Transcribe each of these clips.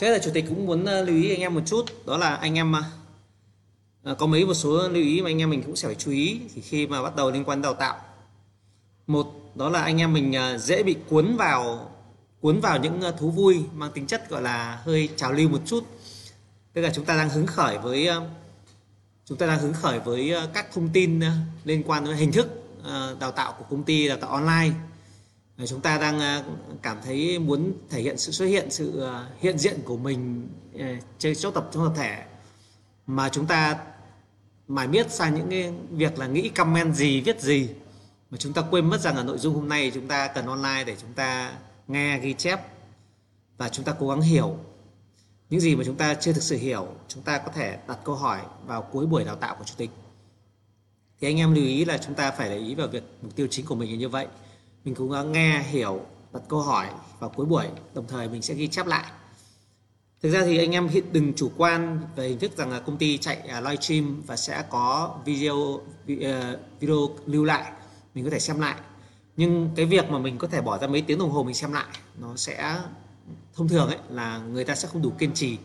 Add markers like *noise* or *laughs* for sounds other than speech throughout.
Thế là chủ tịch cũng muốn ờ, lưu ý anh em một chút đó là anh em ờ, ờ, có mấy một số lưu ý mà anh em mình cũng sẽ phải chú ý thì khi mà bắt đầu liên quan đào tạo. Một đó là anh em mình ờ, dễ bị cuốn vào cuốn vào những thú vui mang tính chất gọi là hơi trào lưu một chút. Tức là chúng ta đang hứng khởi với chúng ta đang hứng khởi với các thông tin liên quan đến hình thức đào tạo của công ty đào tạo online chúng ta đang à, cảm thấy muốn thể hiện sự xuất hiện, sự à, hiện diện của mình à, chơi chỗ tập, trong tập thể. Mà chúng ta mải miết sang những cái việc là nghĩ comment gì, viết gì. Mà chúng ta quên mất rằng là nội dung hôm nay chúng ta cần online để chúng ta nghe, ghi chép. Và chúng ta cố gắng hiểu. Những gì mà chúng ta chưa thực sự hiểu, chúng ta có thể đặt câu hỏi vào cuối buổi đào tạo của chủ tịch. Thì anh em lưu ý là chúng ta phải để ý vào việc mục tiêu chính của mình là như vậy mình cũng ờ, nghe, hiểu, đặt câu hỏi vào cuối buổi, đồng thời mình sẽ ghi chép lại. Thực ra thì anh em hiện, đừng chủ quan về hình thức rằng là công ty chạy à, live stream và sẽ có video ờ, video lưu lại, mình có thể xem lại. Nhưng cái việc mà mình có thể bỏ ra mấy tiếng đồng hồ mình xem lại, nó sẽ thông thường ấy là người ta sẽ không đủ kiên trì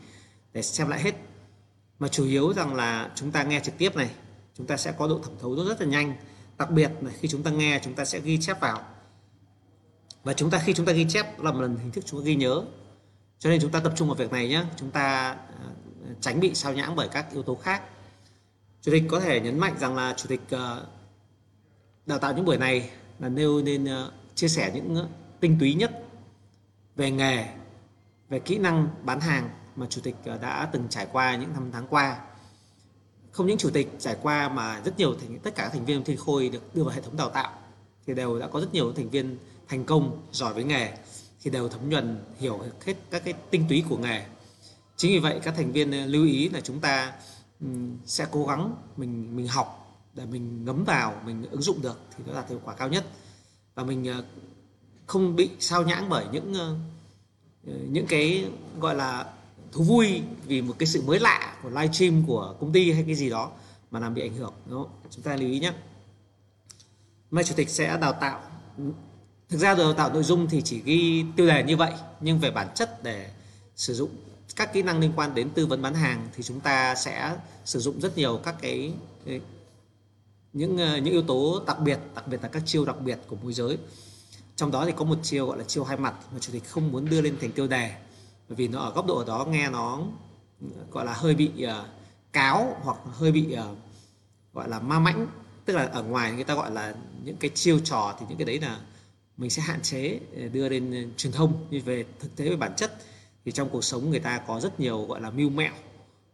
để xem lại hết. Mà chủ yếu rằng là chúng ta nghe trực tiếp này, chúng ta sẽ có độ thẩm thấu rất là nhanh. Đặc biệt là khi chúng ta nghe, chúng ta sẽ ghi chép vào và chúng ta, khi chúng ta ghi chép là một lần hình thức chúng ta ghi nhớ. Cho nên chúng ta tập trung vào việc này nhé chúng ta à, tránh bị sao nhãng bởi các yếu tố khác. Chủ tịch có thể nhấn mạnh rằng là chủ tịch à, đào tạo những buổi này là nêu nên à, chia sẻ những tinh túy nhất về nghề, về kỹ năng bán hàng mà chủ tịch đã từng trải qua những năm tháng qua. Không những chủ tịch trải qua mà rất nhiều thành, tất cả các thành viên thiên khôi được đưa vào hệ thống đào tạo thì đều đã có rất nhiều thành viên thành công, giỏi với nghề, thì đều thấm nhuần, hiểu hết các cái tinh túy của nghề. Chính vì vậy, các thành viên ờ, lưu ý là chúng ta sẽ cố gắng mình mình học để mình ngấm vào, mình ứng dụng được thì nó đạt hiệu quả cao nhất. Và mình ờ, không bị sao nhãng bởi những ờ, những cái, gọi là, thú vui vì một cái sự mới lạ của livestream của công ty hay cái gì đó mà làm bị ảnh hưởng. Đúng không? chúng ta lưu ý nhé. Mai chủ tịch sẽ đào tạo thực ra đào tạo nội dung thì chỉ ghi tiêu đề như vậy nhưng về bản chất để sử dụng các kỹ năng liên quan đến tư vấn bán hàng thì chúng ta sẽ sử dụng rất nhiều các cái những ờ, những yếu tố đặc biệt đặc biệt là các chiêu đặc biệt của môi giới. Trong đó thì có một chiêu gọi là chiêu hai mặt mà chủ tịch không muốn đưa lên thành tiêu đề bởi vì nó ở góc độ ở đó nghe nó ừ, gọi là hơi bị uh, cáo hoặc hơi bị uh, gọi là ma mãnh. Tức là ở ngoài người ta gọi là những cái chiêu trò thì những cái đấy là mình sẽ hạn chế ờ, đưa lên ờ, truyền thông. Như về thực tế về bản chất thì trong cuộc sống người ta có rất nhiều, gọi là, mưu mẹo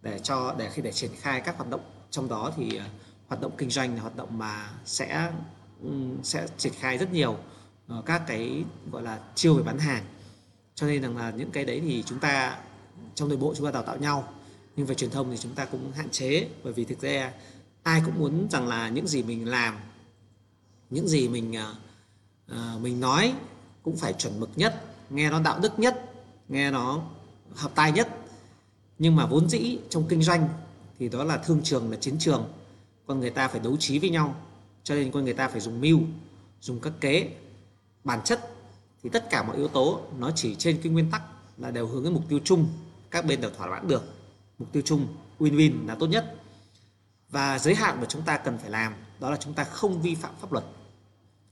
để cho, để khi để triển khai các hoạt động. Trong đó thì ờ, hoạt động kinh doanh là hoạt động mà sẽ sẽ triển khai rất nhiều các cái, gọi là, chiêu về bán hàng. Cho nên rằng là những cái đấy thì chúng ta, trong nội bộ chúng ta đào tạo nhau, nhưng về truyền thông thì chúng ta cũng hạn chế. Bởi vì thực ra ai cũng muốn rằng là những gì mình làm, những gì mình à, mình nói cũng phải chuẩn mực nhất nghe nó đạo đức nhất nghe nó hợp tai nhất. Nhưng mà vốn dĩ trong kinh doanh thì đó là thương trường là chiến trường. Con người ta phải đấu trí với nhau cho nên con người ta phải dùng mưu dùng các kế. Bản chất thì tất cả mọi yếu tố nó chỉ trên cái nguyên tắc là đều hướng đến mục tiêu chung các bên đều thỏa mãn được. Mục tiêu chung win-win là tốt nhất. Và giới hạn mà chúng ta cần phải làm đó là chúng ta không vi phạm pháp luật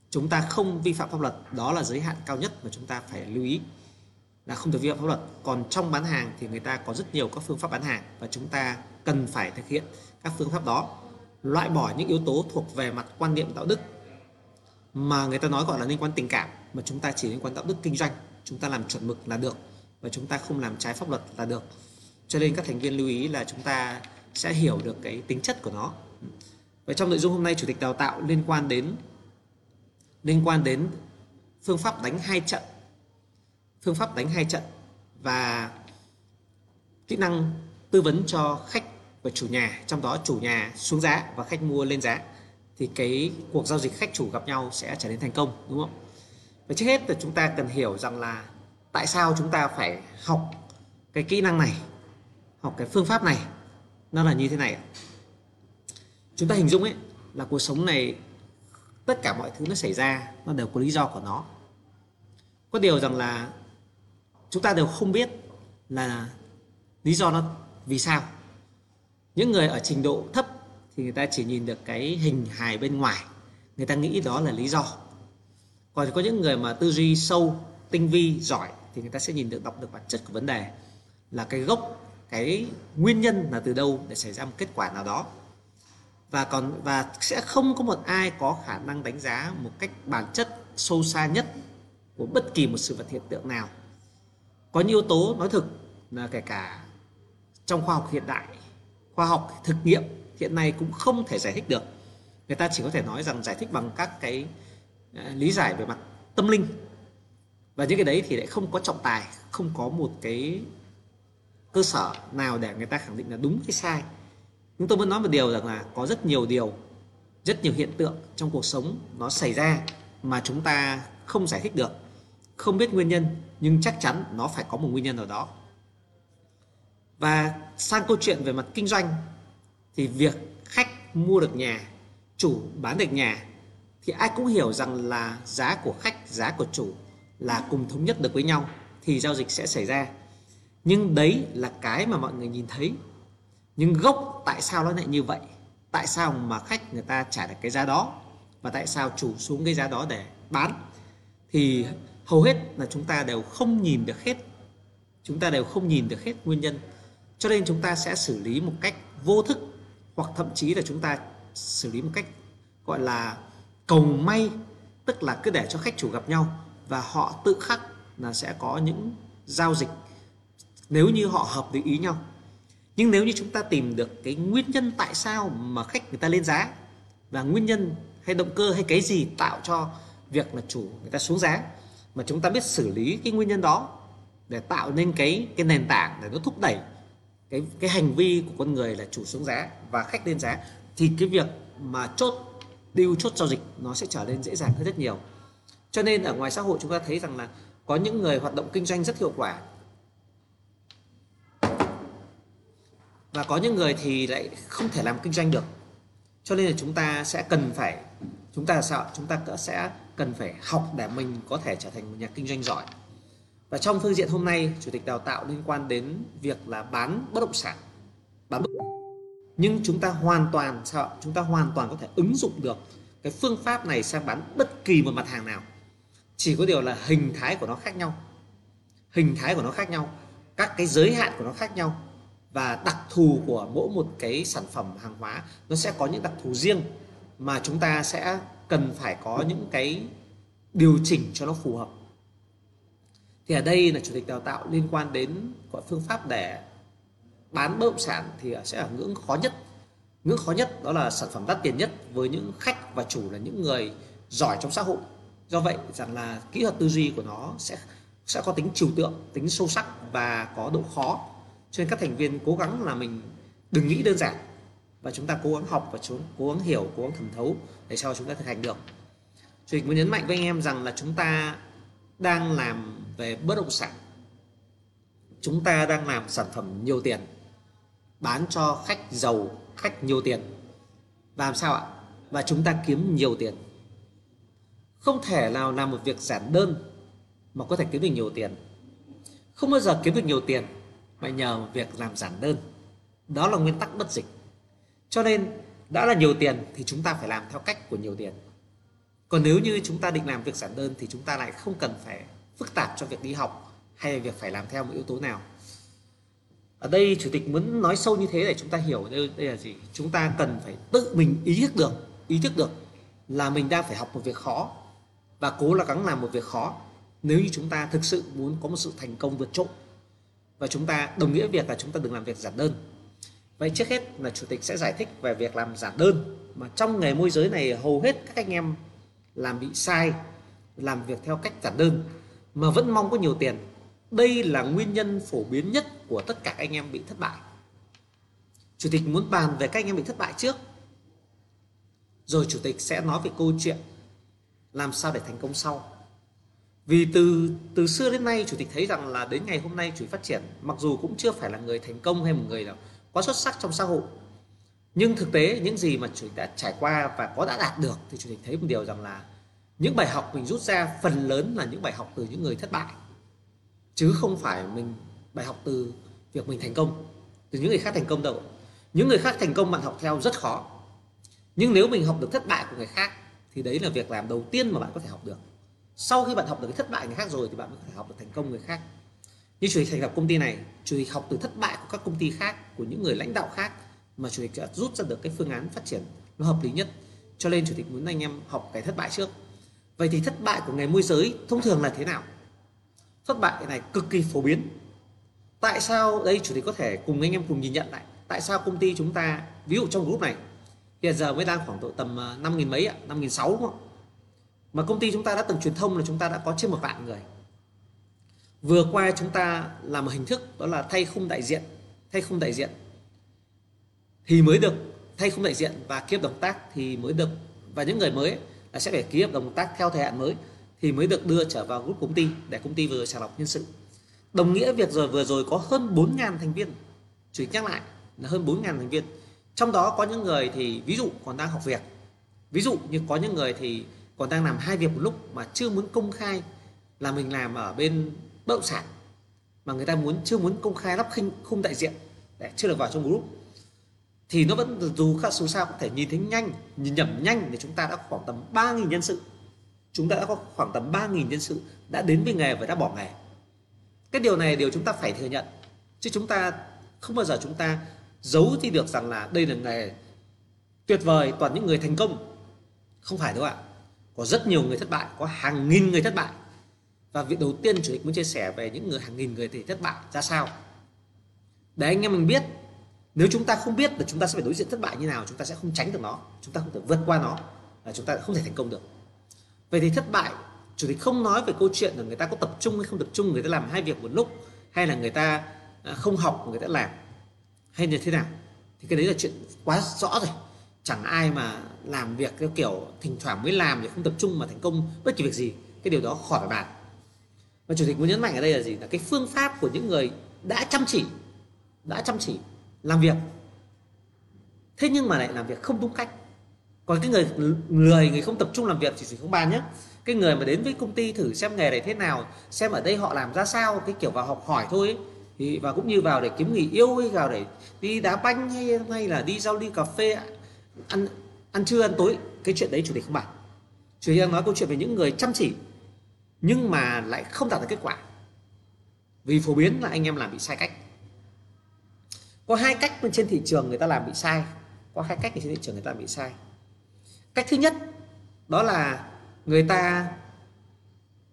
chúng ta không vi phạm pháp luật, đó là giới hạn cao nhất mà chúng ta phải lưu ý, là không được vi phạm pháp luật. Còn trong bán hàng thì người ta có rất nhiều các phương pháp bán hàng và chúng ta cần phải thực hiện các phương pháp đó. Loại bỏ những yếu tố thuộc về mặt quan niệm đạo đức mà người ta nói gọi là liên quan tình cảm, mà chúng ta chỉ liên quan đạo đức kinh doanh. Chúng ta làm chuẩn mực là được và chúng ta không làm trái pháp luật là được. Cho nên các thành viên lưu ý là chúng ta sẽ hiểu được cái tính chất của nó. Và trong nội dung hôm nay, chủ tịch đào tạo liên quan đến liên quan đến phương pháp đánh hai trận. Phương pháp đánh hai trận và kỹ năng tư vấn cho khách và chủ nhà, trong đó chủ nhà xuống giá và khách mua lên giá, thì cái cuộc giao dịch khách chủ gặp nhau sẽ trở nên thành công, đúng không? Và trước hết là chúng ta cần hiểu rằng là tại sao chúng ta phải học cái kỹ năng này, học cái phương pháp này, nó là như thế này chúng ta hình dung ấy, là cuộc sống này tất cả mọi thứ nó xảy ra, nó đều có lý do của nó. Có điều rằng là chúng ta đều không biết là lý do nó vì sao. Những người ở trình độ thấp thì người ta chỉ nhìn được cái hình hài bên ngoài, người ta nghĩ đó là lý do. Còn có những người mà tư duy sâu, tinh vi, giỏi thì người ta sẽ nhìn được, đọc được bản chất của vấn đề là cái gốc, cái nguyên nhân là từ đâu để xảy ra một kết quả nào đó và còn, và sẽ không có một ai có khả năng đánh giá một cách bản chất sâu xa nhất của bất kỳ một sự vật hiện tượng nào. Có những yếu tố nói thực là kể cả trong khoa học hiện đại, khoa học thực nghiệm hiện nay cũng không thể giải thích được. Người ta chỉ có thể nói rằng giải thích bằng các cái à, lý giải về mặt tâm linh. Và những cái đấy thì lại không có trọng tài, không có một cái cơ sở nào để người ta khẳng định là đúng hay sai nhưng tôi vẫn nói một điều rằng là có rất nhiều điều, rất nhiều hiện tượng trong cuộc sống nó xảy ra mà chúng ta không giải thích được, không biết nguyên nhân, nhưng chắc chắn nó phải có một nguyên nhân nào đó. Và sang câu chuyện về mặt kinh doanh, thì việc khách mua được nhà, chủ bán được nhà, thì ai cũng hiểu rằng là giá của khách, giá của chủ là cùng thống nhất được với nhau, thì giao dịch sẽ xảy ra. Nhưng đấy là cái mà mọi người nhìn thấy nhưng gốc tại sao nó lại như vậy? Tại sao mà khách người ta trả được cái giá đó? Và tại sao chủ xuống cái giá đó để bán? Thì hầu hết là chúng ta đều không nhìn được hết. Chúng ta đều không nhìn được hết nguyên nhân. Cho nên chúng ta sẽ xử lý một cách vô thức, hoặc thậm chí là chúng ta xử lý một cách, gọi là, cầu may, tức là cứ để cho khách chủ gặp nhau và họ tự khắc là sẽ có những giao dịch. Nếu như họ hợp với ý nhau nhưng nếu như chúng ta tìm được cái nguyên nhân tại sao mà khách người ta lên giá, và nguyên nhân hay động cơ hay cái gì tạo cho việc là chủ người ta xuống giá, mà chúng ta biết xử lý cái nguyên nhân đó để tạo nên cái cái nền tảng để nó thúc đẩy cái cái hành vi của con người là chủ xuống giá và khách lên giá, thì cái việc mà chốt deal chốt giao dịch nó sẽ trở nên dễ dàng hơn rất nhiều. Cho nên ở ngoài xã hội chúng ta thấy rằng là có những người hoạt động kinh doanh rất hiệu quả và có những người thì lại không thể làm kinh doanh được. Cho nên là chúng ta sẽ cần phải, chúng ta là sao chúng ta sẽ cần phải học để mình có thể trở thành một nhà kinh doanh giỏi. Và trong phương diện hôm nay, chủ tịch đào tạo liên quan đến việc là bán bất động sản. Bán bất nhưng chúng ta hoàn toàn sao chúng ta hoàn toàn có thể ứng dụng được cái phương pháp này sang bán bất kỳ một mặt hàng nào. Chỉ có điều là hình thái của nó khác nhau. Hình thái của nó khác nhau, các cái giới hạn của nó khác nhau và đặc thù của mỗi một cái sản phẩm hàng hóa, nó sẽ có những đặc thù riêng mà chúng ta sẽ cần phải có những cái điều chỉnh cho nó phù hợp. Thì ở đây là chủ tịch đào tạo liên quan đến gọi phương pháp để bán bất động sản thì sẽ ở ngưỡng khó nhất. Ngưỡng khó nhất đó là sản phẩm đắt tiền nhất với những khách và chủ là những người giỏi trong xã hội. Do vậy, rằng là kỹ thuật tư duy của nó sẽ sẽ có tính trừu tượng, tính sâu sắc và có độ khó cho nên các thành viên cố gắng là mình đừng nghĩ đơn giản. Và chúng ta cố gắng học và chúng, cố gắng hiểu, cố gắng thẩm thấu để sau chúng ta thực hành được. Chủ tịch muốn nhấn mạnh với anh em rằng là chúng ta đang làm về bất động sản. Chúng ta đang làm sản phẩm nhiều tiền, bán cho khách giàu, khách nhiều tiền. Và làm sao ạ? Và chúng ta kiếm nhiều tiền. Không thể nào làm một việc giản đơn mà có thể kiếm được nhiều tiền. Không bao giờ kiếm được nhiều tiền mà nhờ một việc làm giản đơn. Đó là nguyên tắc bất dịch. Cho nên đã là nhiều tiền thì chúng ta phải làm theo cách của nhiều tiền. Còn nếu như chúng ta định làm việc giản đơn thì chúng ta lại không cần phải phức tạp cho việc đi học hay việc phải làm theo một yếu tố nào. Ở đây chủ tịch muốn nói sâu như thế để chúng ta hiểu đây, đây là gì? Chúng ta cần phải tự mình ý thức được ý thức được là mình đang phải học một việc khó và cố là gắng làm một việc khó nếu như chúng ta thực sự muốn có một sự thành công vượt trội và chúng ta đồng nghĩa việc là chúng ta đừng làm việc giản đơn. Vậy trước hết là chủ tịch sẽ giải thích về việc làm giản đơn mà trong nghề môi giới này hầu hết các anh em làm bị sai, làm việc theo cách giản đơn mà vẫn mong có nhiều tiền. Đây là nguyên nhân phổ biến nhất của tất cả anh em bị thất bại. Chủ tịch muốn bàn về các anh em bị thất bại trước, rồi chủ tịch sẽ nói về câu chuyện làm sao để thành công sau vì từ từ xưa đến nay, chủ tịch thấy rằng là đến ngày hôm nay chủ tịch phát triển, mặc dù cũng chưa phải là người thành công hay một người nào quá xuất sắc trong xã hội, nhưng thực tế những gì mà chủ tịch đã trải qua và có đã đạt được thì chủ tịch thấy một điều rằng là những bài học mình rút ra, phần lớn là những bài học từ những người thất bại, chứ không phải mình, bài học từ việc mình thành công, từ những người khác thành công đâu. Những người khác thành công bạn học theo rất khó, nhưng nếu mình học được thất bại của người khác thì đấy là việc làm đầu tiên mà bạn có thể học được sau khi bạn học được cái thất bại người khác rồi thì bạn mới có thể học được thành công người khác. Như chủ tịch thành lập công ty này, chủ tịch học từ thất bại của các công ty khác, của những người lãnh đạo khác mà chủ tịch đã rút ra được cái phương án phát triển nó hợp lý nhất. Cho nên chủ tịch muốn anh em học cái thất bại trước. Vậy thì thất bại của nghề môi giới thông thường là thế nào? Thất bại này cực kỳ phổ biến. Tại sao đây chủ tịch có thể cùng anh em cùng nhìn nhận lại? Tại sao công ty chúng ta, ví dụ trong group này, hiện giờ mới đang khoảng độ tầm ờ, năm nghìn mấy ạ, năm nghìn sáu đúng không? Mà công ty chúng ta đã từng truyền thông là chúng ta đã có trên một vạn người. Vừa qua chúng ta làm một hình thức, đó là thay khung đại diện, thay khung đại diện. Thì mới được thay khung đại diện và ký hợp đồng tác thì mới được, và những người mới là sẽ phải ký hợp đồng tác theo thời hạn mới, thì mới được đưa trở vào group công ty để công ty vừa sàng lọc nhân sự. Đồng nghĩa việc rồi vừa rồi có hơn 4.000 thành viên. Chỉ nhắc lại là hơn 4.000 thành viên. Trong đó có những người thì ví dụ còn đang học việc. Ví dụ như có những người thì còn đang làm hai việc một lúc mà chưa muốn công khai là mình làm ở bên bất động sản. Mà người ta muốn, chưa muốn công khai lắp khinh khung đại diện, để chưa được vào trong group. Thì nó vẫn, dù các số sao có thể nhìn thấy nhanh, nhìn nhẩm nhanh thì chúng ta đã khoảng tầm 3.000 nhân sự. Chúng ta đã có khoảng tầm 3.000 nhân sự đã đến với nghề và đã bỏ nghề. Cái điều này điều chúng ta phải thừa nhận. Chứ chúng ta không bao giờ chúng ta giấu đi được rằng là đây là nghề tuyệt vời, toàn những người thành công. Không phải đâu ạ có rất nhiều người thất bại, có hàng nghìn người thất bại. Và việc đầu tiên chủ tịch muốn chia sẻ về những người, hàng nghìn người thì thất bại ra sao? Để anh em mình biết, nếu chúng ta không biết là chúng ta sẽ phải đối diện thất bại như nào, chúng ta sẽ không tránh được nó, chúng ta không thể vượt qua nó là chúng ta không thể thành công được. Vậy thì thất bại, chủ tịch không nói về câu chuyện là người ta có tập trung hay không tập trung, người ta làm hai việc một lúc, hay là người ta à, không học, người ta làm, hay như thế nào? Thì cái đấy là chuyện quá rõ rồi chẳng ai mà làm việc theo kiểu thỉnh thoảng mới làm thì không tập trung mà thành công, bất kỳ việc gì, cái điều đó khỏi phải bàn. Và chủ tịch muốn nhấn mạnh ở đây là gì? Là cái phương pháp của những người đã chăm chỉ, đã chăm chỉ làm việc. Thế nhưng mà lại làm việc không đúng cách. Còn cái người người người không tập trung làm việc thì không bàn nhé cái người mà đến với công ty thử xem nghề này thế nào, xem ở đây họ làm ra sao, cái kiểu vào học hỏi thôi ấy. thì, và cũng như vào để kiếm người yêu, hay vào để đi đá banh, hay hay là đi giao lưu cà phê ăn ăn trưa, ăn tối, cái chuyện đấy chủ tịch không bàn chủ tịch đang nói câu chuyện về những người chăm chỉ, nhưng mà lại không đạt được kết quả. Vì phổ biến là anh em làm bị sai cách. Có hai cách trên thị trường người ta làm bị sai. Có hai cách trên thị trường người ta bị sai. Cách thứ nhất, đó là người ta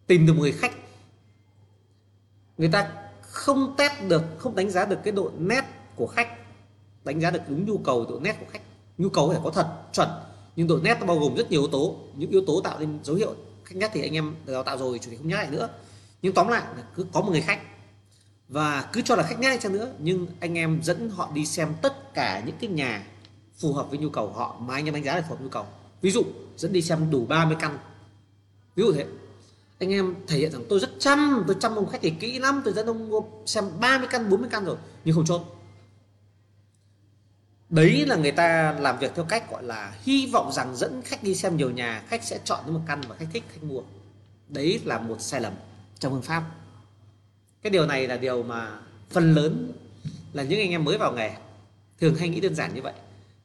tìm được một người khách. Người ta không test được, không đánh giá được cái độ nét của khách, đánh giá được đúng nhu cầu, độ nét của khách nhu cầu phải có thật, chuẩn, nhưng độ nét nó bao gồm rất nhiều yếu tố. Những yếu tố tạo nên dấu hiệu khách nhất thì anh em đào tạo rồi, chủ thể không nhắc lại nữa. Nhưng tóm lại là cứ có một người khách và cứ cho là khách nhái chăng nữa, nhưng anh em dẫn họ đi xem tất cả những cái nhà phù hợp với nhu cầu họ mà anh em đánh giá là phù hợp nhu cầu. Ví dụ, dẫn đi xem đủ 30 căn. Ví dụ thế. Anh em thể hiện rằng tôi rất chăm, tôi chăm ông khách thì kỹ lắm, tôi dẫn ông xem 30 căn 40 căn rồi, nhưng không chốt đấy là người ta làm việc theo cách gọi là hy vọng rằng dẫn khách đi xem nhiều nhà khách sẽ chọn những một căn mà khách thích khách mua. Đấy là một sai lầm trong phương pháp. Cái điều này là điều mà phần lớn là những anh em mới vào nghề thường hay nghĩ đơn giản như vậy.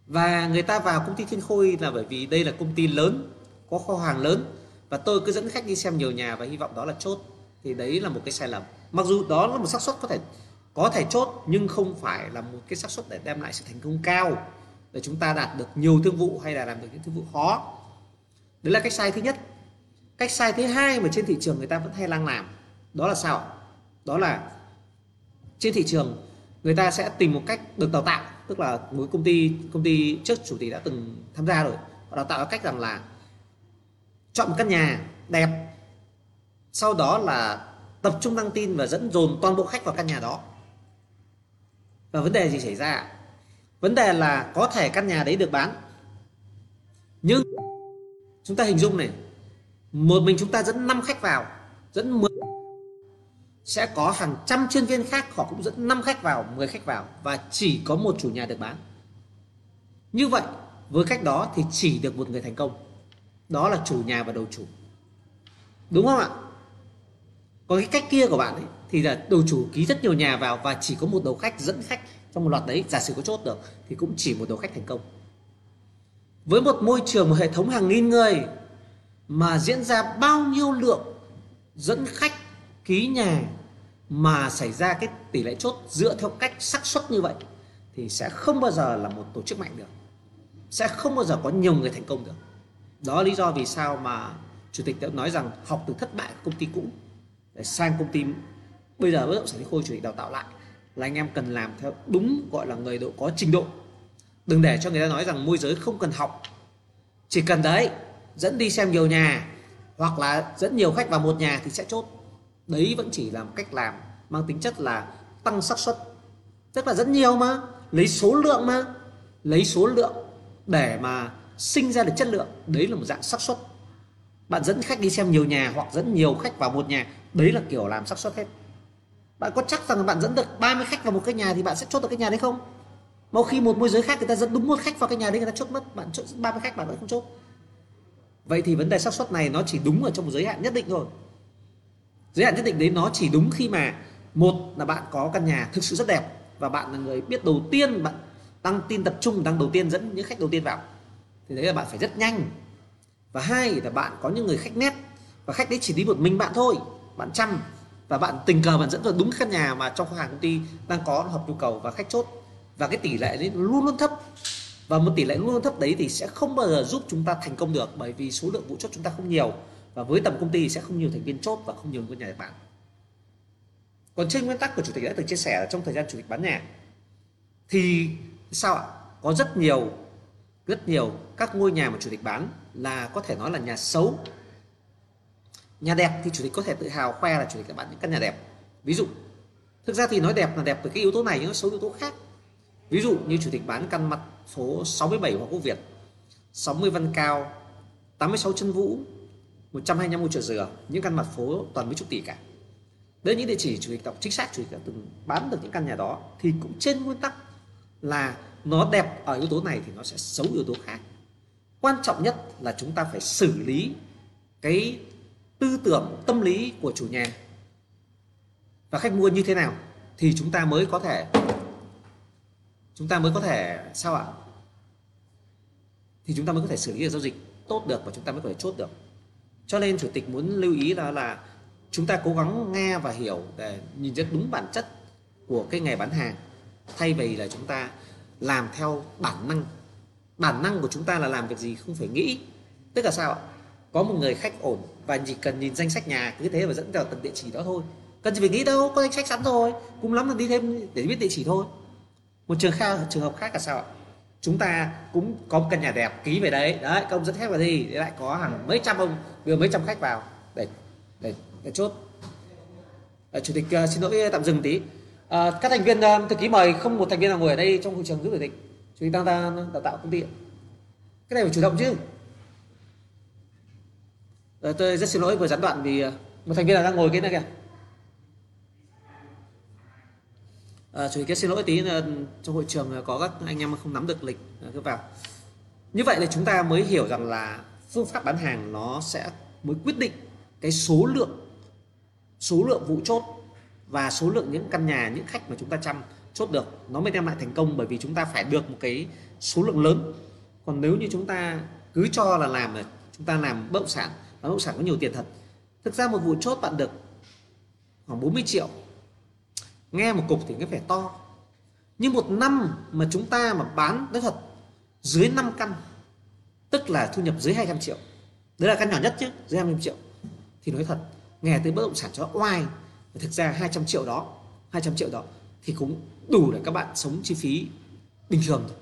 Và người ta vào công ty thiên khôi là bởi vì đây là công ty lớn có kho hàng lớn và tôi cứ dẫn khách đi xem nhiều nhà và hy vọng đó là chốt. Thì đấy là một cái sai lầm. Mặc dù đó là một xác suất có thể có thể chốt, nhưng không phải là một cái xác suất để đem lại sự thành công cao, để chúng ta đạt được nhiều thương vụ hay là làm được những thương vụ khó. Đấy là cách sai thứ nhất. Cách sai thứ hai mà trên thị trường người ta vẫn hay đang làm, đó là sao? Đó là trên thị trường người ta sẽ tìm một cách được đào tạo, tức là một công ty công ty trước chủ tịch đã từng tham gia rồi, họ đào tạo cách rằng là chọn một căn nhà đẹp, sau đó là tập trung đăng tin và dẫn dồn toàn bộ khách vào căn nhà đó và vấn đề gì xảy ra vấn đề là có thể căn nhà đấy được bán. Nhưng chúng ta hình dung này, một mình chúng ta dẫn 5 khách vào, dẫn 10 sẽ có hàng trăm chuyên viên khác, họ cũng dẫn 5 khách vào 10 khách vào và chỉ có một chủ nhà được bán. Như vậy, với cách đó thì chỉ được một người thành công. Đó là chủ nhà và đầu chủ. Đúng không ạ? Còn cái cách kia của bạn ấy, thì là đầu chủ ký rất nhiều nhà vào và chỉ có một đầu khách dẫn khách trong một loạt đấy, giả sử có chốt được, thì cũng chỉ một đầu khách thành công. Với một môi trường, một hệ thống hàng nghìn người mà diễn ra bao nhiêu lượng dẫn khách, ký nhà mà xảy ra cái tỷ lệ chốt dựa theo cách xác suất như vậy, thì sẽ không bao giờ là một tổ chức mạnh được. Sẽ không bao giờ có nhiều người thành công được. Đó là lý do vì sao mà chủ tịch đã nói rằng học từ thất bại của công ty cũ để sang công ty bây giờ bất động sản Thị khôi chủ tịch đào tạo lại là anh em cần làm theo đúng gọi là người độ có trình độ. Đừng để cho người ta nói rằng môi giới không cần học. Chỉ cần đấy, dẫn đi xem nhiều nhà hoặc là dẫn nhiều khách vào một nhà thì sẽ chốt. Đấy vẫn chỉ là một cách làm mang tính chất là tăng xác suất. Tức là dẫn nhiều mà, lấy số lượng mà, lấy số lượng để mà sinh ra được chất lượng. Đấy là một dạng xác suất. Bạn dẫn khách đi xem nhiều nhà hoặc dẫn nhiều khách vào một nhà đấy là kiểu làm xác suất hết. Bạn có chắc rằng bạn dẫn được 30 khách vào một cái nhà thì bạn sẽ chốt được cái nhà đấy không? Mà khi một môi giới khác người ta dẫn đúng một khách vào cái nhà đấy người ta chốt mất, bạn chốt 30 khách bạn vẫn không chốt. Vậy thì vấn đề xác suất này nó chỉ đúng ở trong một giới hạn nhất định thôi. Giới hạn nhất định đấy nó chỉ đúng khi mà, một là bạn có căn nhà thực sự rất đẹp và bạn là người biết đầu tiên, bạn tăng tin tập trung tăng đầu tiên dẫn những khách đầu tiên vào. Thì đấy là bạn phải rất nhanh. Và hai là bạn có những người khách nét và khách đấy chỉ đi một mình bạn thôi bạn chăm và bạn tình cờ bạn dẫn vào đúng căn nhà mà trong khách hàng công ty đang có hợp nhu cầu và khách chốt. Và cái tỷ lệ đấy luôn luôn thấp. Và một tỷ lệ luôn luôn thấp đấy thì sẽ không bao giờ giúp chúng ta thành công được bởi vì số lượng vụ chốt chúng ta không nhiều. Và với tầm công ty sẽ không nhiều thành viên chốt và không nhiều ngôi nhà để bán còn trên nguyên tắc của chủ tịch đã từng chia sẻ là trong thời gian chủ tịch bán nhà, thì sao ạ? Có rất nhiều rất nhiều các ngôi nhà mà chủ tịch bán là có thể nói là nhà xấu nhà đẹp thì chủ tịch có thể tự hào khoe là chủ tịch đã bán những căn nhà đẹp. Ví dụ, thực ra thì nói đẹp là đẹp từ cái yếu tố này, nhưng nó xấu yếu tố khác. Ví dụ như chủ tịch bán căn mặt phố 67 Hoàng Quốc Việt 60 Văn Cao 86 Chân Vũ 125 ngôi chợ dừa, những căn mặt phố toàn mấy chục tỷ cả. Đấy, những địa chỉ chủ tịch đọc chính xác, chủ tịch đã từng bán được những căn nhà đó, thì cũng trên nguyên tắc là nó đẹp ở yếu tố này thì nó sẽ xấu yếu tố khác. Quan trọng nhất là chúng ta phải xử lý cái tư tưởng, tâm lý của chủ nhà. Và khách mua như thế nào thì chúng ta mới có thể, chúng ta mới có thể, sao ạ? Thì chúng ta mới có thể xử lý được giao dịch tốt được và chúng ta mới có thể chốt được. Cho nên chủ tịch muốn lưu ý đó là chúng ta cố gắng nghe và hiểu để nhìn rất đúng bản chất của cái nghề bán hàng. Thay vì là chúng ta làm theo bản năng. Bản năng của chúng ta là làm việc gì không phải nghĩ. Tức là sao ạ? Có một người khách ổn và chỉ cần nhìn danh sách nhà cứ thế và dẫn vào tận địa chỉ đó thôi. Cần gì phải nghĩ đâu có danh sách sẵn rồi. Cũng lắm là đi thêm để biết địa chỉ thôi. Một trường khác trường hợp khác là sao ạ? Chúng ta cũng có một căn nhà đẹp ký về đấy. Đấy công dẫn khách vào đi để lại có hàng mấy trăm ông đưa mấy trăm khách vào để để, để chốt. À, chủ tịch uh, xin lỗi tạm dừng tí. À, các thành viên uh, thư ký mời không một thành viên nào ngồi ở đây trong hội trường giúp chủ tịch. Chủ tịch đang đào tạo công ty cái này phải chủ động chứ. Ờ, tôi rất xin lỗi vừa gián đoạn vì ờ, một thành viên đang ngồi cái này kìa. À, chủ tịch xin lỗi tí là trong hội trường có các anh em không nắm được lịch cứ vào. Như vậy là chúng ta mới hiểu rằng là phương pháp bán hàng nó sẽ mới quyết định cái số lượng số lượng vụ chốt và số lượng những căn nhà những khách mà chúng ta chăm chốt được. Nó mới đem lại thành công bởi vì chúng ta phải được một cái số lượng lớn. Còn nếu như chúng ta cứ cho là làm là chúng ta làm bất động sản bất động sản có nhiều tiền thật. Thực ra một vụ chốt bạn được khoảng 40 triệu. Nghe một cục thì cái phải to. Nhưng một năm mà chúng ta mà bán, nói thật, dưới 5 căn, tức là thu nhập dưới 200 triệu. Đấy là căn nhỏ nhất chứ, dưới 200 triệu. Thì nói thật, nghe tới bất động sản cho oai thực ra 200 triệu đó 200 triệu đó thì cũng đủ để các bạn sống chi phí bình thường thôi.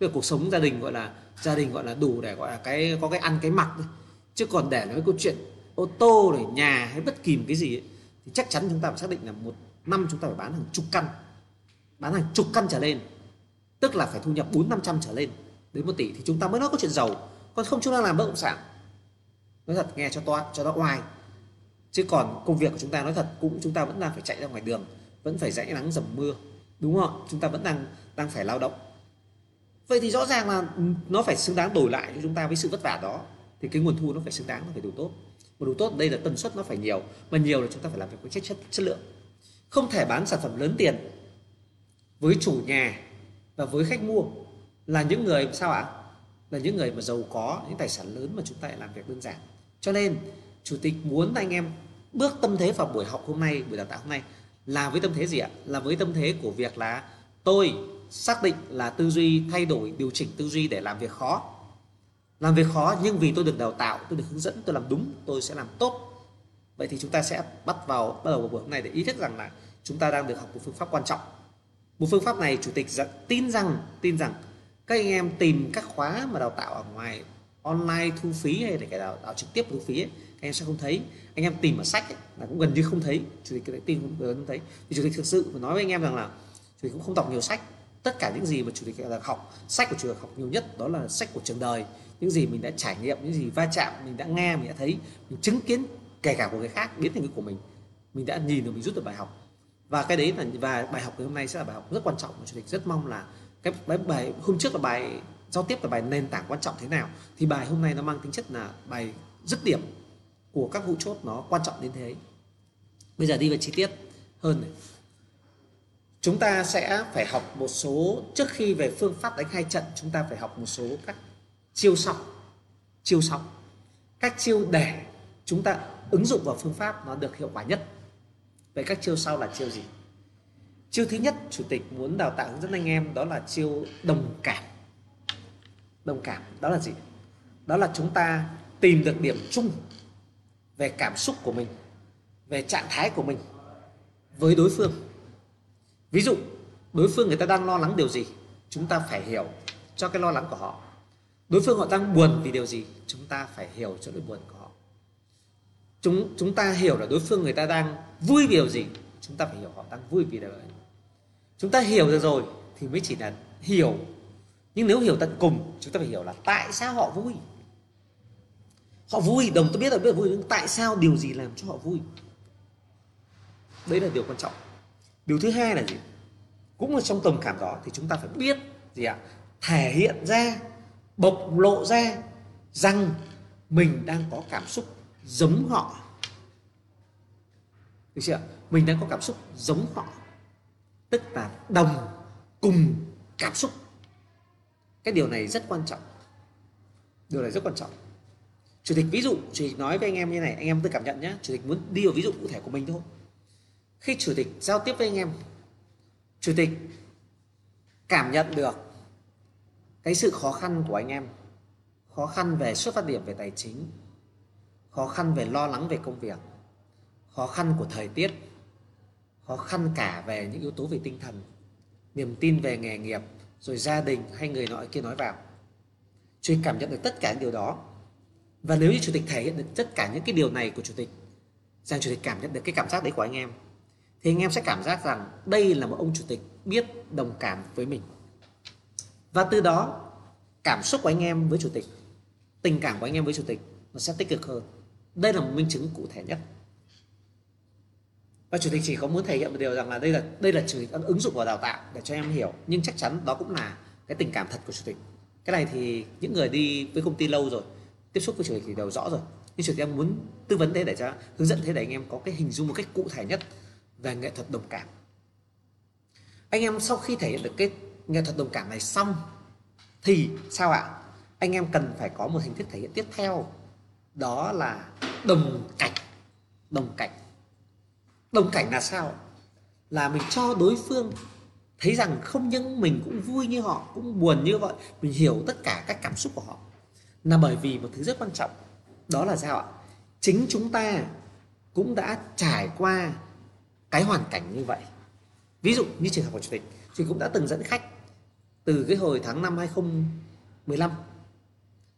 Giờ cuộc sống gia đình gọi là, gia đình gọi là đủ để gọi là cái, có cái ăn, cái mặc thôi chứ còn để nói câu chuyện ô tô rồi nhà hay bất kỳ một cái gì ấy, thì chắc chắn chúng ta phải xác định là một năm chúng ta phải bán hàng chục căn. Bán hàng chục căn trở lên. Tức là phải thu nhập bốn năm trăm trở lên đến một tỷ thì chúng ta mới nói có chuyện giàu. Còn không chúng ta làm bất động sản. Nói thật nghe cho to cho nó oai. Chứ còn công việc của chúng ta nói thật cũng chúng ta vẫn đang phải chạy ra ngoài đường vẫn phải dãy nắng dầm mưa đúng không chúng ta vẫn đang đang phải lao động. Vậy thì rõ ràng là nó phải xứng đáng đổi lại cho chúng ta với sự vất vả đó thì cái nguồn thu nó phải xứng đáng, nó phải đủ tốt. Mà đủ tốt, đây là tần suất nó phải nhiều. Mà nhiều là chúng ta phải làm việc với chất chất chất lượng. Không thể bán sản phẩm lớn tiền với chủ nhà và với khách mua là những người, sao ạ? Là những người mà giàu có, những tài sản lớn mà chúng ta lại làm việc đơn giản. Cho nên, chủ tịch muốn anh em bước tâm thế vào buổi học hôm nay, buổi đào tạo hôm nay là với tâm thế gì ạ? Là với tâm thế của việc là tôi xác định là tư duy thay đổi, điều chỉnh tư duy để làm việc khó làm việc khó nhưng vì tôi được đào tạo tôi được hướng dẫn tôi làm đúng tôi sẽ làm tốt. Vậy thì chúng ta sẽ bắt vào bắt đầu vào buổi hôm nay để ý thức rằng là chúng ta đang được học một phương pháp quan trọng. Một phương pháp này chủ tịch tin rằng tin rằng các anh em tìm các khóa mà đào tạo ở ngoài online thu phí hay là cái đào tạo trực tiếp thu phí ấy, các em sẽ không thấy. Anh em tìm ở sách ấy, là cũng gần như không thấy. Chủ tịch tin không, không thấy. Thì chủ tịch thực sự nói với anh em rằng là chủ tịch cũng không đọc nhiều sách. Tất cả những gì mà chủ tịch là học sách của chủ tịch học nhiều nhất đó là sách của trường đời những gì mình đã trải nghiệm những gì va chạm mình đã nghe mình đã thấy mình chứng kiến kể cả của người khác biến thành cái của mình. Mình đã nhìn được mình rút được bài học. Và cái đấy là và bài học ngày hôm nay sẽ là bài học rất quan trọng mà chủ tịch rất mong là cái bài, bài hôm trước là bài giao tiếp là bài nền tảng quan trọng thế nào thì bài hôm nay nó mang tính chất là bài dứt điểm của các vụ chốt nó quan trọng đến thế. Bây giờ đi vào chi tiết hơn này. Chúng ta sẽ phải học một số trước khi về phương pháp đánh hai trận chúng ta phải học một số các chiêu sau chiêu sau. Các chiêu để chúng ta ứng dụng vào phương pháp nó được hiệu quả nhất. Vậy các chiêu sau là chiêu gì? Chiêu thứ nhất, chủ tịch muốn đào tạo hướng dẫn anh em, đó là chiêu đồng cảm. Đồng cảm, đó là gì? Đó là chúng ta tìm được điểm chung về cảm xúc của mình, về trạng thái của mình với đối phương. Ví dụ, đối phương người ta đang lo lắng điều gì, chúng ta phải hiểu cho cái lo lắng của họ đối phương họ đang buồn vì điều gì? Chúng ta phải hiểu cho nỗi buồn của họ. Chúng chúng ta hiểu là đối phương người ta đang vui vì điều gì. Chúng ta phải hiểu họ đang vui vì điều ấy. Chúng ta hiểu được rồi thì mới chỉ là hiểu. Nhưng nếu hiểu tận cùng, chúng ta phải hiểu là tại sao họ vui. Họ vui, đồng tôi biết là biết là vui, nhưng tại sao điều gì làm cho họ vui? Đấy là điều quan trọng. Điều thứ hai là gì? Cũng là trong tầm cảm đó thì chúng ta phải biết gì ạ? Thể hiện ra bộc lộ ra rằng mình đang có cảm xúc giống họ. Được chưa? Mình đang có cảm xúc giống họ. Tức là đồng cùng cảm xúc. Cái điều này rất quan trọng. Điều này rất quan trọng. Chủ tịch, ví dụ, chủ tịch nói với anh em như này, anh em tự cảm nhận nhé chủ tịch muốn đi vào ví dụ cụ thể của mình thôi. Khi chủ tịch giao tiếp với anh em, chủ tịch cảm nhận được cái sự khó khăn của anh em. Khó khăn về xuất phát điểm về tài chính. Khó khăn về lo lắng về công việc. Khó khăn của thời tiết. Khó khăn cả về những yếu tố về tinh thần. Niềm tin về nghề nghiệp, rồi gia đình hay người nọ kia nói vào. Chủ cảm nhận được tất cả những điều đó. Và nếu như chủ tịch thể hiện được tất cả những cái điều này của chủ tịch, rằng chủ tịch cảm nhận được cái cảm giác đấy của anh em, thì anh em sẽ cảm giác rằng đây là một ông chủ tịch biết đồng cảm với mình và từ đó, cảm xúc của anh em với chủ tịch, tình cảm của anh em với chủ tịch nó sẽ tích cực hơn. Đây là một minh chứng cụ thể nhất. Và chủ tịch chỉ có muốn thể hiện một điều rằng là đây là đây là chủ tịch ứng dụng vào đào tạo để cho em hiểu. Nhưng chắc chắn đó cũng là cái tình cảm thật của chủ tịch. Cái này thì những người đi với công ty lâu rồi, tiếp xúc với chủ tịch thì đều rõ rồi. Nhưng chủ tịch em muốn tư vấn thế để cho, hướng dẫn thế để anh em có cái hình dung một cách cụ thể nhất về nghệ thuật đồng cảm. Anh em sau khi thể hiện được cái nghệ thuật đồng cảm này xong, thì sao ạ? Anh em cần phải có một hình thức thể hiện tiếp theo. Đó là đồng cảnh. Đồng cảnh. Đồng cảnh là sao? Là mình cho đối phương thấy rằng không những mình cũng vui như họ, cũng buồn như vậy. Mình hiểu tất cả các cảm xúc của họ. Là bởi vì một thứ rất quan trọng. Đó là sao ạ? Chính chúng ta cũng đã trải qua cái hoàn cảnh như vậy. Ví dụ như trường hợp của chủ tịch, thì cũng đã từng dẫn khách từ cái hồi tháng năm 2015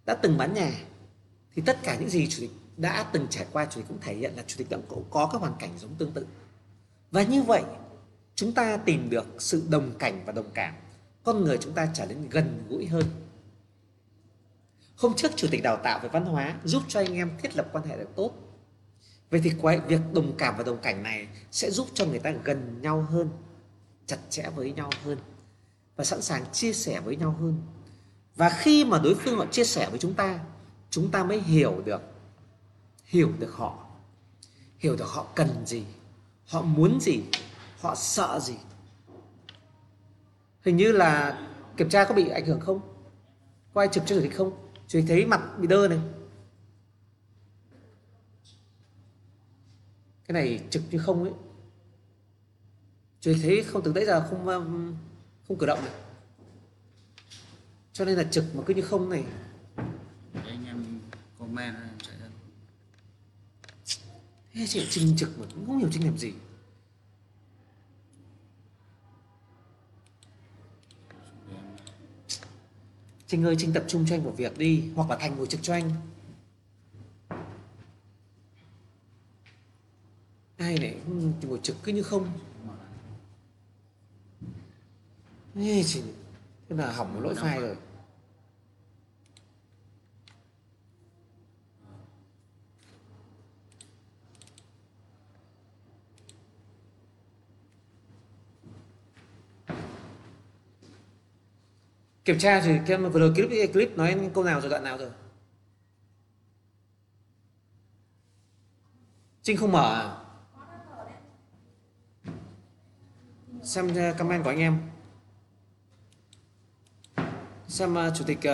đã từng bán nhà, thì tất cả những gì chủ tịch đã từng trải qua, chủ tịch cũng thể hiện là chủ tịch đã có các hoàn cảnh giống tương tự. Và như vậy, chúng ta tìm được sự đồng cảnh và đồng cảm. Con người chúng ta trở nên gần gũi hơn. Hôm trước chủ tịch đào tạo về văn hóa giúp cho anh em thiết lập quan hệ được tốt. Vậy thì việc đồng cảm và đồng cảnh này sẽ giúp cho người ta gần nhau hơn, chặt chẽ với nhau hơn và sẵn sàng chia sẻ với nhau hơn. Và khi mà đối phương họ chia sẻ với chúng ta chúng ta mới hiểu được hiểu được họ, hiểu được họ cần gì, họ muốn gì, họ sợ gì. Hình như là kiểm tra có bị ảnh hưởng không? Có ai trực cho chủ tịch không? Chủ tịch thấy mặt bị đơ này. Cái này trực như không ấy. Chủ tịch thấy không, từ đấy giờ không um, không cử động được. Cho nên là trực mà cứ như không này. Anh em comment em sẽ thế chị trinh trực mà cũng không hiểu trinh làm gì. Trinh ơi Trinh tập trung cho anh một việc đi Hoặc là Thành ngồi trực cho anh. Ai này ngồi trực cứ như không Ê, chỉ Thế là hỏng một lỗi file rồi. Kiểm tra thì em vừa rồi clip clip nói câu nào rồi đoạn nào rồi? Trinh không mở à? Xem comment của anh em. Xem uh, chủ tịch uh,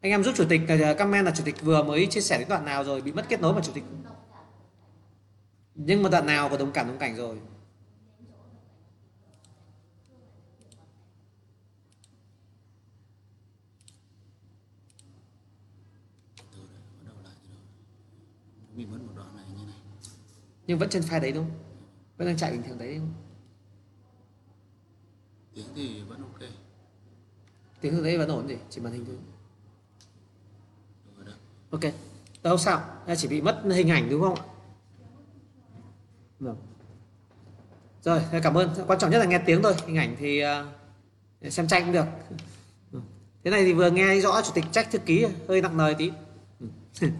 Anh em giúp chủ tịch uh, comment là chủ tịch vừa mới chia sẻ đến đoạn nào rồi Bị mất kết nối mà chủ tịch Nhưng mà đoạn nào có đồng cảm đồng cảnh rồi bị mất một đoạn này như này Nhưng vẫn trên file đấy đúng không? Vẫn đang chạy bình thường đấy đúng không? tiếng thì vẫn ok Tiếng từ đấy vẫn ổn gì Chỉ màn hình thôi được Ok, đâu sao? Chỉ bị mất hình ảnh đúng không ạ? Vâng. Rồi, cảm ơn. Quan trọng nhất là nghe tiếng thôi. Hình ảnh thì uh, xem tranh cũng được. Thế này thì vừa nghe rõ chủ tịch trách thư ký hơi nặng lời tí. *laughs*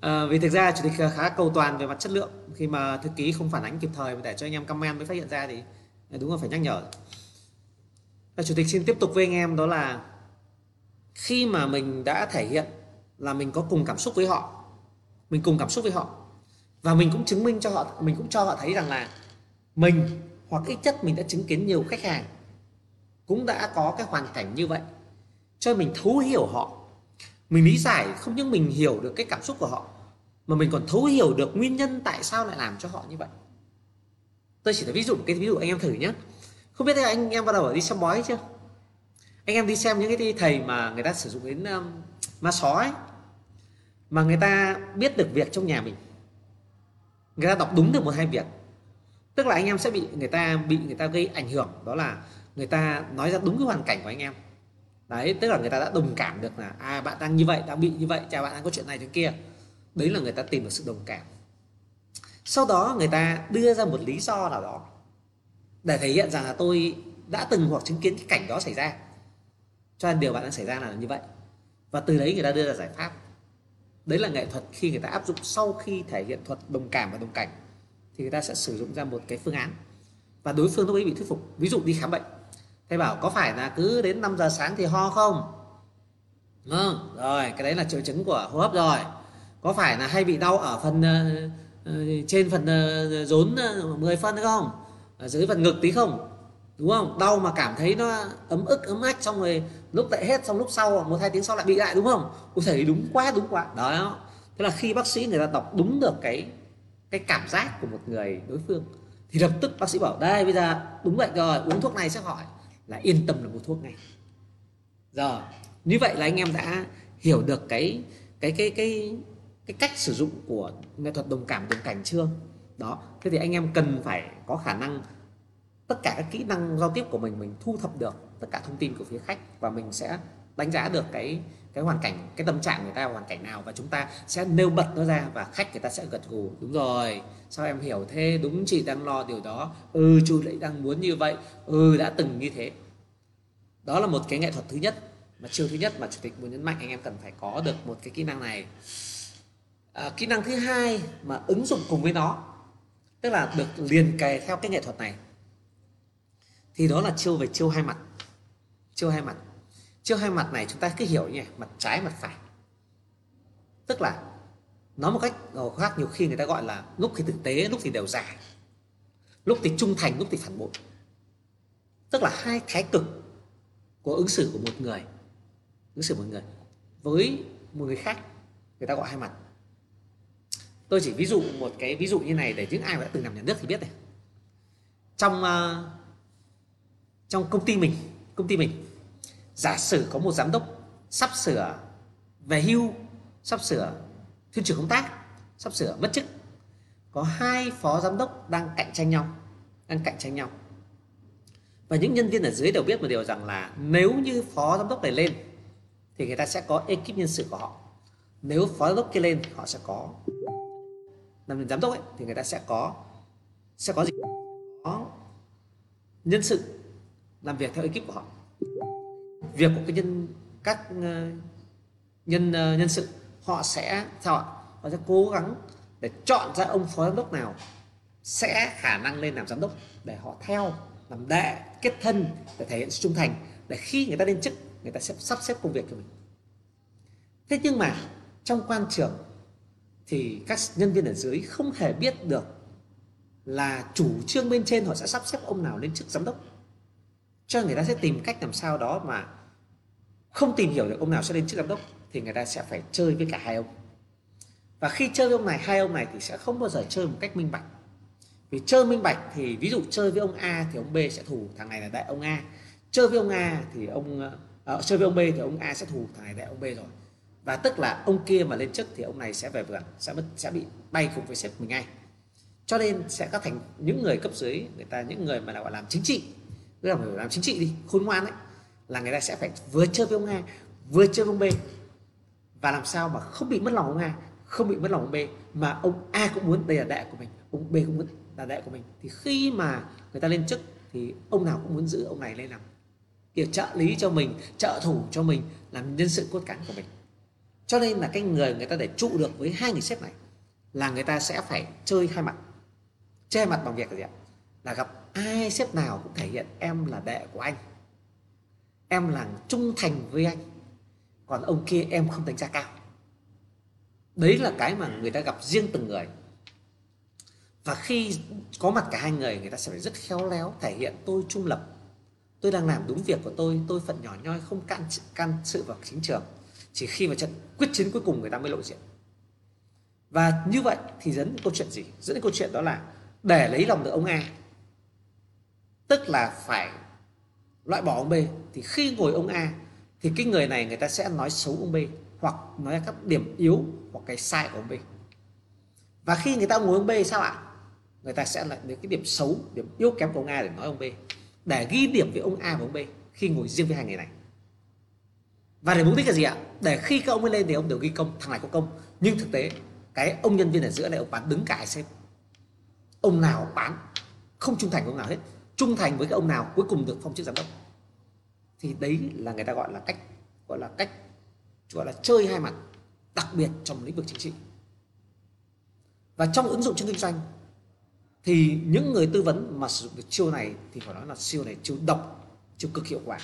à, vì thực ra chủ tịch khá cầu toàn về mặt chất lượng khi mà thư ký không phản ánh kịp thời để cho anh em comment mới phát hiện ra thì đúng là phải nhắc nhở. Chủ tịch xin tiếp tục với anh em, đó là khi mà mình đã thể hiện là mình có cùng cảm xúc với họ, mình cùng cảm xúc với họ, và mình cũng chứng minh cho họ, mình cũng cho họ thấy rằng là mình hoặc ít nhất mình đã chứng kiến nhiều khách hàng cũng đã có cái hoàn cảnh như vậy. Cho mình thấu hiểu họ, mình lý giải không những mình hiểu được cái cảm xúc của họ, mà mình còn thấu hiểu được nguyên nhân tại sao lại làm cho họ như vậy. Tôi chỉ là ví dụ một cái ví dụ anh em thử nhé không biết anh em bắt đầu đi xem bói chưa? Anh em đi xem những cái thầy mà người ta sử dụng đến um, ma só ấy mà người ta biết được việc trong nhà mình. Người ta đọc đúng được một hai việc. Tức là anh em sẽ bị người ta bị người ta gây ảnh hưởng đó là người ta nói ra đúng cái hoàn cảnh của anh em. Đấy tức là người ta đã đồng cảm được là à bạn đang như vậy đang bị như vậy chào bạn đang có chuyện này chuyện kia. Đấy là người ta tìm được sự đồng cảm. Sau đó người ta đưa ra một lý do nào đó để thể hiện rằng là tôi đã từng hoặc chứng kiến cái cảnh đó xảy ra. Cho nên điều bạn đang xảy ra là như vậy. Và từ đấy người ta đưa ra giải pháp. Đấy là nghệ thuật khi người ta áp dụng sau khi thể hiện thuật đồng cảm và đồng cảnh thì người ta sẽ sử dụng ra một cái phương án. Và đối phương lúc ấy bị thuyết phục. Ví dụ đi khám bệnh. Thầy bảo có phải là cứ đến 5 giờ sáng thì ho không? Ừ, rồi cái đấy là triệu chứng của hô hấp rồi. Có phải là hay bị đau ở phần uh, trên phần uh, rốn uh, 10 phân không? Ở dưới phần ngực tí không, đúng không? Đau mà cảm thấy nó ấm ức, ấm ách xong rồi lúc lại hết, xong lúc sau một hai tiếng sau lại bị lại, đúng không? Ôi thầy đúng quá đúng quá. Đó. Thế là khi bác sĩ người ta đọc đúng được cái cái cảm giác của một người đối phương, thì lập tức bác sĩ bảo, đây, bây giờ đúng vậy rồi, uống thuốc này sẽ khỏi. Là yên tâm là mua thuốc ngay. Giờ, như vậy là anh em đã hiểu được cái cái cái cái cái cách sử dụng của nghệ thuật đồng cảm, đồng cảnh chưa? Đó. Thế thì anh em cần phải có khả năng tất cả các kỹ năng giao tiếp của mình mình thu thập được tất cả thông tin của phía khách và mình sẽ đánh giá được cái cái hoàn cảnh cái tâm trạng người ta hoàn cảnh nào và chúng ta sẽ nêu bật nó ra và khách người ta sẽ gật gù. Đúng rồi. Sao em hiểu thế? Đúng chị đang lo điều đó. Ừ chú lại đang muốn như vậy. Ừ đã từng như thế. Đó là một cái nghệ thuật thứ nhất mà chiêu thứ nhất mà chủ tịch muốn nhấn mạnh anh em cần phải có được một cái kỹ năng này. À, kỹ năng thứ hai mà ứng dụng cùng với nó tức là được liền kề theo cái nghệ thuật này. Thì đó là chiêu về chiêu hai mặt. Chiêu hai mặt. Chiêu hai mặt này chúng ta cứ hiểu nhỉ, mặt trái, mặt phải. Tức là nói một cách khác, nhiều khi người ta gọi là lúc thì thực tế, lúc thì đều giả lúc thì trung thành, lúc thì phản bội. Tức là hai thái cực của ứng xử của một người. Ứng xử một người với một người khác, người ta gọi hai mặt tôi chỉ ví dụ một cái ví dụ như này để những ai đã từng làm nhà nước thì biết này. Trong uh, trong công ty mình công ty mình giả sử có một giám đốc sắp sửa về hưu sắp sửa thuyên trưởng công tác sắp sửa mất chức có hai phó giám đốc đang cạnh tranh nhau đang cạnh tranh nhau. Và những nhân viên ở dưới đều biết một điều rằng là nếu như phó giám đốc này lên thì người ta sẽ có ekip nhân sự của họ. Nếu phó giám đốc kia lên họ sẽ có làm giám đốc ấy, thì người ta sẽ có sẽ có gì? Có nhân sự làm việc theo ekip của họ. Việc của cái nhân các ờ, nhân ờ, nhân sự họ sẽ sao ạ? Họ sẽ cố gắng để chọn ra ông phó giám đốc nào sẽ khả năng lên làm giám đốc để họ theo làm đệ kết thân để thể hiện sự trung thành để khi người ta lên chức người ta sẽ sắp xếp công việc cho mình. Thế nhưng mà trong quan trường thì các nhân viên ở dưới không hề biết được là chủ trương bên trên họ sẽ sắp xếp ông nào lên chức giám đốc. Cho người ta sẽ tìm cách làm sao đó mà không tìm hiểu được ông nào sẽ lên chức giám đốc thì người ta sẽ phải chơi với cả hai ông. Và khi chơi với ông này hai ông này thì sẽ không bao giờ chơi một cách minh bạch. Vì chơi minh bạch thì ví dụ chơi với ông A thì ông B sẽ thù thằng này là đại ông A. Chơi với ông A thì ông uh, chơi với ông B thì ông A sẽ thù thằng này đại ông B rồi và tức là ông kia mà lên chức thì ông này sẽ về vườn, sẽ mất, sẽ bị bay cùng với sếp mình ngay. Cho nên sẽ có thành những người cấp dưới, người ta những người mà là gọi làm chính trị. Tức là phải làm chính trị đi, khôn ngoan ấy, là người ta sẽ phải vừa chơi với ông A, vừa chơi với ông B. Và làm sao mà không bị mất lòng ông A, không bị mất lòng ông B, mà ông A cũng muốn, đây là đệ của mình, ông B cũng muốn là đệ của mình. Thì khi mà người ta lên chức thì ông nào cũng muốn giữ ông này lên làm, kiểu trợ lý cho mình, trợ thủ cho mình, làm nhân sự cốt cán của mình cho nên là cái người người ta để trụ được với hai người sếp này là người ta sẽ phải chơi hai mặt. Che mặt bằng việc là gì ạ? Là gặp ai sếp nào cũng thể hiện em là đệ của anh, em là trung thành với anh, còn ông kia em không đánh giá cao. Đấy là cái mà người ta gặp riêng từng người. Và khi có mặt cả hai người người ta sẽ phải rất khéo léo thể hiện tôi trung lập. Tôi đang làm đúng việc của tôi tôi phận nhỏ nhoi, không can can sự vào chính trường chỉ khi mà trận quyết chiến cuối cùng người ta mới lộ diện. Và như vậy thì dẫn đến câu chuyện gì? Dẫn đến câu chuyện đó là để lấy lòng được ông A, tức là phải loại bỏ ông B, thì khi ngồi ông A thì cái người này người ta sẽ nói xấu ông B hoặc nói các điểm yếu hoặc cái sai của ông B. Và khi người ta ngồi ông B sao ạ? Người ta sẽ lại lấy cái điểm xấu, điểm yếu kém của ông A để nói ông B, để ghi điểm với ông A và ông B khi ngồi riêng với hai người này và để mục đích là gì ạ? Để khi các ông ấy lên thì ông đều ghi công, thằng này có công. Nhưng thực tế, cái ông nhân viên ở giữa này, ông bán đứng cả hai ông nào bán, không trung thành với ông nào hết. Trung thành với cái ông nào cuối cùng được phong chức giám đốc. Thì đấy là người ta gọi là cách, gọi là cách, gọi là chơi hai mặt, đặc biệt trong lĩnh vực chính trị. Và trong ứng dụng trong kinh doanh, thì những người tư vấn mà sử dụng được chiêu này thì phải nói là chiêu này chiêu độc, chiêu cực hiệu quả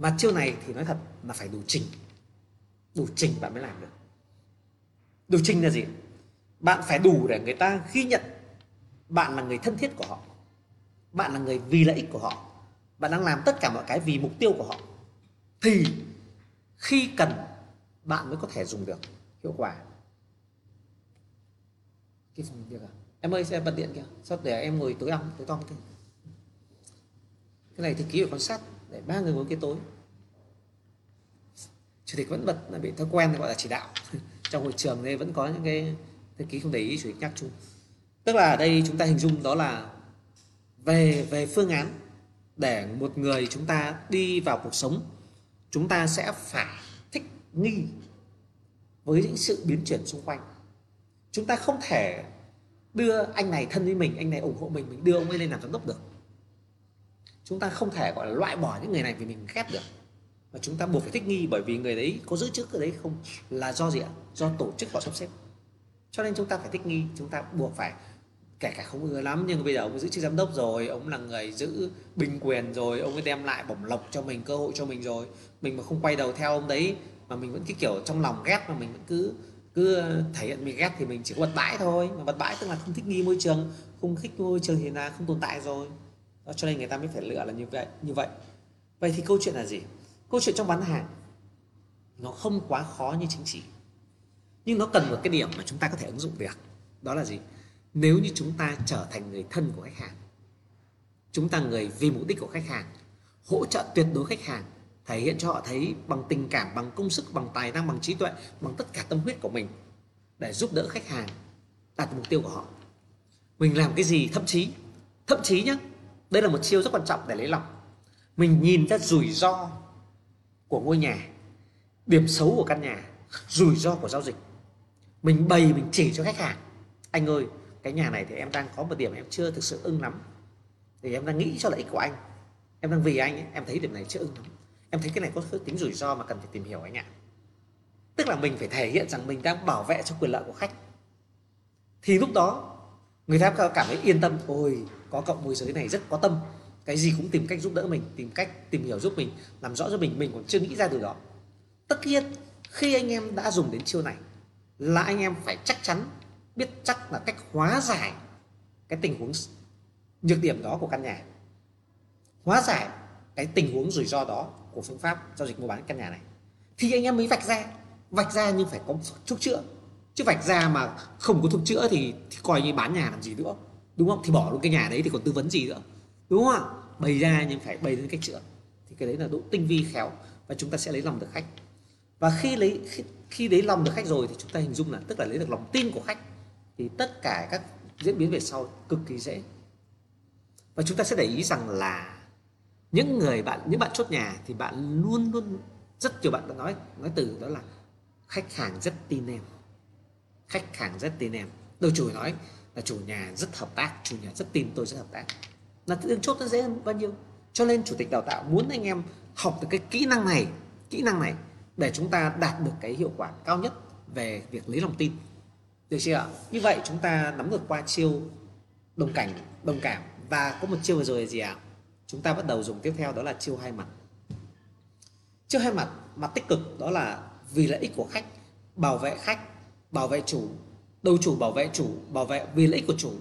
mà chiêu này thì nói thật là phải đủ trình. Đủ trình bạn mới làm được. Đủ trình là gì? Bạn phải đủ để người ta ghi nhận bạn là người thân thiết của họ. Bạn là người vì lợi ích của họ. Bạn đang làm tất cả mọi cái vì mục tiêu của họ. Thì khi cần, bạn mới có thể dùng được. Hiệu quả. Cái phòng việc à? Em ơi, xe bật điện kìa. Sao để em ngồi tối ong tối tong kìa cái này thì ký ở quan sát để ba người ngồi kia tối. Chủ tịch vẫn bật là bị thói quen, gọi là chỉ đạo. *laughs* Trong hội trường đây vẫn có những cái thư ký không để ý, chủ tịch nhắc chung. Tức là ở đây chúng ta hình dung đó là về về phương án để một người chúng ta đi vào cuộc sống, chúng ta sẽ phải thích nghi với những sự biến chuyển xung quanh. Chúng ta không thể đưa anh này thân với mình, anh này ủng hộ mình mình đưa ông ấy lên làm giám đốc được chúng ta không thể, gọi là, loại bỏ những người này vì mình ghét được. Mà chúng ta buộc phải thích nghi bởi vì người đấy có giữ chức ở đấy không là do gì ạ? Do tổ chức họ sắp xếp. Cho nên chúng ta phải thích nghi, chúng ta buộc phải, kể cả không ưa lắm, nhưng bây giờ ông giữ chức giám đốc rồi, ông là người giữ bình quyền rồi, ông ấy đem lại bổng lộc cho mình, cơ hội cho mình rồi. Mình mà không quay đầu theo ông đấy mà mình vẫn cái kiểu trong lòng ghét mà mình vẫn cứ cứ thể hiện mình ghét thì mình chỉ có bật bãi thôi. Mà bật bãi tức là không thích nghi môi trường, không thích môi trường thì là không tồn tại rồi đó, cho nên người ta mới phải lựa là như vậy như vậy. Vậy thì câu chuyện là gì? Câu chuyện trong bán hàng nó không quá khó như chính trị. Nhưng nó cần một cái điểm mà chúng ta có thể ứng dụng được. Đó là gì? Nếu như chúng ta trở thành người thân của khách hàng chúng ta người vì mục đích của khách hàng hỗ trợ tuyệt đối khách hàng thể hiện cho họ thấy bằng tình cảm bằng công sức bằng tài năng bằng trí tuệ bằng tất cả tâm huyết của mình để giúp đỡ khách hàng đạt mục tiêu của họ. Mình làm cái gì thậm chí thậm chí nhá đây là một chiêu rất quan trọng để lấy lòng. Mình nhìn ra rủi ro của ngôi nhà điểm xấu của căn nhà rủi ro của giao dịch. Mình bày mình chỉ cho khách hàng. Anh ơi cái nhà này thì em đang có một điểm em chưa thực sự ưng lắm. Thì em đang nghĩ cho lợi ích của anh. Em đang vì anh ấy, em thấy điểm này chưa ưng lắm. Em thấy cái này có tính rủi ro mà cần phải tìm hiểu anh ạ. Tức là mình phải thể hiện rằng mình đang bảo vệ cho quyền lợi của khách. Thì lúc đó người ta cảm thấy yên tâm. Ôi có cộng môi giới này rất có tâm. Cái gì cũng tìm cách giúp đỡ mình tìm cách tìm hiểu giúp mình làm rõ cho mình mình còn chưa nghĩ ra từ đó. Tất nhiên khi anh em đã dùng đến chiêu này là anh em phải chắc chắn biết chắc là cách hóa giải cái tình huống nhược điểm đó của căn nhà. Hóa giải cái tình huống rủi ro đó của phương pháp giao dịch mua bán căn nhà này. Thì anh em mới vạch ra. Vạch ra nhưng phải có thuốc chữa. Chứ vạch ra mà không có thuốc chữa thì, thì coi như bán nhà làm gì nữa đúng không? Thì bỏ luôn cái nhà đấy thì còn tư vấn gì nữa? Đúng không ạ? Bày ra nhưng phải bày ra cách chữa thì cái đấy là độ tinh vi khéo và chúng ta sẽ lấy lòng được khách. Và khi lấy khi, khi lấy lòng được khách rồi thì chúng ta hình dung là tức là lấy được lòng tin của khách thì tất cả các diễn biến về sau cực kỳ dễ. Và chúng ta sẽ để ý rằng là những người bạn những bạn chốt nhà thì bạn luôn luôn rất nhiều bạn đã nói nói từ đó là khách hàng rất tin em. Khách hàng rất tin em. Đầu chủ nói là chủ nhà rất hợp tác, chủ nhà rất tin tôi rất hợp tác. Là tương chốt nó dễ hơn bao nhiêu? Cho nên chủ tịch đào tạo muốn anh em học được cái kỹ năng này, kỹ năng này để chúng ta đạt được cái hiệu quả cao nhất về việc lấy lòng tin. Được chưa ạ? Như vậy chúng ta nắm được qua chiêu đồng cảnh, đồng cảm. Và có một chiêu vừa rồi là gì ạ? Chúng ta bắt đầu dùng tiếp theo, đó là chiêu hai mặt. Chiêu hai mặt mặt tích cực, đó là vì lợi ích của khách, bảo vệ khách, bảo vệ chủ đầu chủ bảo vệ chủ, bảo vệ vì lợi ích của chủ.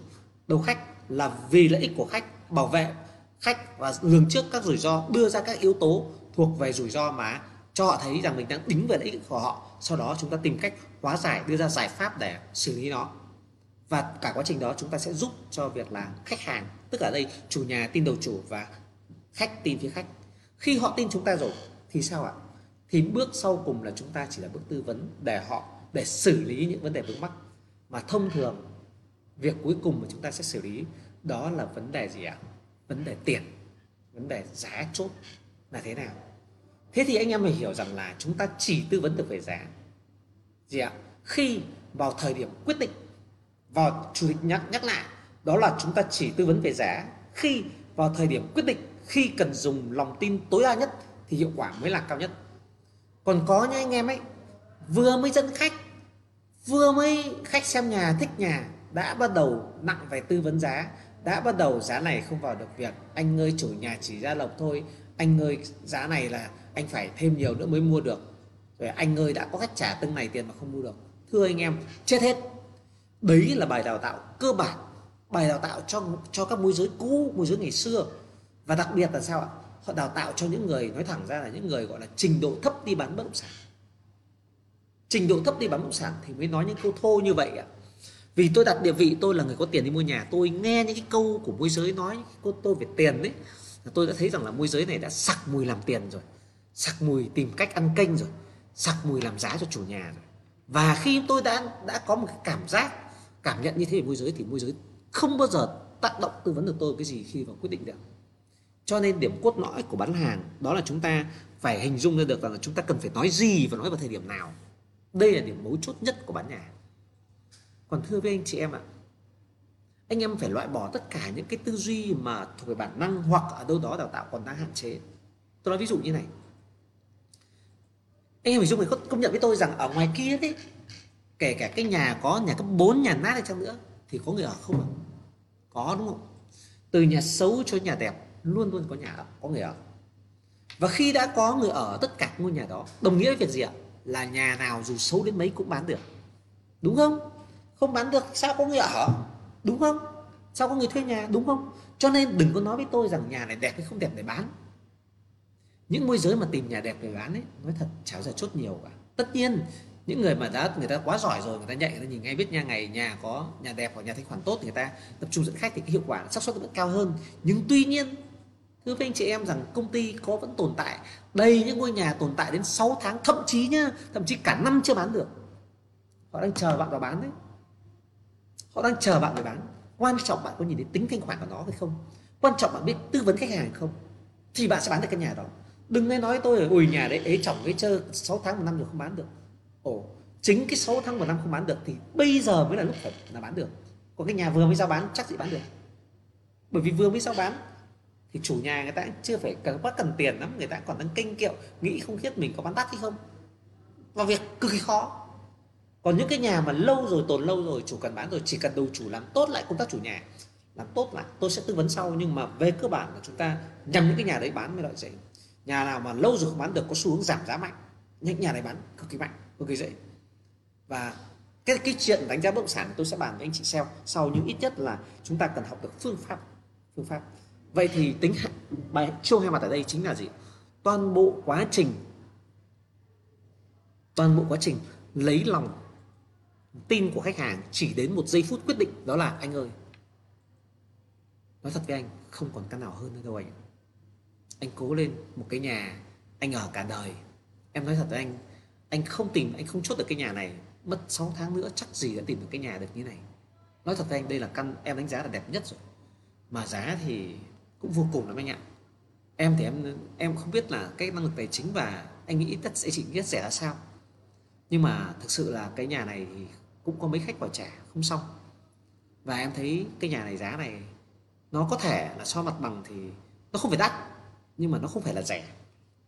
Đầu khách là vì lợi ích của khách, bảo vệ khách và lường trước các rủi ro, đưa ra các yếu tố thuộc về rủi ro mà cho họ thấy rằng mình đang tính về lợi ích của họ. Sau đó chúng ta tìm cách hóa giải, đưa ra giải pháp để xử lý nó. Và cả quá trình đó chúng ta sẽ giúp cho việc là khách hàng, tức là đây, chủ nhà tin đầu chủ và khách tin phía khách. Khi họ tin chúng ta rồi thì sao ạ? Thì bước sau cùng là chúng ta chỉ là bước tư vấn để họ, để xử lý những vấn đề vướng mắc mà thông thường, việc cuối cùng mà chúng ta sẽ xử lý đó là vấn đề gì ạ? Vấn đề tiền, vấn đề giá chốt là thế nào? Thế thì anh em phải hiểu rằng là chúng ta chỉ tư vấn được về giá. Gì ạ? Khi vào thời điểm quyết định, vào chủ tịch nhắc nhắc lại, đó là chúng ta chỉ tư vấn về giá. Khi vào thời điểm quyết định, khi cần dùng lòng tin tối đa nhất thì hiệu quả mới là cao nhất. Còn có nha anh em ấy, vừa mới dẫn khách vừa mới khách xem nhà, thích nhà, đã bắt đầu nặng về tư vấn giá, đã bắt đầu giá này không vào được việc. Anh ơi, chủ nhà chỉ ra lộc thôi. Anh ơi, giá này là anh phải thêm nhiều nữa mới mua được. Rồi anh ơi, đã có khách trả từng này tiền mà không mua được. Thưa anh em, chết hết. Đấy là bài đào tạo cơ bản, bài đào tạo cho cho các môi giới cũ, môi giới ngày xưa. Và đặc biệt là sao ạ? Họ đào tạo cho những người, nói thẳng ra là những người gọi là trình độ thấp đi bán bất động sản trình độ thấp đi bán bất động sản thì mới nói những câu thô như vậy ạ. Vì tôi đặt địa vị, tôi là người có tiền đi mua nhà, tôi nghe những cái câu của môi giới nói câu tôi về tiền đấy tôi đã thấy rằng là môi giới này đã sặc mùi làm tiền rồi, sặc mùi tìm cách ăn kênh rồi, sặc mùi làm giá cho chủ nhà rồi. Và khi tôi đã đã có một cái cảm giác, cảm nhận như thế về môi giới thì môi giới không bao giờ tác động tư vấn được tôi cái gì khi vào quyết định được. Cho nên điểm cốt lõi của bán hàng đó là chúng ta phải hình dung ra được rằng là chúng ta cần phải nói gì và nói vào thời điểm nào đây là điểm mấu chốt nhất của bán nhà. Còn thưa với anh chị em ạ, anh em phải loại bỏ tất cả những cái tư duy mà thuộc về bản năng hoặc ở đâu đó đào tạo còn đang hạn chế. Tôi nói ví dụ như này. Anh em hình dung phải công nhận với tôi rằng ở ngoài kia đấy, kể cả cái nhà có nhà cấp 4 nhà nát hay chăng nữa, thì có người ở không ạ? Có, đúng không? Từ nhà xấu cho nhà đẹp, luôn luôn có nhà ở, có người ở. Và khi đã có người ở tất cả ngôi nhà đó, đồng nghĩa với việc gì ạ? Là nhà nào dù xấu đến mấy cũng bán được. Đúng không? Không bán được, sao có người ở đúng không? Sao có người thuê nhà? Đúng không? Cho nên đừng có nói với tôi rằng nhà này đẹp hay không đẹp để bán. Những môi giới mà tìm nhà đẹp để bán ấy, nói thật, chả ra giờ chốt nhiều cả. Tất nhiên, những người mà đã, người ta quá giỏi rồi, người ta nhạy, người ta nhìn ngay biết nha ngày nhà có nhà đẹp hoặc nhà thanh khoản tốt thì người ta tập trung dẫn khách thì cái hiệu quả xác suất vẫn cao hơn. Nhưng tuy nhiên thưa với anh chị em rằng công ty có vẫn tồn tại đây những ngôi nhà tồn tại đến 6 tháng, thậm chí nhá, thậm chí cả năm chưa bán được. Họ đang chờ bạn vào bán đấy. Họ đang chờ bạn để bán. Quan trọng bạn có nhìn thấy tính thanh khoản của nó hay không? Quan trọng bạn biết tư vấn khách hàng hay không? Thì bạn sẽ bán được căn nhà đó. Đừng nghe nói tôi ủi nhà đấy ế chồng cái chơi 6 tháng một năm rồi không bán được. Ồ, chính cái 6 tháng một năm không bán được thì bây giờ mới là lúc phải là bán được. Còn cái nhà vừa mới giao bán chắc gì bán được. Bởi vì vừa mới giao bán thì chủ nhà người ta chưa phải cần, quá cần tiền lắm, người ta còn đang kinh kiệu, nghĩ không biết mình có bán đắt hay không. Và việc cực kỳ khó. Còn những cái nhà mà lâu rồi, tồn lâu rồi, chủ cần bán rồi, chỉ cần đầu chủ làm tốt lại công tác chủ nhà, làm tốt lại, tôi sẽ tư vấn sau, nhưng mà về cơ bản là chúng ta nhằm những cái nhà đấy bán mới lợi dễ nhà nào mà lâu rồi không bán được, có xu hướng giảm giá mạnh, những nhà này bán cực kỳ mạnh, cực kỳ dễ. Và cái cái chuyện đánh giá bất động sản tôi sẽ bàn với anh chị sau. Sau nhưng ít nhất là chúng ta cần học được phương pháp phương pháp vậy thì tính bài chiêu hai mặt ở đây chính là gì? Toàn bộ quá trình toàn bộ quá trình lấy lòng tin của khách hàng chỉ đến một giây phút quyết định đó là anh ơi, nói thật với anh, không còn căn nào hơn nữa đâu anh anh cố lên một cái nhà, anh ở cả đời. Em nói thật với anh anh không tìm, anh không chốt được cái nhà này. Mất 6 tháng nữa chắc gì đã tìm được cái nhà được như này. Nói thật với anh, đây là căn em đánh giá là đẹp nhất rồi. Mà giá thì cũng vô cùng lắm anh ạ. Em thì em em không biết là cái năng lực tài chính và anh nghĩ tất sẽ chỉ biết rẻ là sao. Nhưng mà thực sự là cái nhà này thì cũng có mấy khách vào trả không xong. Và em thấy cái nhà này giá này, nó có thể là so mặt bằng thì nó không phải đắt, nhưng mà nó không phải là rẻ.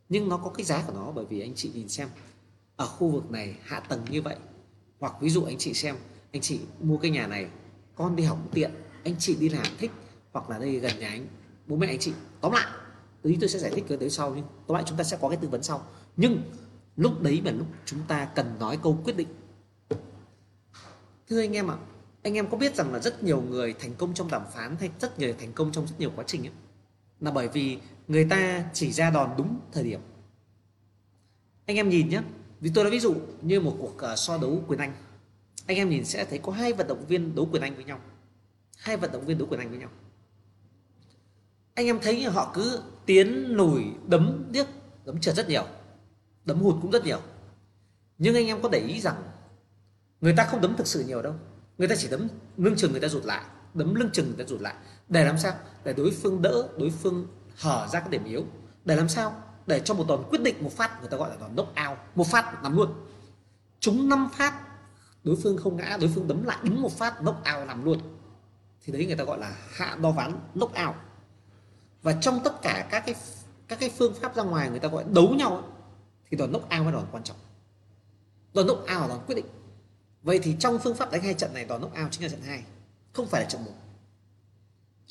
Nhưng nó có cái giá của nó bởi vì anh chị nhìn xem, ở khu vực này, hạ tầng như vậy. Hoặc ví dụ anh chị xem, anh chị mua cái nhà này, con đi học tiện, anh chị đi làm thích, hoặc là đây gần nhà anh bố mẹ anh chị. Tóm lại tí tôi sẽ giải thích cái tới sau nhưng tóm lại chúng ta sẽ có cái tư vấn sau. Nhưng lúc đấy là lúc chúng ta cần nói câu quyết định. Thưa anh em ạ à, anh em có biết rằng là rất nhiều người thành công trong đàm phán hay rất nhiều thành công trong rất nhiều quá trình ấy, là bởi vì người ta chỉ ra đòn đúng thời điểm. Anh em nhìn nhé vì tôi nói ví dụ như một cuộc uh, so đấu quyền anh. Anh em nhìn sẽ thấy có hai vận động viên đấu quyền anh với nhau. Hai vận động viên đấu quyền anh với nhau anh em thấy họ cứ tiến lùi đấm, điếc, đấm trượt rất nhiều, đấm hụt cũng rất nhiều. Nhưng anh em có để ý rằng người ta không đấm thực sự nhiều đâu. Người ta chỉ đấm lưng chừng người ta rụt lại, đấm lưng chừng người ta rụt lại. Để làm sao? Để đối phương đỡ, đối phương hở ra cái điểm yếu. Để làm sao? Để cho một đòn quyết định, một phát người ta gọi là đòn knock out, một phát nằm luôn. Chúng năm phát, đối phương không ngã, đối phương đấm lại đúng một phát knock out nằm luôn. Thì đấy người ta gọi là hạ đo ván knock out và trong tất cả các cái các cái phương pháp ra ngoài người ta gọi đấu nhau thì đòn knock out mới đòn quan trọng. Đòn knock out là đòn quyết định. Vậy thì trong phương pháp đánh hai trận này, đòn knock out chính là trận hai, không phải là trận một.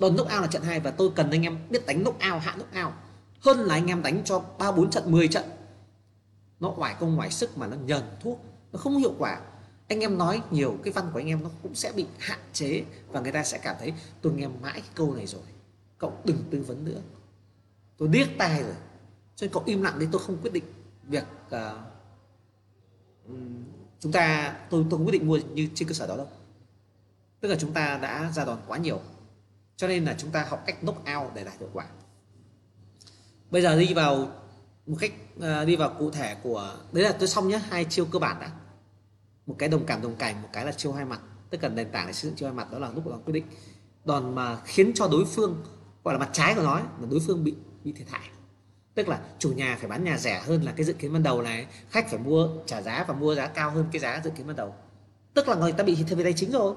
Đòn knock out là trận hai và tôi cần anh em biết đánh knock out, hạ knock out. Hơn là anh em đánh cho ba bốn trận 10 trận. Nó ngoài công, ngoài sức mà nó nhờn thuốc, nó không hiệu quả. Anh em nói nhiều, cái văn của anh em nó cũng sẽ bị hạn chế và người ta sẽ cảm thấy tôi nghe mãi cái câu này rồi cậu đừng tư vấn nữa. Tôi điếc tai rồi. Cho nên cậu im lặng đi tôi không quyết định việc uh, chúng ta tôi tôi không quyết định mua như trên cơ sở đó đâu. Tức là chúng ta đã ra đòn quá nhiều cho nên là chúng ta học cách knock out để đạt hiệu quả. Bây giờ đi vào một cách uh, đi vào cụ thể của đấy là tôi xong nhé hai chiêu cơ bản đã. Một cái đồng cảm đồng cảnh một cái là chiêu hai mặt. Tất cả nền tảng để xây dựng chiêu hai mặt đó là lúc đòn quyết định. Đòn mà khiến cho đối phương gọi là mặt trái của nó ấy, là đối phương bị bị thiệt hại. Tức là chủ nhà phải bán nhà rẻ hơn là cái dự kiến ban đầu này khách phải mua trả giá và mua giá cao hơn cái giá dự kiến ban đầu. Tức là người ta bị thiệt về tài chính rồi.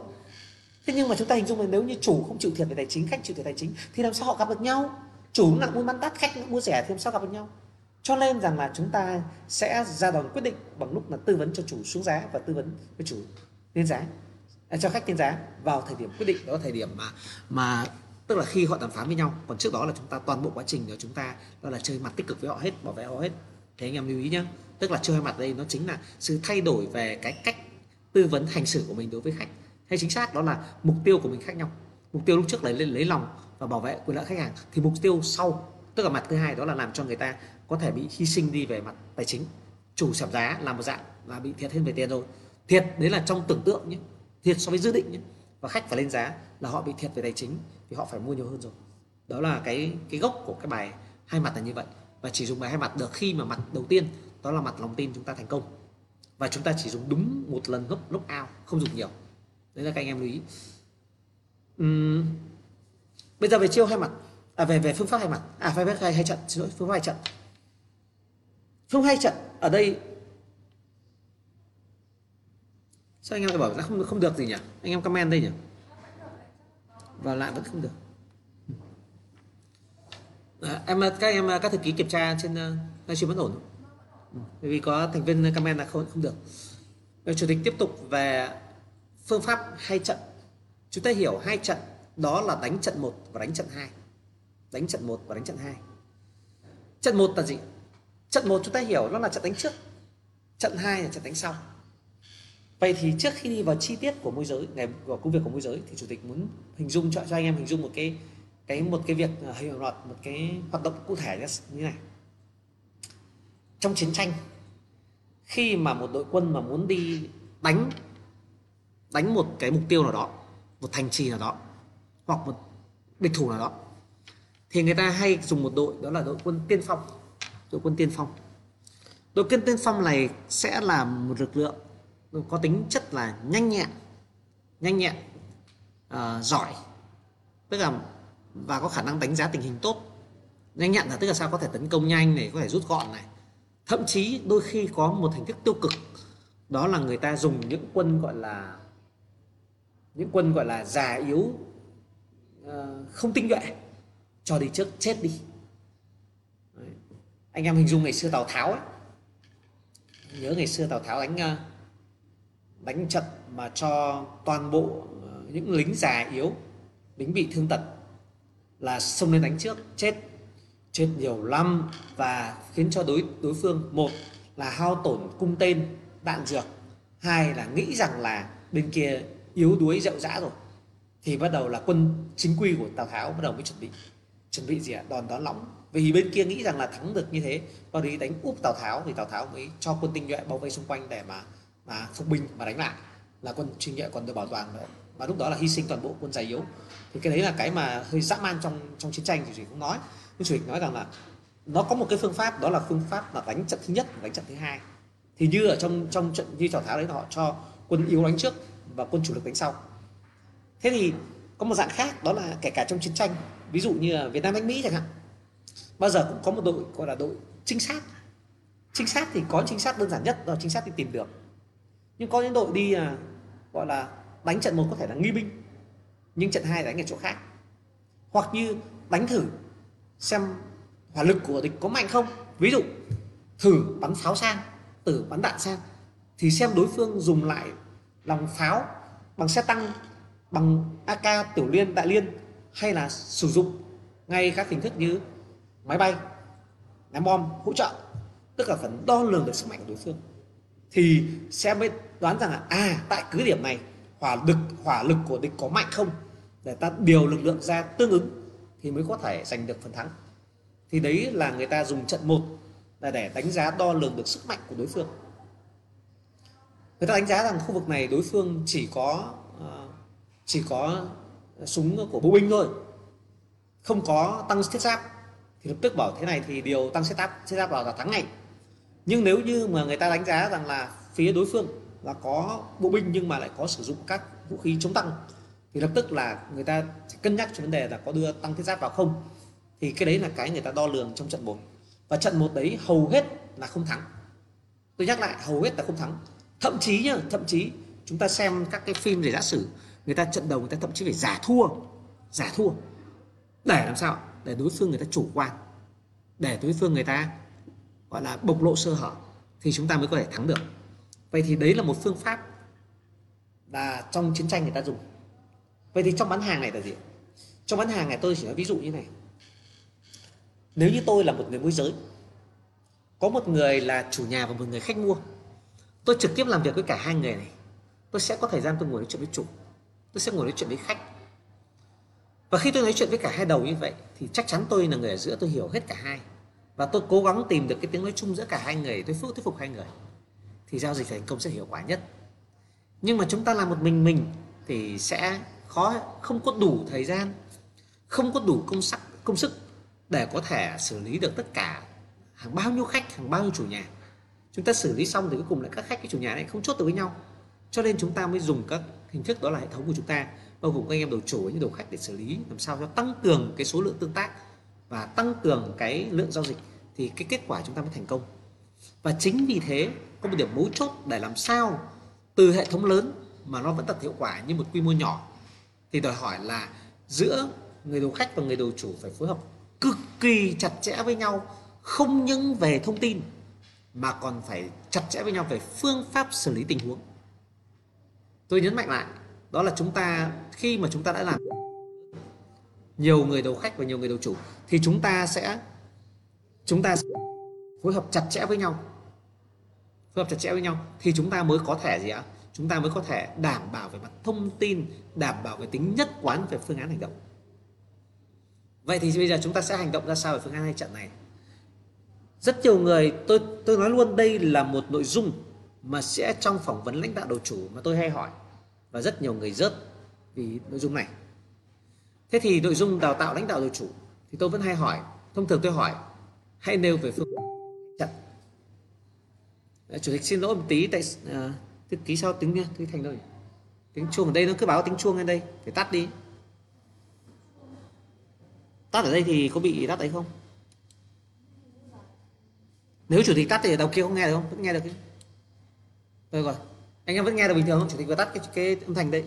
Thế nhưng mà chúng ta hình dung là nếu như chủ không chịu thiệt về tài chính khách chịu thiệt tài chính thì làm sao họ gặp được nhau? Chủ nặng mua bán đắt khách mua rẻ thì làm sao gặp được nhau? Cho nên rằng là chúng ta sẽ ra đòn quyết định bằng lúc là tư vấn cho chủ xuống giá và tư vấn với chủ lên giá à, cho khách lên giá vào thời điểm quyết định. Đó là thời điểm mà mà tức là khi họ đàm phán với nhau còn trước đó là chúng ta toàn bộ quá trình của chúng ta đó là chơi mặt tích cực với họ hết bảo vệ họ hết. Thế anh em lưu ý nhé tức là chơi hai mặt đây nó chính là sự thay đổi về cái cách tư vấn hành xử của mình đối với khách. Hay chính xác đó là mục tiêu của mình khác nhau. Mục tiêu lúc trước là lấy, lấy lòng và bảo vệ quyền lợi khách hàng thì mục tiêu sau tức là mặt thứ hai đó là làm cho người ta có thể bị hy sinh đi về mặt tài chính. Chủ giảm giá làm một dạng là bị thiệt hơn về tiền rồi. Thiệt đấy là trong tưởng tượng nhé. Thiệt so với dự định nhé. Và khách phải lên giá là họ bị thiệt về tài chính thì họ phải mua nhiều hơn rồi. Đó là cái cái gốc của cái bài hai mặt là như vậy. Và chỉ dùng bài hai mặt được khi mà mặt đầu tiên đó là mặt lòng tin chúng ta thành công. Và chúng ta chỉ dùng đúng một lần lúc lúc ao, không dùng nhiều. Đấy là các anh em lưu ý. Uhm, bây giờ về chiêu hai mặt. À về về phương pháp hai mặt. À phải hai, hai trận. Xin lỗi phương pháp hai trận. Phương pháp hai trận ở đây sao anh em lại bảo là không không được gì nhỉ? Anh em comment đây nhỉ? Và lại vẫn không được. À, em các em các thư ký kiểm tra trên ờ, livestream vẫn ổn. Bởi vì có thành viên comment là không không được. Rồi, chủ tịch tiếp tục về phương pháp hai trận. Chúng ta hiểu hai trận. Đó là đánh trận 1 và đánh trận 2 đánh trận 1 và đánh trận 2 trận 1 là gì? Trận 1 chúng ta hiểu nó là trận đánh trước. Trận 2 là trận đánh sau. Vậy thì trước khi đi vào chi tiết của môi giới ngày của công việc của môi giới thì chủ tịch muốn hình dung cho cho anh em hình dung một cái cái, một cái việc hiểu hình loạt một cái hoạt động cụ thể như này. Trong chiến tranh, khi mà một đội quân mà muốn đi đánh đánh một cái mục tiêu nào đó, một thành trì nào đó, hoặc một địch thủ nào đó, thì người ta hay dùng một đội, đó là đội quân tiên phong, đội quân tiên phong. Đội quân tiên phong này sẽ là một lực lượng có tính chất là nhanh nhẹn nhanh nhẹn uh, giỏi. Tức là và có khả năng đánh giá tình hình tốt. Nhanh nhẹn là tức là sao? Có thể tấn công nhanh này có thể rút gọn này. Thậm chí đôi khi có một hình thức tiêu cực. Đó là người ta dùng những quân gọi là những quân gọi là già yếu uh, không tinh nhuệ cho đi trước chết đi. Đấy. anh em hình dung ngày xưa tào tháo ấy. Nhớ ngày xưa tào tháo đánh ờ, đánh trận mà cho toàn bộ những lính già yếu, lính bị thương tật là xông lên đánh trước, chết chết nhiều lắm và khiến cho đối đối phương, một là hao tổn cung tên, đạn dược, hai là nghĩ rằng là bên kia yếu đuối rệu rã rồi. Thì bắt đầu là quân, chính quy của tào tháo bắt đầu mới chuẩn bị chuẩn bị gì ạ? Đòn đón lõng. Vì bên kia nghĩ rằng là thắng được như thế và đi đánh úp tào tháo thì tào tháo mới cho quân tinh nhuệ bao vây xung quanh để mà mà phục binh, mà đánh lại. Là quân trinh nhuệ còn được bảo toàn nữa và lúc đó là hy sinh toàn bộ quân giải yếu. Thì cái đấy là cái mà hơi dã man trong trong chiến tranh thì chủ tịch cũng nói. Nhưng chủ tịch nói rằng là nó có một cái phương pháp, đó là phương pháp là đánh trận thứ nhất và đánh trận thứ hai. Thì như ở trong trong trận, như trò tháo đấy họ cho quân yếu đánh trước và quân chủ lực đánh sau. Thế thì có một dạng khác, đó là kể cả trong chiến tranh, ví dụ như là Việt Nam đánh Mỹ chẳng hạn, bao giờ cũng có một đội gọi là đội trinh sát. Trinh sát thì có trinh sát đơn giản nhất, đó là trinh sát đi tìm được nhưng có những đội đi à, gọi là đánh trận một có thể là nghi binh, nhưng trận hai đánh ở chỗ khác. Hoặc như đánh thử xem hỏa lực của địch có mạnh không. Ví dụ, thử bắn pháo sang, tử bắn đạn sang, thì xem đối phương dùng lại lòng pháo bằng xe tăng, bằng AK tiểu liên, đại liên, hay là sử dụng ngay các hình thức như máy bay, ném bom, hỗ trợ. Tức là phần đo lường được sức mạnh của đối phương. Thì sẽ mới đoán rằng là à tại cứ điểm này hỏa lực hỏa lực của địch có mạnh không? Để ta điều lực lượng ra tương ứng thì mới có thể giành được phần thắng. Thì đấy là người ta dùng trận một là để đánh giá đo lường được sức mạnh của đối phương. Người ta đánh giá rằng khu vực này đối phương chỉ có ờ, chỉ có súng của bộ binh thôi, không có tăng thiết giáp. Thì lập tức bảo thế này thì điều tăng thiết giáp thiết giáp vào là thắng ngay. Nhưng nếu như mà người ta đánh giá rằng là phía đối phương là có bộ binh nhưng mà lại có sử dụng các vũ khí chống tăng, thì lập tức là người ta sẽ cân nhắc cho vấn đề là có đưa tăng thiết giáp vào không. Thì cái đấy là cái người ta đo lường trong trận một. Và trận một đấy hầu hết là không thắng. Tôi nhắc lại, hầu hết là không thắng. Thậm chí nhá, thậm chí chúng ta xem các cái phim về giả sử, người ta trận đầu người ta thậm chí phải giả thua giả thua để làm sao? Để đối phương người ta chủ quan, để đối phương người ta, gọi là bộc lộ sơ hở thì chúng ta mới có thể thắng được vậy thì đấy là một phương pháp là trong chiến tranh người ta dùng. Vậy thì trong bán hàng này là gì? Trong bán hàng này tôi chỉ nói ví dụ như này. Nếu như tôi là một người môi giới, có một người là chủ nhà và một người khách mua, tôi trực tiếp làm việc với cả hai người này, tôi sẽ có thời gian tôi ngồi nói chuyện với chủ, tôi sẽ ngồi nói chuyện với khách. Và khi tôi nói chuyện với cả hai đầu như vậy, thì chắc chắn tôi là người ở giữa, tôi hiểu hết cả hai. Và tôi cố gắng tìm được cái tiếng nói chung giữa cả hai người, tôi phước thuyết phục hai người thì giao dịch thành công sẽ hiệu quả nhất. Nhưng mà chúng ta làm một mình mình thì sẽ khó, không có đủ thời gian, không có đủ công sắc, công sức để có thể xử lý được tất cả hàng bao nhiêu khách, hàng bao nhiêu chủ nhà. Chúng ta xử lý xong thì cuối cùng lại các khách, cái chủ nhà này không chốt được với nhau. Cho nên chúng ta mới dùng các hình thức đó là hệ thống của chúng ta, bao gồm các anh em đầu chủ những đầu khách để xử lý, làm sao cho tăng cường cái số lượng tương tác và tăng cường cái lượng giao dịch thì cái kết quả chúng ta mới thành công. Và chính vì thế có một điểm mấu chốt để làm sao từ hệ thống lớn mà nó vẫn đạt hiệu quả như một quy mô nhỏ, thì đòi hỏi là giữa người đầu khách và người đầu chủ phải phối hợp cực kỳ chặt chẽ với nhau, không những về thông tin mà còn phải chặt chẽ với nhau về phương pháp xử lý tình huống. Tôi nhấn mạnh lại, đó là chúng ta, khi mà chúng ta đã làm nhiều người đầu khách và nhiều người đầu chủ, thì chúng ta sẽ, chúng ta sẽ phối hợp chặt chẽ với nhau phối hợp chặt chẽ với nhau, thì chúng ta mới có thể gì ạ? Chúng ta mới có thể đảm bảo về mặt thông tin, đảm bảo về tính nhất quán về phương án hành động. Vậy thì bây giờ chúng ta sẽ hành động ra sao về phương án hai trận này? Rất nhiều người, tôi tôi nói luôn đây là một nội dung mà sẽ trong phỏng vấn lãnh đạo đầu chủ mà tôi hay hỏi. Và rất nhiều người rớt vì nội dung này. Thế thì nội dung đào tạo lãnh đạo đầu chủ thì tôi vẫn hay hỏi, thông thường tôi hỏi, hãy nêu về phương chủ tịch xin lỗi một tí tại uh, tí, tí sau tính nha tí thành rồi tiếng chuông ở đây nó cứ báo tiếng chuông lên đây phải tắt đi. Tắt ở đây thì có bị tắt đấy không? Nếu chủ tịch tắt thì ở đầu kia không nghe được không? Vẫn nghe được chứ. Rồi rồi anh em vẫn nghe được bình thường không? Chủ tịch vừa tắt cái, cái âm thanh đấy.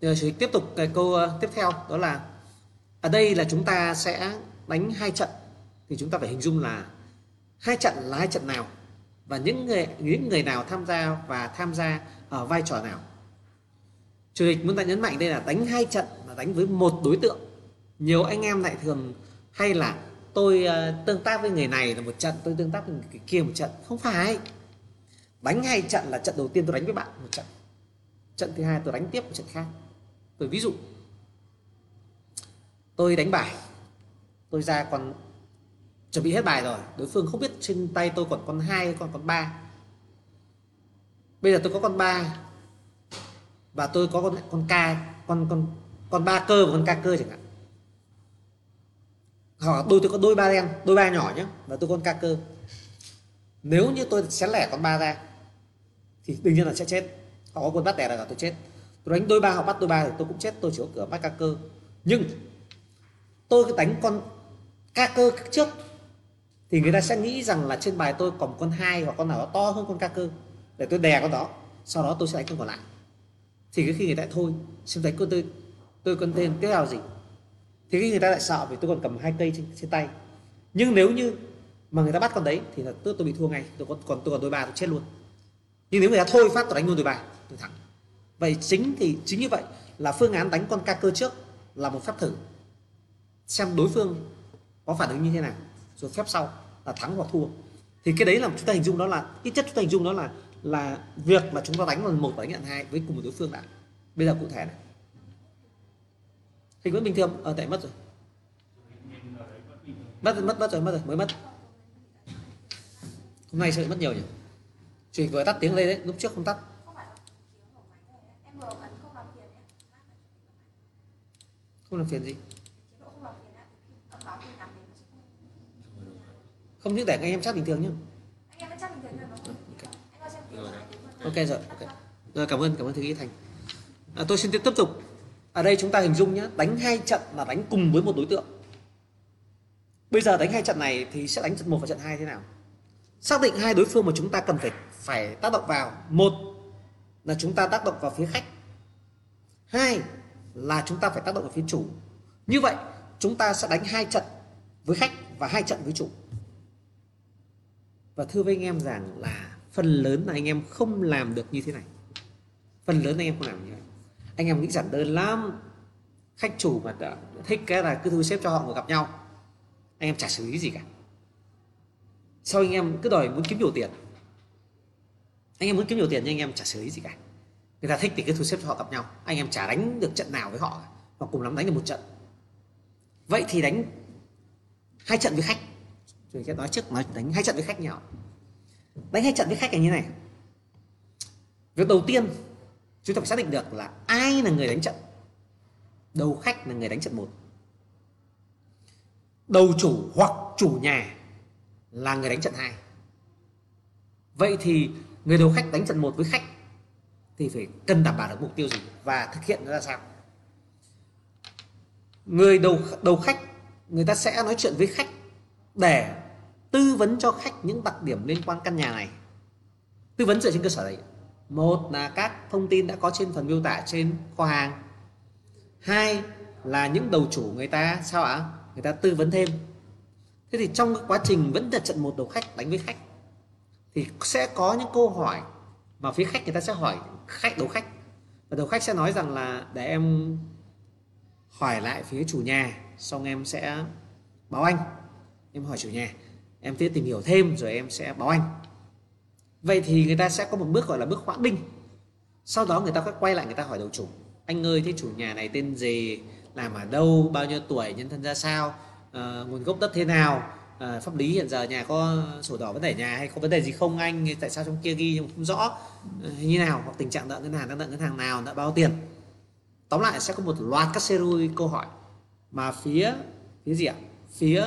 Giờ chủ tịch tiếp tục cái câu uh, tiếp theo đó là ở đây là chúng ta sẽ đánh hai trận. Thì chúng ta phải hình dung là hai trận là hai trận nào? Và những người những người nào tham gia và tham gia ở vai trò nào? Chủ tịch muốn ta nhấn mạnh đây là đánh hai trận là đánh với một đối tượng. Nhiều anh em lại thường hay là tôi uh, tương tác với người này là một trận tôi tương tác với người kia một trận. Không phải. Đánh hai trận là trận đầu tiên tôi đánh với bạn một trận. Trận thứ hai tôi đánh tiếp một trận khác. Tôi ví dụ tôi đánh bài tôi ra còn chuẩn bị hết bài rồi. Đối phương không biết trên tay tôi còn con hai hay còn con ba. Bây giờ tôi có con ba và tôi có con con ca, con con con ba cơ và con ca cơ chẳng hạn. Hoặc đôi tôi có đôi ba đen, đôi ba nhỏ nhé và tôi con ca cơ. Nếu như tôi sẽ lẻ con ba ra, thì đương nhiên là sẽ chết. Họ có quân bắt đẻ là tôi chết. Tôi đánh đôi ba, họ bắt đôi ba thì tôi cũng chết, tôi chỉ có cửa bắt ca cơ. Nhưng, tôi đánh con ca cơ trước thì người ta sẽ nghĩ rằng là trên bài tôi còn con hai hoặc con nào đó to hơn con ca cơ để tôi đè con đó sau đó tôi sẽ đánh con còn lại. Thì cái khi người ta thôi xem đánh con tôi tôi con tên tiếp theo gì? Thì khi người ta lại sợ vì tôi còn cầm hai cây trên, trên tay. Nhưng nếu như mà người ta bắt con đấy thì là tôi, tôi bị thua ngay tôi còn còn tôi còn đôi ba tôi chết luôn. Nhưng nếu người ta thôi phát tôi đánh luôn đôi ba tôi thắng. Vậy chính thì chính như vậy là phương án đánh con ca cơ trước là một phép thử. Xem đối phương có phản ứng như thế nào rồi phép sau là thắng hoặc thua. Thì cái đấy là chúng ta hình dung đó là, ít nhất chúng ta hình dung đó là là việc mà chúng ta đánh lần một và đánh lần hai với cùng một đối phương đã. Bây giờ cụ thể này. Hình vẫn bình thường ở tại mất rồi. Mất mất mất rồi mất rồi, mới mất. Hôm nay sẽ mất nhiều nhỉ? Chỉ vừa tắt tiếng lên đấy, lúc trước không tắt. Không làm phiền gì. Không những để anh em chat bình thường nhé ok rồi ok. Rồi cảm ơn cảm ơn thư ký thành. À, tôi xin tiếp tục. Ở đây chúng ta hình dung nhé đánh hai trận là đánh cùng với một đối tượng. Bây giờ đánh hai trận này thì sẽ đánh trận một và trận hai thế nào? Xác định hai đối phương mà chúng ta cần phải phải tác động vào. Một là chúng ta tác động vào phía khách. Hai là chúng ta phải tác động vào phía chủ. Như vậy chúng ta sẽ đánh hai trận với khách và hai trận với chủ và thưa với anh em rằng là phần lớn là anh em không làm được như thế này. Phần lớn anh em không làm như thế này. Anh em nghĩ giản đơn lắm. Khách chủ mà thích cái là cứ thu xếp cho họ ngồi gặp nhau. Anh em chả xử lý gì cả. Sau anh em cứ đòi muốn kiếm nhiều tiền? Anh em muốn kiếm nhiều tiền nhưng anh em chả xử lý gì cả. Người ta thích thì cứ thu xếp cho họ gặp nhau. Anh em chả đánh được trận nào với họ mà cùng lắm đánh được một trận. Vậy thì đánh hai trận với khách rồi sẽ nói trước nói đánh hai trận với khách nhau đánh hai trận với khách là như này. Việc đầu tiên, chúng ta phải xác định được là ai là người đánh trận. Đầu khách là người đánh trận một. Đầu chủ hoặc chủ nhà là người đánh trận hai. Vậy thì người đầu khách đánh trận một với khách thì phải cần đảm bảo được mục tiêu gì và thực hiện nó ra sao? Người đầu đầu khách, người ta sẽ nói chuyện với khách để tư vấn cho khách những đặc điểm liên quan căn nhà này. Tư vấn dựa trên cơ sở đấy. Một là các thông tin đã có trên phần miêu tả trên kho hàng. Hai là những đầu chủ người ta, sao ạ? Người ta tư vấn thêm. Thế thì trong cái quá trình vẫn là trận một đầu khách, đánh với khách, thì sẽ có những câu hỏi mà phía khách người ta sẽ hỏi khách đầu khách. Và đầu khách sẽ nói rằng là để em hỏi lại phía chủ nhà, xong em sẽ báo anh em hỏi chủ nhà em sẽ tìm hiểu thêm rồi em sẽ báo anh. Vậy thì người ta sẽ có một bước gọi là bước hoãn đinh. Sau đó người ta sẽ quay lại người ta hỏi đầu chủ anh ơi thế chủ nhà này tên gì? Làm ở đâu? Bao nhiêu tuổi? Nhân thân ra sao? À, nguồn gốc đất thế nào? À, pháp lý hiện giờ nhà có sổ đỏ vấn đề nhà hay có vấn đề gì không anh? Tại sao trong kia ghi nhưng không rõ? À, như nào? Hoặc tình trạng nợ ngân hàng đang nợ ngân hàng nào nợ bao tiền? Tóm lại sẽ có một loạt các series câu hỏi. Mà phía phía gì ạ? Phía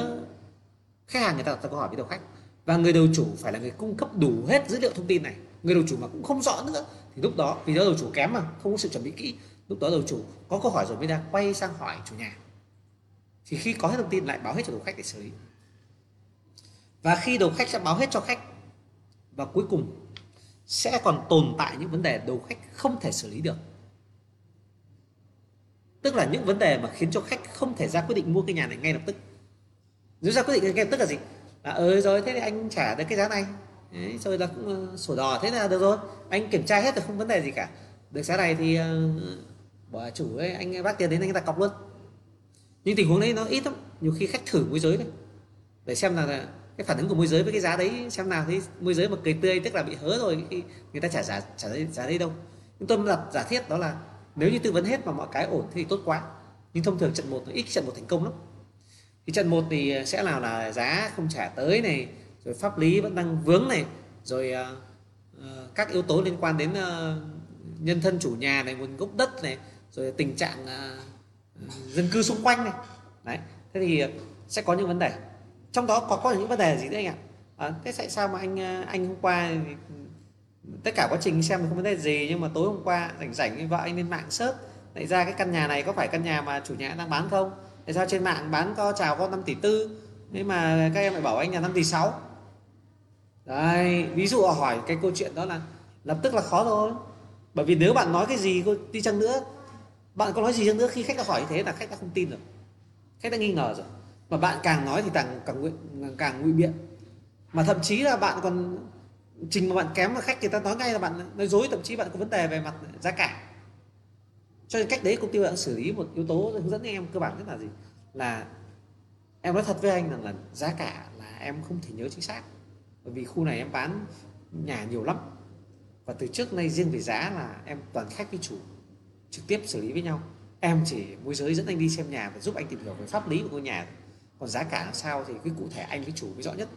khách hàng người ta đặt ra câu hỏi với đầu khách. Và người đầu chủ phải là người cung cấp đủ hết dữ liệu thông tin này. Người đầu chủ mà cũng không rõ nữa, thì lúc đó, vì đó đầu chủ kém mà, không có sự chuẩn bị kỹ, lúc đó đầu chủ có câu hỏi rồi mới ra, quay sang hỏi chủ nhà. Thì khi có hết thông tin lại báo hết cho đầu khách để xử lý. Và khi đầu khách sẽ báo hết cho khách, và cuối cùng sẽ còn tồn tại những vấn đề đầu khách không thể xử lý được. Tức là những vấn đề mà khiến cho khách không thể ra quyết định mua cái nhà này ngay lập tức rút ra quyết định ngay tức là gì? Là ơi rồi thế thì anh trả được cái giá này. Đấy, rồi là cũng uh, sổ đỏ. Thế là được rồi. Anh kiểm tra hết rồi không vấn đề gì cả. Được giá này thì uh, bỏ chủ ấy anh bác tiền đến anh ta cọc luôn. Nhưng tình huống đấy nó ít lắm. Nhiều khi khách thử môi giới đấy. Để xem là cái phản ứng của môi giới với cái giá đấy xem nào. Thì môi giới mà cười tươi tức là bị hớ rồi khi người ta trả giá trả giá đấy đâu. Nhưng tôi đặt giả thiết đó là nếu như tư vấn hết mà mọi cái ổn thì tốt quá. Nhưng thông thường trận một nó ít trận một thành công lắm cái trận một thì sẽ nào là giá không trả tới này rồi pháp lý vẫn đang vướng này rồi uh, các yếu tố liên quan đến uh, nhân thân chủ nhà này nguồn gốc đất này rồi tình trạng uh, dân cư xung quanh này. Đấy thế thì sẽ có những vấn đề. Trong đó có có những vấn đề gì đấy anh ạ? À, thế tại sao mà anh anh hôm qua ừ, tất cả quá trình xem không vấn đề gì nhưng mà tối hôm qua rảnh rảnh vợ anh lên mạng sớt lại ra cái căn nhà này có phải căn nhà mà chủ nhà đang bán không? Tại sao trên mạng bán có chào có 5 tỷ tư? Thế mà các em lại bảo anh là 5 tỷ 6 đấy, ví dụ hỏi cái câu chuyện đó là lập tức là khó thôi. Bởi vì nếu bạn nói cái gì đi chăng nữa, bạn có nói gì chăng nữa khi khách đã hỏi như thế là khách đã không tin rồi. Khách đã nghi ngờ rồi. Mà bạn càng nói thì càng càng nguy, càng ngụy biện. Mà thậm chí là bạn còn trình mà bạn kém mà khách, người ta nói ngay là bạn nói dối, thậm chí bạn có vấn đề về mặt giá cả cho nên cách đấy công ty đã xử lý một yếu tố hướng dẫn em cơ bản nhất là gì? Là em nói thật với anh rằng là giá cả là em không thể nhớ chính xác. Bởi vì khu này em bán nhà nhiều lắm. Và từ trước nay riêng về giá là em toàn khách với chủ, trực tiếp xử lý với nhau. Em chỉ môi giới dẫn anh đi xem nhà và giúp anh tìm hiểu về pháp lý của ngôi nhà còn giá cả làm sao thì cái cụ thể anh với chủ mới rõ nhất.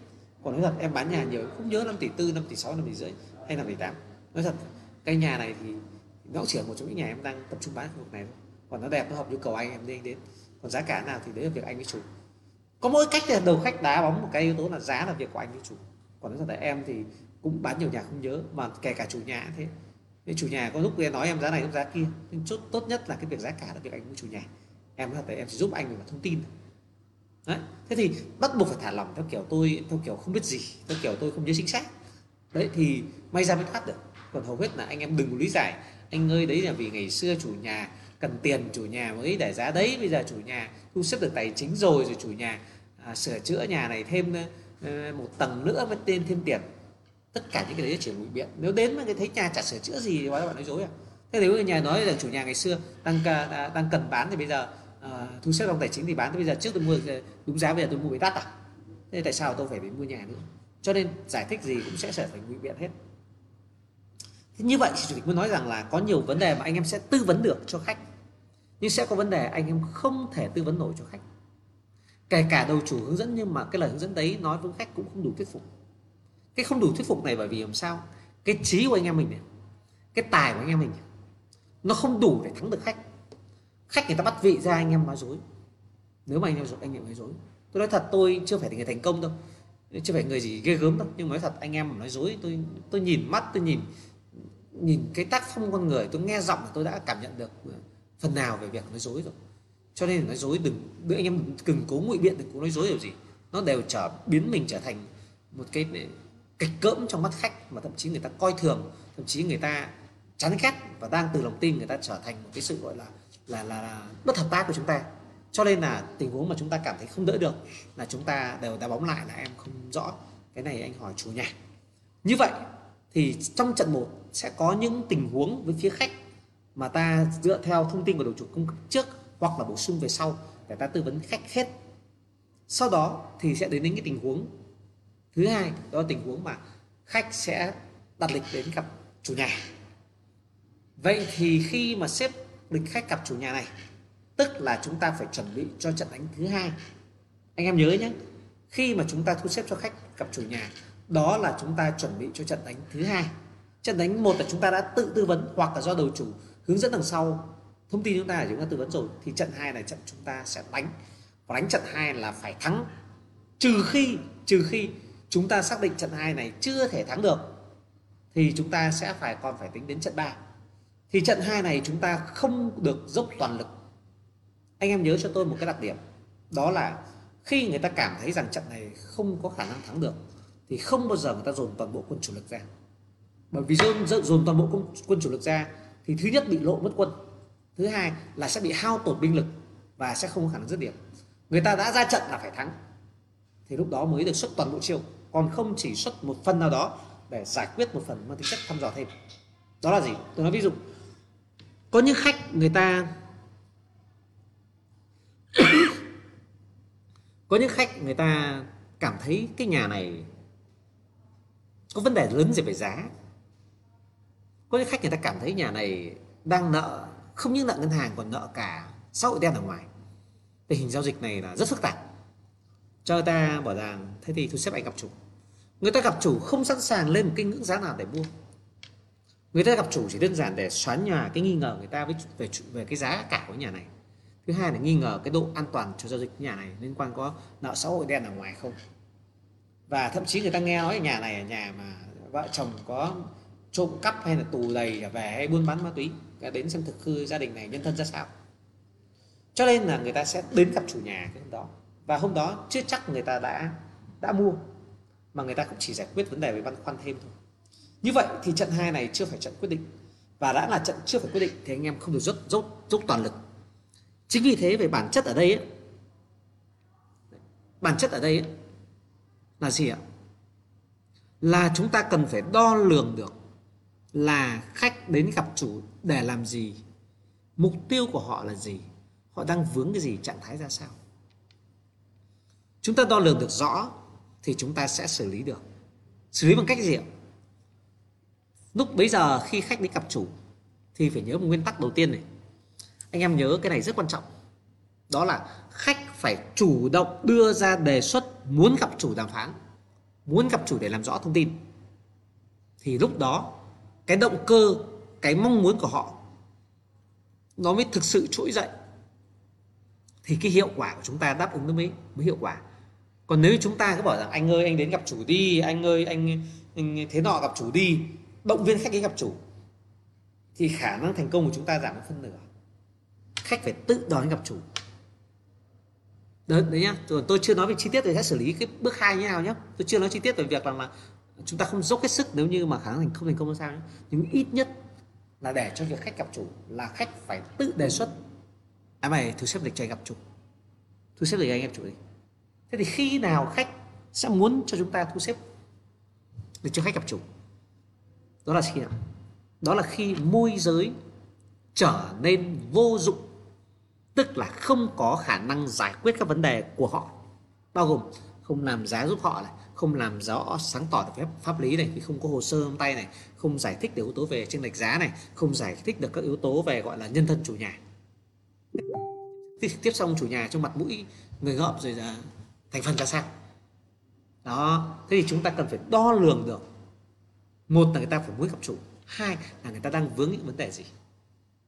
Còn nói thật, em bán nhà nhiều không nhớ 5 tỷ tư 5 tỷ 6 5 tỷ rưỡi hay 5 tỷ 8 nói thật, cái nhà này thì nó chỉ là một trong những nhà em đang tập trung bán khu vực này thôi. Còn nó đẹp, nó hợp nhu cầu anh em nên anh đến. Còn giá cả nào thì đấy là việc anh với chủ. Có mỗi cách là đầu khách đá bóng, một cái yếu tố là giá là việc của anh với chủ. Còn nói thật là em thì cũng bán nhiều nhà không nhớ, mà kể cả chủ nhà thế. Nên chủ nhà có lúc nghe nói em giá này lúc giá kia. Nhưng chốt, tốt nhất là cái việc giá cả là việc anh với chủ nhà. Em nói thật là em chỉ giúp anh về mặt thông tin Đấy. thế thì bắt buộc phải thả lỏng theo kiểu tôi, theo kiểu không biết gì, theo kiểu tôi không nhớ chính xác. Đấy, thì may ra mới thoát được. Còn hầu hết là anh em đừng lý giải anh ơi đấy là vì ngày xưa chủ nhà cần tiền chủ nhà mới để giá đấy. Bây giờ chủ nhà thu xếp được tài chính rồi rồi chủ nhà à, sửa chữa nhà này thêm uh, một tầng nữa với tên thêm tiền. Tất cả những cái đấy chỉ ngụy biện. Nếu đến mà cái thấy nhà chả sửa chữa gì thì bạn nói dối à. Thế nếu nhà nói là chủ nhà ngày xưa đang à, đang cần bán thì bây giờ uh, thu xếp trong tài chính thì bán. Thì bây giờ trước tôi mua ờ, đúng giá bây giờ tôi mua bị đắt à? Thế tại sao tôi phải đến mua nhà nữa? Cho nên giải thích gì cũng sẽ trở thành ngụy biện hết thế như vậy thì chủ tịch muốn nói rằng là có nhiều vấn đề mà anh em sẽ tư vấn được cho khách. Nhưng sẽ có vấn đề anh em không thể tư vấn nổi cho khách. Kể cả đầu chủ hướng dẫn nhưng mà cái lời hướng dẫn đấy nói với khách cũng không đủ thuyết phục. Cái không đủ thuyết phục này bởi vì làm sao? Cái trí của anh em mình này, cái tài của anh em mình nó không đủ để thắng được khách. Khách người ta bắt vị ra anh em nói dối. Nếu mà anh em anh em nói dối. Tôi nói thật, tôi chưa phải là người thành công đâu. Chưa phải người gì ghê gớm đâu. Nhưng nói thật, anh em mà nói dối, tôi tôi nhìn mắt, tôi nhìn nhìn cái tác phong con người tôi nghe giọng tôi đã cảm nhận được phần nào về việc nói dối rồi. Cho nên nói dối đừng đừng anh em đừng cố ngụy biện đừng cố nói dối điều gì. Nó đều trở biến mình trở thành một cái kịch cỡm trong mắt khách mà thậm chí người ta coi thường thậm chí người ta chán ghét và đang từ lòng tin người ta trở thành một cái sự gọi là là là, là bất hợp tác của chúng ta. Cho nên là tình huống mà chúng ta cảm thấy không đỡ được là chúng ta đều đá bóng lại là em không rõ. Cái này anh hỏi chủ nhà. Như vậy thì trong trận 1 sẽ có những tình huống với phía khách mà ta dựa theo thông tin của đầu chủ cung cấp trước hoặc là bổ sung về sau để ta tư vấn khách hết. Sau đó thì sẽ đến đến cái tình huống thứ hai, đó là tình huống mà khách sẽ đặt lịch đến gặp chủ nhà. Vậy thì khi mà xếp lịch khách gặp chủ nhà này, tức là chúng ta phải chuẩn bị cho trận đánh thứ hai. Anh em nhớ nhé, khi mà chúng ta thu xếp cho khách gặp chủ nhà, đó là chúng ta chuẩn bị cho trận đánh thứ hai trận đánh một là chúng ta đã tự tư vấn hoặc là do đầu chủ hướng dẫn đằng sau. Thông tin chúng ta là chúng ta tư vấn rồi thì trận hai là trận chúng ta sẽ đánh. Và đánh trận hai là phải thắng. Trừ khi trừ khi chúng ta xác định trận hai này chưa thể thắng được, thì chúng ta sẽ phải còn phải tính đến trận 3 thì trận hai này chúng ta không được dốc toàn lực. Anh em nhớ cho tôi một cái đặc điểm. Đó là khi người ta cảm thấy rằng trận này không có khả năng thắng được, thì không bao giờ người ta dồn toàn bộ quân chủ lực ra bởi vì dồn, dồn toàn bộ quân, quân chủ lực ra thì thứ nhất bị lộ mất quân. Thứ hai là sẽ bị hao tổn binh lực và sẽ không có khả năng dứt điểm. Người ta đã ra trận là phải thắng. Thì lúc đó mới được xuất toàn bộ chiêu. Còn không chỉ xuất một phần nào đó để giải quyết một phần mang tính chất thăm dò thêm. Đó là gì? Tôi nói ví dụ. Có những khách người ta *coughs* có những khách người ta cảm thấy cái nhà này có vấn đề lớn gì về giá có những khách người ta cảm thấy nhà này đang nợ, không những nợ ngân hàng, còn nợ cả xã hội đen ở ngoài. Tình hình giao dịch này là rất phức tạp. Cho người ta bảo rằng, thế thì thu xếp anh gặp chủ. Người ta gặp chủ không sẵn sàng lên một cái ngưỡng giá nào để mua. Người ta gặp chủ chỉ đơn giản để xóa nhòa cái nghi ngờ người ta với về về cái giá cả của nhà này. Thứ hai là nghi ngờ cái độ an toàn cho giao dịch nhà này liên quan có nợ xã hội đen ở ngoài không. Và thậm chí người ta nghe nói nhà này là nhà mà vợ chồng có trộm cắp hay là tù đầy về hay buôn bán ma túy đến xem thực hư gia đình này nhân thân ra sao. Cho nên là người ta sẽ đến gặp chủ nhà cái hôm đó. Và hôm đó chưa chắc người ta đã đã mua mà người ta cũng chỉ giải quyết vấn đề về băn khoăn thêm thôi. Như vậy thì trận hai này chưa phải trận quyết định. Và đã là trận chưa phải quyết định thì anh em không được dốc dốc dốc toàn lực. Chính vì thế về bản chất ở đây ấy, bản chất ở đây ấy, là gì ạ? Là chúng ta cần phải đo lường được là khách đến gặp chủ để làm gì? Mục tiêu của họ là gì? Họ đang vướng cái gì? Trạng thái ra sao? Chúng ta đo lường được rõ thì chúng ta sẽ xử lý được. Xử lý bằng cách gì ạ? Lúc bấy giờ khi khách đến gặp chủ thì phải nhớ một nguyên tắc đầu tiên này. Anh em nhớ cái này rất quan trọng. Đó là khách phải chủ động đưa ra đề xuất muốn gặp chủ đàm phán, muốn gặp chủ để làm rõ thông tin. Thì lúc đó cái động cơ cái mong muốn của họ nó mới thực sự trỗi dậy. Thì cái hiệu quả của chúng ta đáp ứng nó mới mới hiệu quả. Còn nếu chúng ta cứ bảo rằng anh ơi anh đến gặp chủ đi anh ơi anh, anh thế nọ gặp chủ đi động viên khách ấy gặp chủ thì khả năng thành công của chúng ta giảm một phân nửa. Khách phải tự đón gặp chủ. Đấy, đấy nhá. Tôi chưa nói về chi tiết về sẽ xử lý cái bước hai như nào nhé tôi chưa nói chi tiết về việc rằng là chúng ta không dốc hết sức nếu như mà khả năng thành không thành công sao nhưng ít nhất là để cho việc khách gặp chủ là khách phải tự đề xuất. À mày, thử xếp lịch cho anh gặp chủ. Thu xếp lịch anh gặp chủ đi. Thế thì khi nào khách sẽ muốn cho chúng ta thu xếp lịch cho khách gặp chủ? Đó là khi nào? Đó là khi môi giới trở nên vô dụng, tức là không có khả năng giải quyết các vấn đề của họ, bao gồm không làm giá giúp họ này không làm rõ, sáng tỏ được phép pháp lý này, vì không có hồ sơ trong tay này, không giải thích được yếu tố về chênh lệch giá này, không giải thích được các yếu tố về, gọi là, nhân thân chủ nhà. Tiếp xong chủ nhà trong mặt mũi người ngợm rồi là thành phần ra sao? Đó, thế thì chúng ta cần phải đo lường được. Một là người ta phải muốn gặp chủ, hai là người ta đang vướng những vấn đề gì.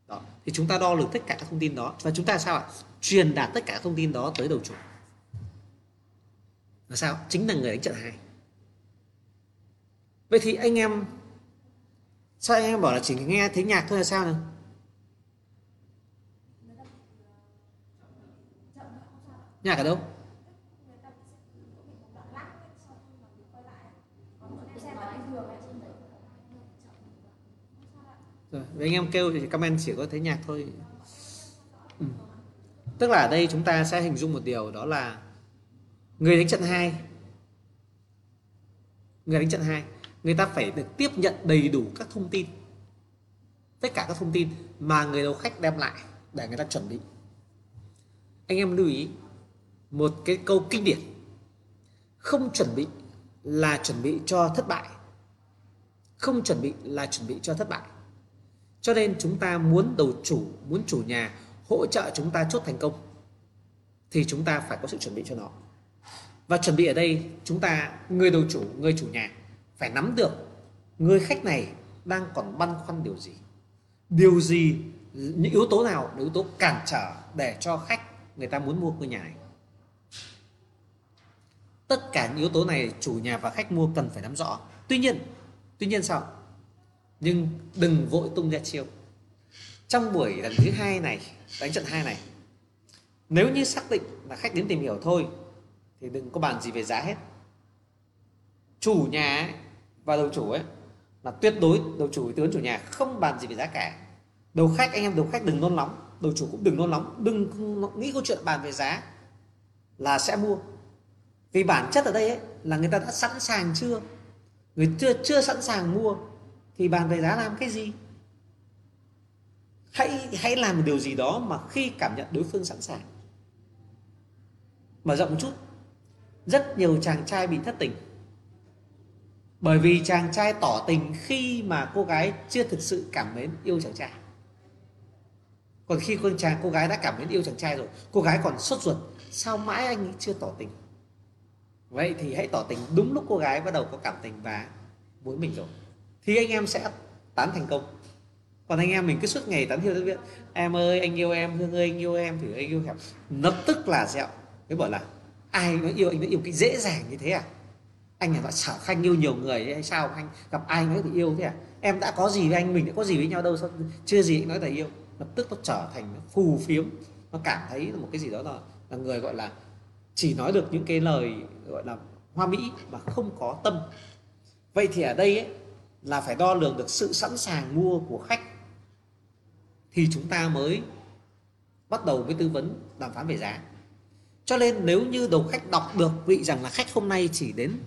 Đó, thì chúng ta đo lường tất cả các thông tin đó. Và chúng ta sao ạ? Truyền đạt tất cả các thông tin đó tới đầu chủ là sao? Chính là người đánh trận hai. Vậy thì anh em, sao anh em bảo là chỉ nghe thấy nhạc thôi là sao nào? Nhạc ở đâu? Rồi anh em kêu thì comment chỉ có thấy nhạc thôi. Ừ. tức là ở đây chúng ta sẽ hình dung một điều, đó là người đánh trận hai. Người đánh trận hai, người ta phải được tiếp nhận đầy đủ các thông tin. Tất cả các thông tin mà người đầu khách đem lại để người ta chuẩn bị. Anh em lưu ý, một cái câu kinh điển. Không chuẩn bị là chuẩn bị cho thất bại. Không chuẩn bị là chuẩn bị cho thất bại. Cho nên chúng ta muốn đầu chủ, muốn chủ nhà hỗ trợ chúng ta chốt thành công, thì chúng ta phải có sự chuẩn bị cho nó và chuẩn bị ở đây, chúng ta, người đầu chủ, người chủ nhà, phải nắm được người khách này đang còn băn khoăn điều gì. Điều gì, những yếu tố nào là yếu tố cản trở để cho khách người ta muốn mua ngôi nhà này? Tất cả những yếu tố này chủ nhà và khách mua cần phải nắm rõ. Tuy nhiên tuy nhiên sao? Nhưng đừng vội tung ra chiêu. Trong buổi lần thứ hai này, đánh trận hai này, nếu như xác định là khách đến tìm hiểu thôi thì đừng có bàn gì về giá hết. Chủ nhà ấy, và đầu chủ ấy là tuyệt đối đầu chủ tướng chủ nhà không bàn gì về giá cả. Đầu khách anh em đầu khách đừng nôn nóng. Đầu chủ cũng đừng nôn nóng. Đừng nghĩ câu chuyện bàn về giá là sẽ mua. Vì bản chất ở đây ấy, là người ta đã sẵn sàng chưa? Người chưa chưa sẵn sàng mua thì bàn về giá làm cái gì? Hãy hãy làm một điều gì đó mà khi cảm nhận đối phương sẵn sàng. Mở rộng một chút rất nhiều chàng trai bị thất tình. Bởi vì chàng trai tỏ tình khi mà cô gái chưa thực sự cảm mến yêu chàng trai. Còn khi con chàng, cô gái đã cảm mến yêu chàng trai rồi, cô gái còn sốt ruột, sao mãi anh ấy chưa tỏ tình? Vậy thì hãy tỏ tình đúng lúc cô gái bắt đầu có cảm tình và muốn mình rồi, thì anh em sẽ tán thành công. Còn anh em mình cứ suốt ngày tán thiêu biết em ơi, anh yêu em, hương ơi, anh yêu em thì anh yêu em. Lập tức là dẹo, mới bảo là ai nó yêu anh nó yêu cái dễ dàng như thế à? Anh là sở khanh yêu nhiều người hay sao? Anh gặp ai nói thì yêu thế à? Em đã có gì với anh mình đã có gì với nhau đâu sao chưa gì anh nói là yêu? Lập tức nó trở thành phù phiếm nó cảm thấy là một cái gì đó là là người gọi là chỉ nói được những cái lời gọi là hoa mỹ mà không có tâm. Vậy thì ở đây ấy, là phải đo lường được sự sẵn sàng mua của khách thì chúng ta mới bắt đầu với tư vấn đàm phán về giá cho nên nếu như đầu khách đọc được vị rằng là khách hôm nay chỉ đến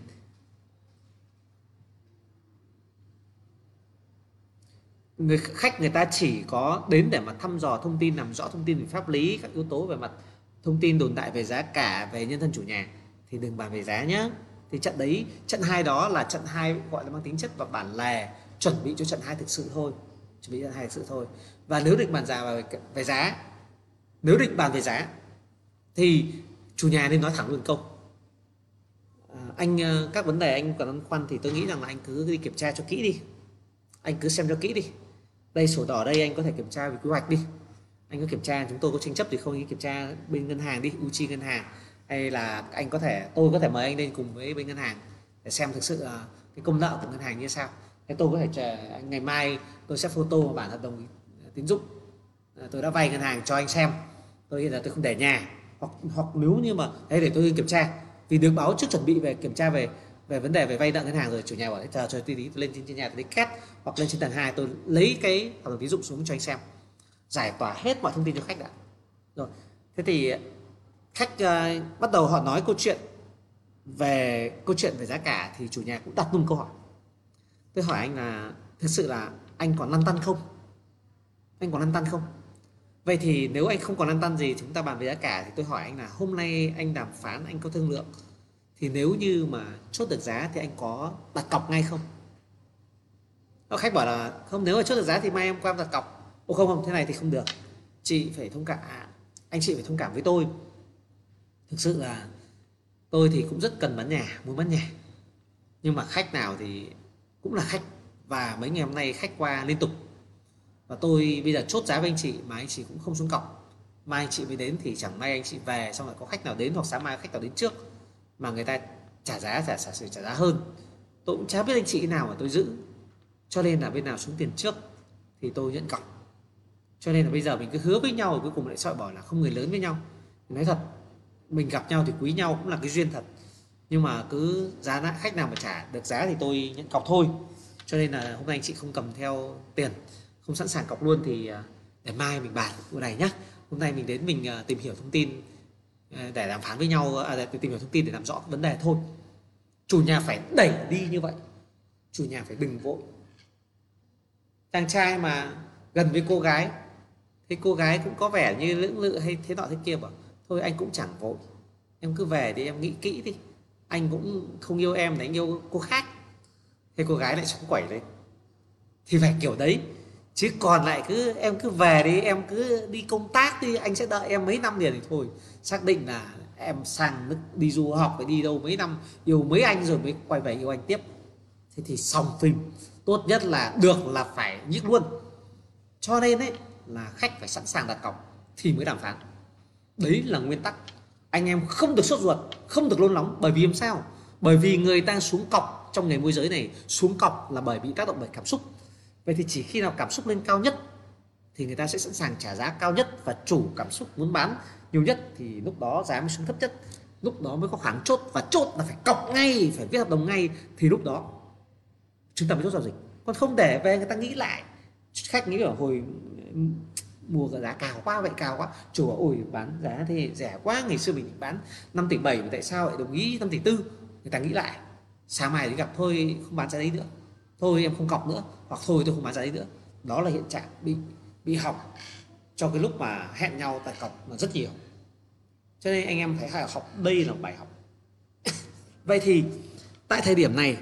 người khách người ta chỉ có đến để mà thăm dò thông tin làm rõ thông tin về pháp lý các yếu tố về mặt thông tin tồn tại về giá cả về nhân thân chủ nhà thì đừng bàn về giá nhé thì trận đấy trận hai đó là trận hai gọi là mang tính chất và bản lề chuẩn bị cho trận hai thực sự thôi. Chuẩn bị trận hai thực sự thôi. Và nếu định bàn giá về, về giá nếu định bàn về giá thì chủ nhà nên nói thẳng luôn câu. À, anh ờ, các vấn đề anh còn băn khoăn thì tôi nghĩ rằng là anh cứ đi kiểm tra cho kỹ đi. Anh cứ xem cho kỹ đi. Đây sổ đỏ đây anh có thể kiểm tra về quy hoạch đi. Anh có kiểm tra chúng tôi có tranh chấp thì không anh kiểm tra bên ngân hàng đi Uchi ngân hàng. Hay là anh có thể tôi có thể mời anh lên cùng với bên ngân hàng để xem thực sự cái công nợ của ngân hàng như sao. Thế tôi có thể chờ ngày mai tôi sẽ photo bản hợp đồng tín dụng. Ờ, tôi đã vay ngân hàng cho anh xem. Tôi hiện là tôi không để nhà hoặc hoặc nếu như mà đây để tôi kiểm tra. Vì được báo trước chuẩn bị về kiểm tra về về vấn đề về vay nợ ngân hàng rồi chủ nhà bảo chờ chờ tí tí lên trên, trên nhà tôi lấy két hoặc lên trên tầng 2 tôi lấy cái hợp đồng tín dụng xuống cho anh xem. Giải tỏa hết mọi thông tin cho khách đã. Rồi thế thì khách uh, bắt đầu họ nói câu chuyện về câu chuyện về giá cả thì chủ nhà cũng đặt luôn câu hỏi. Tôi hỏi anh là thực sự là anh còn lăn tăn không? Anh còn lăn tăn không? Vậy thì nếu anh không còn lăn tăn gì, chúng ta bàn về giá cả thì tôi hỏi anh là hôm nay anh đàm phán, anh có thương lượng. Thì nếu như mà chốt được giá thì anh có đặt cọc ngay không? Có khách bảo là, không, nếu mà chốt được giá thì mai em qua em đặt cọc. Ô không không, thế này thì không được. Chị phải thông cảm à, anh chị phải thông cảm với tôi. Thực sự là tôi thì cũng rất cần bán nhà, muốn bán nhà. Nhưng mà khách nào thì cũng là khách. Và mấy ngày hôm nay khách qua liên tục và tôi bây giờ chốt giá với anh chị mà anh chị cũng không xuống cọc. Mai anh chị mới đến thì chẳng may anh chị về xong lại có khách nào đến hoặc sáng mai khách nào đến trước mà người ta trả giá trả trả, trả giá hơn. Tôi cũng chả biết anh chị nào mà tôi giữ. Cho nên là bên nào xuống tiền trước thì tôi nhận cọc. Cho nên là bây giờ mình cứ hứa với nhau rồi cuối cùng lại sợ bỏ là không người lớn với nhau. Nói thật mình gặp nhau thì quý nhau cũng là cái duyên thật. Nhưng mà cứ giá khách nào mà trả được giá thì tôi nhận cọc thôi. Cho nên là hôm nay anh chị không cầm theo tiền không sẵn sàng cọc luôn thì à, để mai mình bàn vụ này nhé. hôm nay mình đến mình à, tìm hiểu thông tin à, để đàm phán với nhau à, để tìm hiểu thông tin để làm rõ vấn đề thôi. Chủ nhà phải đẩy đi như vậy. Chủ nhà phải đừng vội. Chàng trai mà gần với cô gái thế cô gái cũng có vẻ như lưỡng lự hay thế nọ thế kia bảo thôi anh cũng chẳng vội. Em cứ về đi em nghĩ kỹ đi. Anh cũng không yêu em để anh yêu cô khác. Thế cô gái lại sống quẩy lên. Thì phải kiểu đấy chứ còn lại cứ, em cứ về đi, em cứ đi công tác đi, anh sẽ đợi em mấy năm liền thì thôi. Xác định là em sang nước đi du học, phải đi đâu mấy năm, yêu mấy anh rồi mới quay về yêu anh tiếp. Thế thì xong phim. Tốt nhất là được là phải nhích luôn. Cho nên ấy là khách phải sẵn sàng đặt cọc thì mới đàm phán. Đấy là nguyên tắc. Anh em không được sốt ruột, không được lôn nóng bởi vì làm sao? Bởi vì người ta xuống cọc trong nghề môi giới này, xuống cọc là bởi bị tác động bởi cảm xúc vậy thì chỉ khi nào cảm xúc lên cao nhất thì người ta sẽ sẵn sàng trả giá cao nhất và chủ cảm xúc muốn bán nhiều nhất thì lúc đó giá mới xuống thấp nhất. Lúc đó mới có khoảng chốt và chốt là phải cọc ngay, phải viết hợp đồng ngay thì lúc đó chúng ta mới chốt giao dịch. Còn không để về người ta nghĩ lại. Khách nghĩ ở hồi ừ, mua cái giá cao quá, vậy cao quá. Chủ bảo, ôi, bán giá thì rẻ quá, ngày xưa mình bán 5 tỷ 7 mà tại sao lại đồng ý 5 tỷ tư? Người ta nghĩ lại. Sáng mai thì gặp thôi, không bán giá đấy nữa thôi em không cọc nữa, hoặc thôi tôi không bán giấy đấy nữa. Đó là hiện trạng bị bị học cho cái lúc mà hẹn nhau tại cọc là rất nhiều. Cho nên anh em phải học, đây là bài học. *laughs* Vậy thì tại thời điểm này,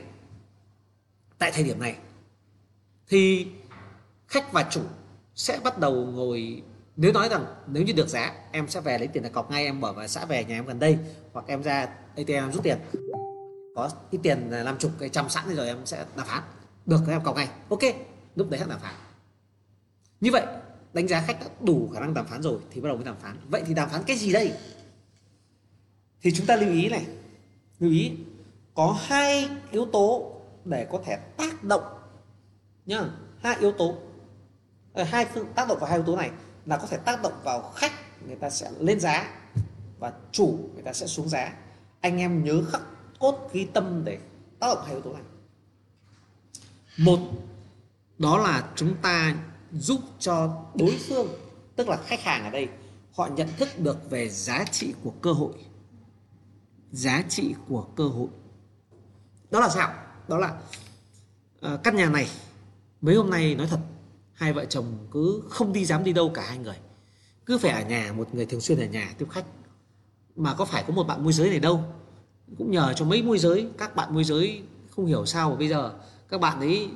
tại thời điểm này thì khách và chủ sẽ bắt đầu ngồi, nếu nói rằng nếu như được giá, em sẽ về lấy tiền đặt cọc ngay, em bỏ vào xã về nhà em gần đây, hoặc em ra ATM rút tiền. Có ít tiền làm chục cái trăm sẵn rồi em sẽ đàm phán được em cọc ngay. Ok, lúc đấy hãng đàm phán. Như vậy, đánh giá khách đã đủ khả năng đàm phán rồi thì bắt đầu mới đàm phán. Vậy thì đàm phán cái gì đây? Thì chúng ta lưu ý này. Lưu ý, có hai yếu tố để có thể tác động nhá. Hai yếu tố. Ờ, hai phương, tác động vào hai yếu tố này là có thể tác động vào khách, người ta sẽ lên giá và chủ, người ta sẽ xuống giá. Anh em nhớ khắc cốt ghi tâm để tác động hai yếu tố này một đó là chúng ta giúp cho đối phương tức là khách hàng ở đây họ nhận thức được về giá trị của cơ hội. Giá trị của cơ hội. Đó là sao? Đó là uh, căn nhà này mấy hôm nay nói thật hai vợ chồng cứ không đi dám đi đâu cả hai người. Cứ phải ở nhà một người thường xuyên ở nhà tiếp khách. Mà có phải có một bạn môi giới này đâu? Cũng nhờ cho mấy môi giới các bạn môi giới không hiểu sao mà bây giờ các bạn ấy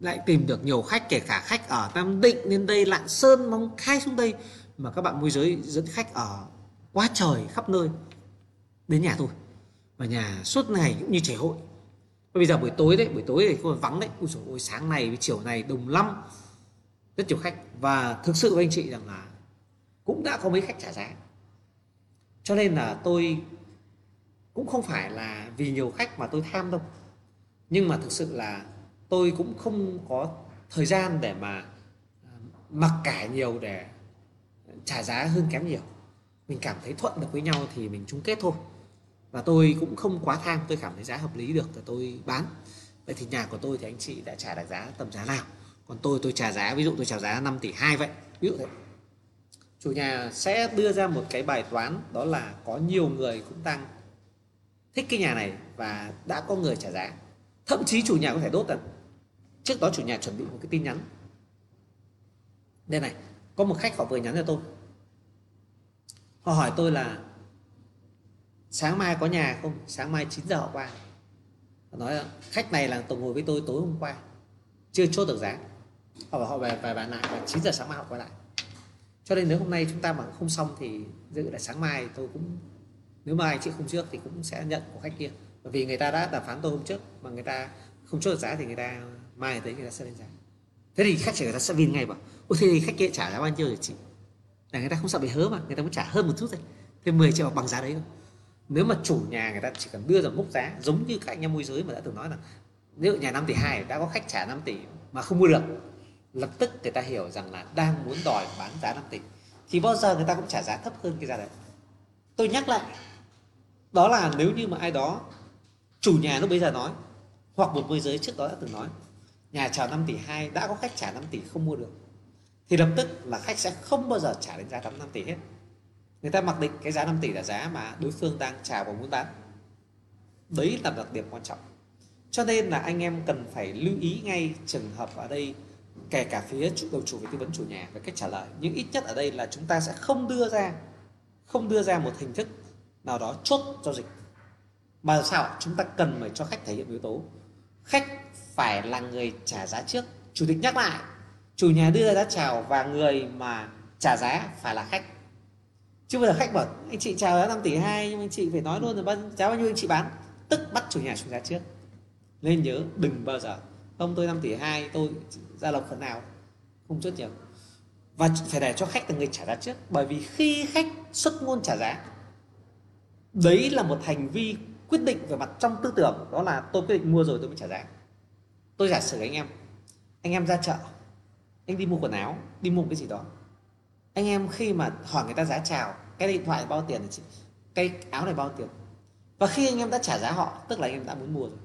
lại tìm được nhiều khách, kể cả khách ở Nam Định, lên đây, Lạng Sơn, Móng Khai xuống đây, mà các bạn môi giới dẫn khách ở quá trời, khắp nơi. Đến nhà tôi và nhà suốt ngày cũng như trẻ hội. Bây giờ buổi tối đấy, buổi tối thì còn vắng đấy. Ui dồi ôi, sáng này với chiều này đồng lắm. Rất nhiều khách. Và thực sự với anh chị rằng là cũng đã có mấy khách trả giá. Cho nên là tôi cũng không phải là vì nhiều khách mà tôi tham đâu nhưng mà thực sự là tôi cũng không có thời gian để mà ờ, mặc cả nhiều để trả giá hơn kém nhiều. Mình cảm thấy thuận được với nhau thì mình chung kết thôi. Và tôi cũng không quá tham, tôi cảm thấy giá hợp lý được thì tôi bán. Vậy thì nhà của tôi thì anh chị đã trả được giá tầm giá nào? Còn tôi tôi trả giá, ví dụ tôi trả giá 5 tỷ hai vậy, ví dụ thế. Chủ nhà sẽ đưa ra một cái bài toán đó là có nhiều người cũng đang thích cái nhà này và đã có người trả giá thậm chí chủ nhà có thể đốt tận trước đó chủ nhà chuẩn bị một cái tin nhắn. Đây này, có một khách họ vừa nhắn cho tôi. Họ hỏi tôi là, sáng mai có nhà không? Sáng mai 9 giờ họ qua. Họ nói là, khách này là tổng ngồi với tôi tối hôm qua, chưa chốt được giá. Họ bảo họ về về bàn lại và 9 giờ sáng mai họ quay lại. Cho nên nếu hôm nay chúng ta mà không xong thì dự là sáng mai tôi cũng, nếu mà anh chị không trước thì cũng sẽ nhận của khách kia bởi vì người ta đã đàm phán tôi hôm trước mà người ta không chốt được giá thì người ta mai tới người ta sẽ lên giá thế thì khách chỉ người ta sẽ vin ngay bảo ôi thế thì khách kia trả giá bao nhiêu rồi chị là người ta không sợ bị hớ mà người ta muốn trả hơn một chút thôi thêm 10 triệu bằng giá đấy thôi nếu mà chủ nhà người ta chỉ cần đưa ra mốc giá giống như các anh em môi giới mà đã từng nói là nếu nhà 5 tỷ 2 đã có khách trả 5 tỷ mà không mua được lập tức người ta hiểu rằng là đang muốn đòi bán giá 5 tỷ thì bao giờ người ta cũng trả giá thấp hơn cái giá đấy tôi nhắc lại đó là nếu như mà ai đó chủ nhà lúc bây giờ nói, hoặc một môi giới trước đó đã từng nói, nhà chào 5 tỷ 2 đã có khách trả 5 tỷ không mua được, thì lập tức là khách sẽ không bao giờ trả đến giá 5 tỷ hết. Người ta mặc định cái giá 5 tỷ là giá mà đối phương đang chào và muốn bán. Đấy là đặc điểm quan trọng. Cho nên là anh em cần phải lưu ý ngay trường hợp ở đây, kể cả phía chủ, đầu chủ về tư vấn chủ nhà về cách trả lời. Nhưng ít nhất ở đây là chúng ta sẽ không đưa ra, không đưa ra một hình thức nào đó chốt giao dịch mà sao? Chúng ta cần phải cho khách thể hiện yếu tố. Khách phải là người trả giá trước. Chủ tịch nhắc lại chủ nhà đưa ra giá chào và người mà trả giá phải là khách. Chứ bây giờ khách bảo anh chị chào giá 5 tỷ 2 nhưng anh chị phải nói luôn là bao, giá bao nhiêu anh chị bán? Tức bắt chủ nhà xuống giá trước. Nên nhớ đừng bao giờ không tôi 5 tỷ 2 tôi ra lộc phần nào? Không chốt nhiều. Và phải để cho khách là người trả giá trước. Bởi vì khi khách xuất ngôn trả giá đấy là một hành vi quyết định về mặt trong tư tưởng, đó là tôi quyết định mua rồi tôi mới trả giá. Tôi giả sử anh em anh em ra chợ, anh đi mua quần áo, đi mua cái gì đó. Anh em khi mà hỏi người ta giá chào, cái điện thoại bao tiền chị, cái áo này bao tiền? Và khi anh em đã trả giá họ, tức là anh em đã muốn mua rồi.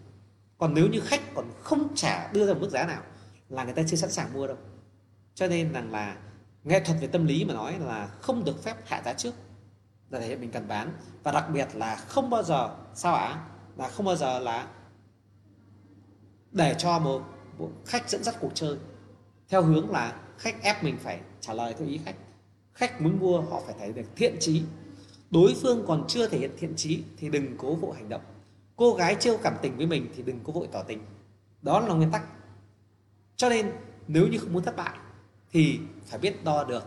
Còn nếu như khách còn không trả, đưa ra một mức giá nào là người ta chưa sẵn sàng mua đâu. Cho nên rằng là nghệ thuật về tâm lý mà nói là không được phép hạ giá trước là thể hiện mình cần bán. Và đặc biệt là không bao giờ sao ạ? Là không bao giờ là để cho một, một khách dẫn dắt cuộc chơi. Theo hướng là khách ép mình phải trả lời theo ý khách. Khách muốn mua họ phải thấy được thiện trí đối phương còn chưa thể hiện thiện trí thì đừng cố vội hành động. Cô gái chưa cảm tình với mình thì đừng cố vội tỏ tình. Đó là nguyên tắc. Cho nên nếu như không muốn thất bại thì phải biết đo được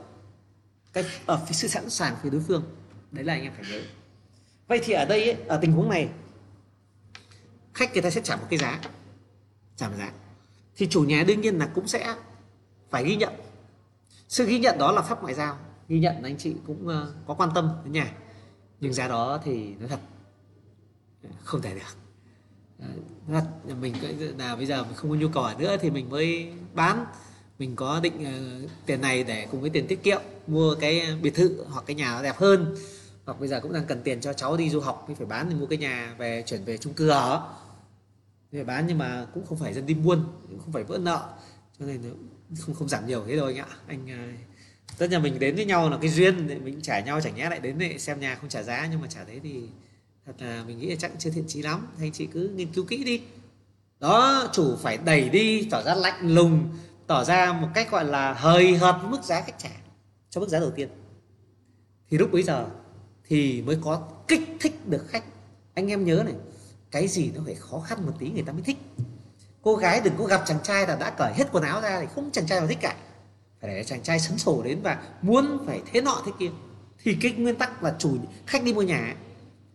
cái ờ, ở phía sự sẵn sàng phía đối phương đấy là anh em phải nhớ. Vậy thì ở đây ấy, ở tình huống này khách người ta sẽ trả một cái giá trả một giá. Thì chủ nhà đương nhiên là cũng sẽ phải ghi nhận. Sự ghi nhận đó là pháp ngoại giao. Ghi nhận anh chị cũng ờ, có quan tâm đến nhà. Nhưng giá đó thì nói thật không thể được. Ờ, thật mình là bây giờ mình không có nhu cầu nữa thì mình mới bán. Mình có định uh, tiền này để cùng với tiền tiết kiệm mua cái biệt thự hoặc cái nhà đẹp hơn hoặc bây giờ cũng đang cần tiền cho cháu đi du học thì phải bán thì mua cái nhà về chuyển về chung cư ở. Để bán nhưng mà cũng không phải dân đi buôn, cũng không phải vỡ nợ. Cho nên không không giảm nhiều thế rồi anh ạ. Anh à, tất nhiên mình đến với nhau là cái duyên, mình trả nhau chẳng nhẽ lại đến để xem nhà không trả giá, nhưng mà trả thế thì thật là mình nghĩ là chắc chưa thiện trí lắm. Anh chị cứ nghiên cứu kỹ đi. Đó, chủ phải đẩy đi, tỏ ra lạnh lùng, tỏ ra một cách gọi là hời hợt mức giá khách trả cho mức giá đầu tiên. Thì lúc bấy giờ thì mới có kích thích được khách. Anh em nhớ này, cái gì nó phải khó khăn một tí người ta mới thích. Cô gái đừng có gặp chàng trai là đã cởi hết quần áo ra thì không chàng trai nào thích cả. Phải để chàng trai sấn sổ đến và muốn phải thế nọ thế kia. Thì cái nguyên tắc là chủ khách đi mua nhà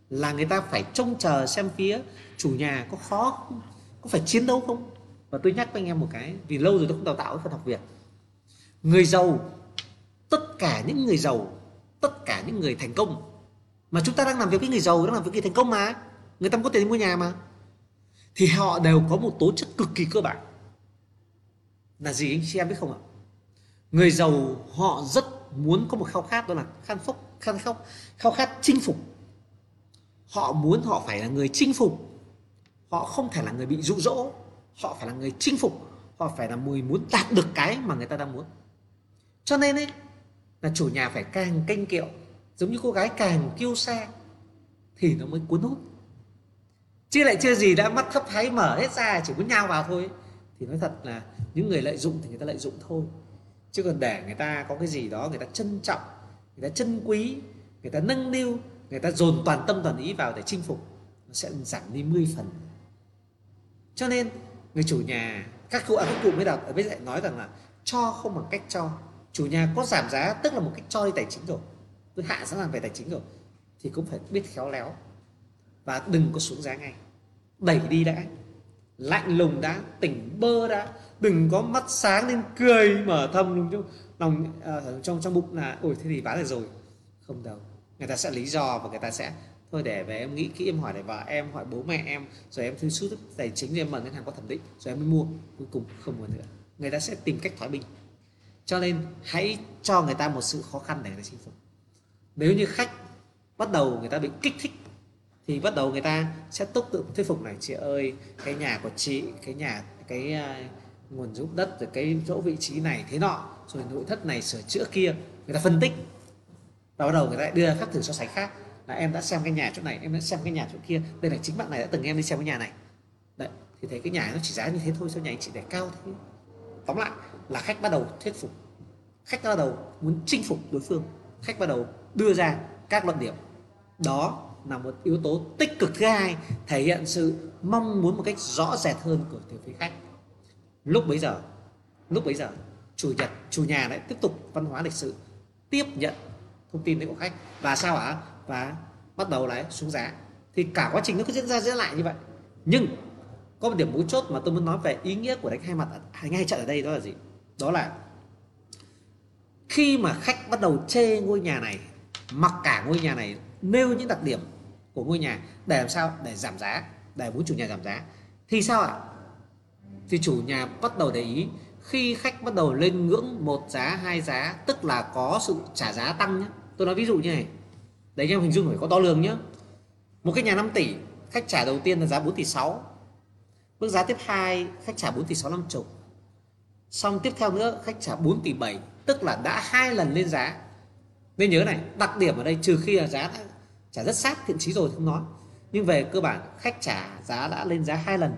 là người ta phải trông chờ xem phía chủ nhà có khó không, có phải chiến đấu không. Và tôi nhắc với anh em một cái, vì lâu rồi tôi không đào tạo phần học việt. Người giàu, tất cả những người giàu, tất cả những người thành công mà chúng ta đang làm việc với người giàu, đang làm việc với người thành công mà. Người ta có tiền mua nhà mà. Thì họ đều có một tố chất cực kỳ cơ bản. Là gì anh? Chị em biết không ạ? Người giàu, họ rất muốn có một khao khát, đó là khát phúc khát khóc, khao khát chinh phục. Họ muốn họ phải là người chinh phục. Họ không thể là người bị dụ dỗ họ phải là người chinh phục. Họ phải là người muốn đạt được cái mà người ta đang muốn. Cho nên ấy, là chủ nhà phải càng canh kiệu giống như cô gái càng kiêu sa thì nó mới cuốn hút. Chứ lại chưa gì đã mắt thấp hái mở hết ra chỉ muốn nhào vào thôi. Thì nói thật là những người lợi dụng thì người ta lợi dụng thôi. Chứ còn để người ta có cái gì đó người ta trân trọng người ta trân quý người ta nâng niu người người ta dồn toàn tâm toàn ý vào để chinh phục nó sẽ giảm đi 10 phần. Cho nên người chủ nhà các cụ à, các cụ mới đọc ở bên lại nói rằng là cho không bằng cách cho. Chủ nhà có giảm giá tức là một cách cho đi tài chính rồi tôi hạ giá sàng về tài chính rồi thì cũng phải biết khéo léo và đừng có xuống giá ngay. Đẩy đi đã lạnh lùng đã tỉnh bơ đã đừng có mắt sáng lên cười mở thầm trong lòng uh, trong trong bụng là ôi thế thì bán được rồi. Không đâu người ta sẽ lý do và người ta sẽ thôi để về em nghĩ kỹ em hỏi lại vợ em hỏi bố mẹ em rồi em thư suốt tài chính rồi em mở ngân hàng có thẩm định rồi em mới mua. Cuối cùng không mua nữa. Người ta sẽ tìm cách thoái bình. Cho nên hãy cho người ta một sự khó khăn để người ta chinh phục nếu như khách bắt đầu người ta bị kích thích thì bắt đầu người ta sẽ túc tự thuyết phục này chị ơi cái nhà của chị cái nhà cái uh, nguồn giúp đất rồi cái chỗ vị trí này thế nọ rồi nội thất này sửa chữa kia. Người ta phân tích. Và bắt đầu người ta đưa các thử so sánh khác. Là em đã xem cái nhà chỗ này em đã xem cái nhà chỗ kia đây là chính bạn này đã từng em đi xem cái nhà này. Đấy thì thấy cái nhà nó chỉ giá như thế thôi sao nhà anh chị để cao thế? Tóm lại là khách bắt đầu thuyết phục. Khách bắt đầu muốn chinh phục đối phương. Khách bắt đầu đưa ra các luận điểm. Đó là một yếu tố tích cực thứ hai, thể hiện sự mong muốn một cách rõ rệt hơn của từ phía khách. Lúc bấy giờ, lúc bấy giờ, chủ nhật, chủ nhà lại tiếp tục văn hóa lịch sự, tiếp nhận thông tin đấy của khách. Và sao ạ và bắt đầu lại xuống giá. Thì cả quá trình nó cứ diễn ra, diễn lại như vậy. Nhưng có một điểm mấu chốt mà tôi muốn nói về ý nghĩa của đánh hai mặt đánh hai trận ở đây đó là gì? Đó là khi mà khách bắt đầu chê ngôi nhà này mặc cả ngôi nhà này, nêu những đặc điểm của ngôi nhà để làm sao? Để giảm giá, để muốn chủ nhà giảm giá. Thì sao ạ? Thì chủ nhà bắt đầu để ý, khi khách bắt đầu lên ngưỡng một giá, hai giá, tức là có sự trả giá tăng nhé tôi nói ví dụ như này, để anh em hình dung phải có đo lường nhé một cái nhà 5 tỷ, khách trả đầu tiên là giá 4 tỷ 6 bước giá tiếp hai, khách trả 4 tỷ 6 năm chục. Xong tiếp theo nữa, khách trả 4 tỷ 7 tức là đã hai lần lên giá nên nhớ này, đặc điểm ở đây trừ khi là giá đã trả rất sát thiện chí rồi không nói. Nhưng về cơ bản, khách trả giá đã lên giá hai lần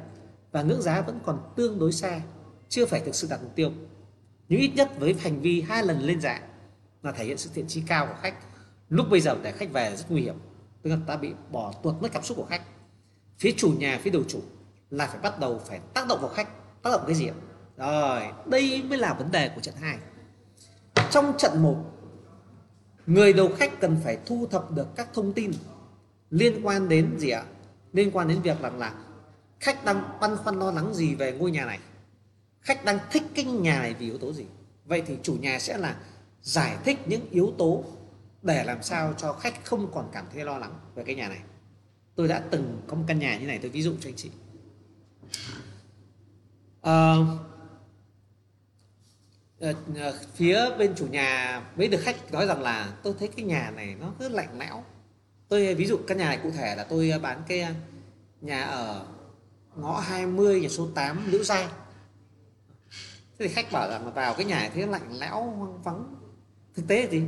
và ngưỡng giá vẫn còn tương đối xa, chưa phải thực sự đạt mục tiêu. Nhưng ít nhất với hành vi hai lần lên giá là thể hiện sự thiện chí cao của khách. Lúc bây giờ để khách về là rất nguy hiểm, tức là ta bị bỏ tuột mất cảm xúc của khách. Phía chủ nhà, phía đầu chủ là phải bắt đầu phải tác động vào khách, tác động cái gì rồi, đây mới là vấn đề của trận 2 trong trận 1 người đầu khách cần phải thu thập được các thông tin liên quan đến gì ạ? Liên quan đến việc rằng là khách đang băn khoăn lo lắng gì về ngôi nhà này? Khách đang thích cái nhà này vì yếu tố gì? Vậy thì chủ nhà sẽ là giải thích những yếu tố để làm sao cho khách không còn cảm thấy lo lắng về cái nhà này. Tôi đã từng có một căn nhà như này tôi ví dụ cho anh chị. À, Ờ, ờ, phía bên chủ nhà mới được khách nói rằng là tôi thấy cái nhà này nó rất lạnh lẽo. Tôi, ví dụ căn nhà này cụ thể là tôi bán cái ờ, nhà ở ngõ 20 nhà số 8 Liễu Giai. Thế thì khách bảo rằng là vào cái nhà này thấy lạnh lẽo, hoang vắng. Thực tế gì?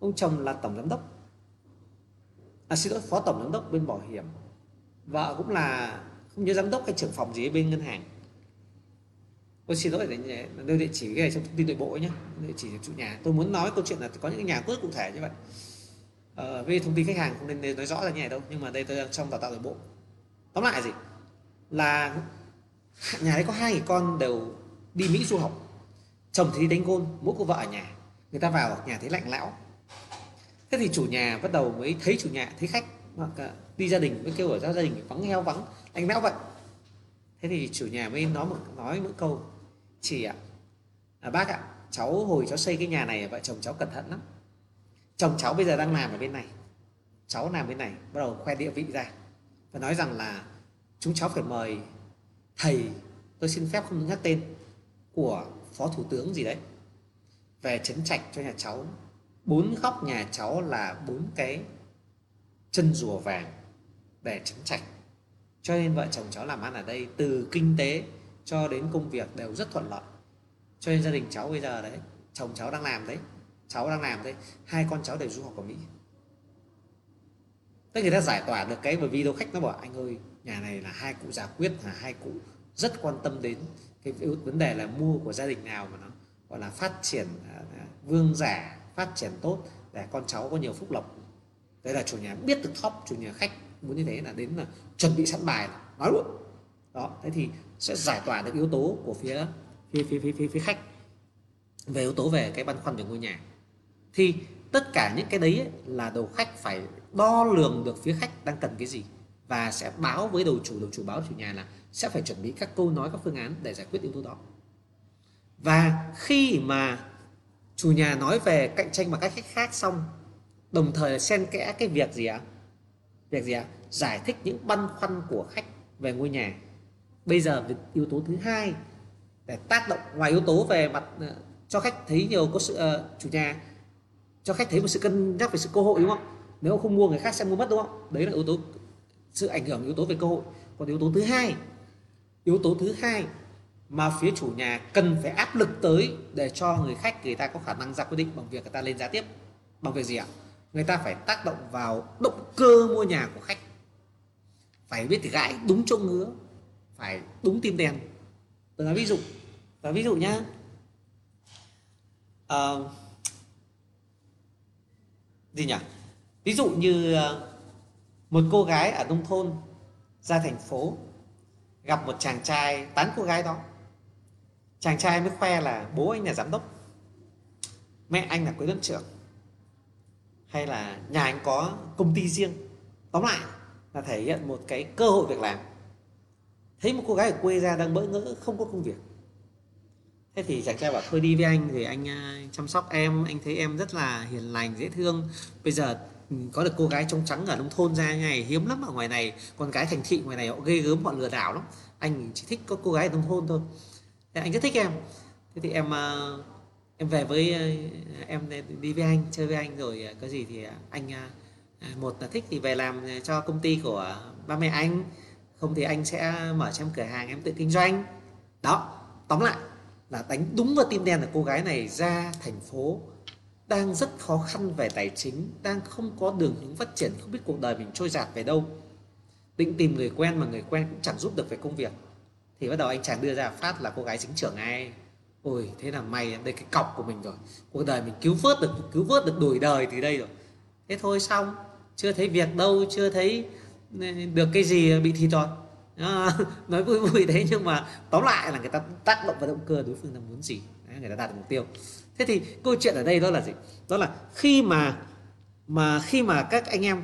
Ông chồng là tổng giám đốc. À xin lỗi, phó tổng giám đốc bên bảo hiểm. Vợ cũng là, không nhớ giám đốc hay trưởng phòng gì bên ngân hàng tôi xin lỗi để đưa địa chỉ cái này trong thông tin nội bộ nhé địa chỉ chủ nhà. Tôi muốn nói câu chuyện là có những nhà rất cụ thể như vậy. Ờ, về thông tin khách hàng không nên nói rõ ra như này đâu nhưng mà đây tôi đang trong đào tạo nội bộ. Tóm lại gì? Là nhà đấy có hai người con đều đi mỹ du học. Chồng thì đi đánh gôn mỗi cô vợ ở nhà. Người ta vào nhà thấy lạnh lẽo. Thế thì chủ nhà bắt đầu mới thấy chủ nhà thấy khách. Hoặc đi gia đình mới kêu ở ra gia đình vắng heo vắng lạnh lẽo vậy. Thế thì chủ nhà mới nói một nói một câu chị ạ. À, bác ạ cháu hồi cháu xây cái nhà này vợ chồng cháu cẩn thận lắm. Chồng cháu bây giờ đang làm ở bên này. Cháu làm bên này bắt đầu khoe địa vị ra. Và nói rằng là chúng cháu phải mời thầy tôi xin phép không nhắc tên của phó thủ tướng gì đấy về chấn trạch cho nhà cháu. Bốn góc nhà cháu là bốn cái chân rùa vàng để chấn trạch. Cho nên vợ chồng cháu làm ăn ở đây từ kinh tế cho đến công việc đều rất thuận lợi. Cho nên gia đình cháu bây giờ đấy, chồng cháu đang làm đấy, cháu đang làm đấy, hai con cháu đều du học ở mỹ. Tức người ta giải tỏa được cái bởi vì đâu khách nó bảo, anh ơi, nhà này là hai cụ già quyết, là hai cụ rất quan tâm đến cái vấn đề là mua của gia đình nào mà nó, gọi là, phát triển à, à, vương giả, phát triển tốt để con cháu có nhiều phúc lộc. Đấy là chủ nhà, biết được top chủ nhà khách muốn như thế là đến là chuẩn bị sẵn bài nói luôn đó thế thì sẽ giải tỏa được yếu tố của phía phía phía phía phía, phía khách. Về yếu tố về cái băn khoăn về ngôi nhà. Thì tất cả những cái đấy ấy, là đầu khách phải đo lường được phía khách đang cần cái gì và sẽ báo với đầu chủ đầu chủ báo chủ nhà là sẽ phải chuẩn bị các câu nói các phương án để giải quyết yếu tố đó. Và khi mà chủ nhà nói về cạnh tranh bằng các khách khác xong đồng thời xen kẽ cái việc gì ạ? Việc gì ạ? Giải thích những băn khoăn của khách về ngôi nhà bây giờ yếu tố thứ hai để tác động ngoài yếu tố về mặt ờ, cho khách thấy nhiều có sự uh, chủ nhà cho khách thấy một sự cân nhắc về sự cơ hội đúng không? Nếu không mua người khác sẽ mua mất đúng không? Đấy là yếu tố sự ảnh hưởng yếu tố về cơ hội. Còn yếu tố thứ hai yếu tố thứ hai mà phía chủ nhà cần phải áp lực tới để cho người khách người ta có khả năng ra quyết định bằng việc người ta lên giá tiếp. Bằng việc gì ạ? Người ta phải tác động vào động cơ mua nhà của khách. Phải biết gãi đúng chỗ ngứa phải đúng tim đèn. tôi nói ví dụ và ví dụ nhá. À, gì nhỉ? Ví dụ như ờ, một cô gái ở nông thôn ra thành phố gặp một chàng trai tán cô gái đó. Chàng trai mới khoe là bố anh là giám đốc mẹ anh là quỹ đơn trưởng hay là nhà anh có công ty riêng. Tóm lại là thể hiện một cái cơ hội việc làm thấy một cô gái ở quê ra đang bỡ ngỡ, không có công việc. Thế thì chàng trai bảo, thôi đi với anh thì anh chăm sóc em, anh thấy em rất là hiền lành, dễ thương. Bây giờ ừ, có được cô gái trong trắng ở nông thôn ra ngày hiếm lắm ở ngoài này. Con gái thành thị ngoài này họ ghê gớm, họ lừa đảo lắm. Anh chỉ thích có cô gái ở nông thôn thôi. Thế anh rất thích em. Thế thì em em về với em đi với anh, chơi với anh rồi à, có gì thì à, anh à, một là thích thì về làm cho công ty của ba mẹ anh không thì anh sẽ mở xem cửa hàng em tự kinh doanh. Đó, tóm lại là đánh đúng vào tim đen là cô gái này ra thành phố đang rất khó khăn về tài chính, đang không có đường hướng phát triển, không biết cuộc đời mình trôi giạt về đâu. Định tìm người quen mà người quen cũng chẳng giúp được về công việc. Thì bắt đầu anh chàng đưa ra phát là cô gái chính trưởng ai ôi, thế là may đây cái cọc của mình rồi. Cuộc đời mình cứu vớt được, cứu vớt được đổi đời từ đây rồi. Thế thôi xong. Chưa thấy việc đâu, chưa thấy được cái gì bị thì rồi? À, *laughs* nói vui vui thế nhưng mà tóm lại là người ta tác động vào động cơ đối phương là muốn gì? Đấy, người ta đạt được mục tiêu. Thế thì câu chuyện ở đây đó là gì? Đó là khi mà mà khi mà các anh em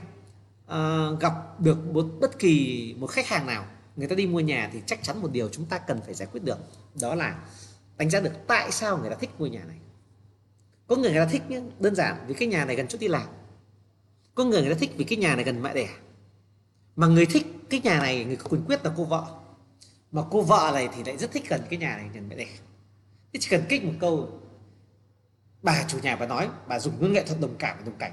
uh, gặp được một bất kỳ một khách hàng nào người ta đi mua nhà thì chắc chắn một điều chúng ta cần phải giải quyết được đó là đánh giá được tại sao người ta thích ngôi nhà này. Có người người ta thích nhé đơn giản vì cái nhà này gần chỗ đi làm. Có người người ta thích vì cái nhà này gần mẹ đẻ mà người thích cái nhà này, người có quyền quyết là cô vợ. Mà cô vợ này thì lại rất thích gần cái nhà này gần mẹ đẹp thế chỉ cần kích một câu, bà chủ nhà bà nói, bà dùng ngôn nghệ thuật đồng cảm và đồng cảnh.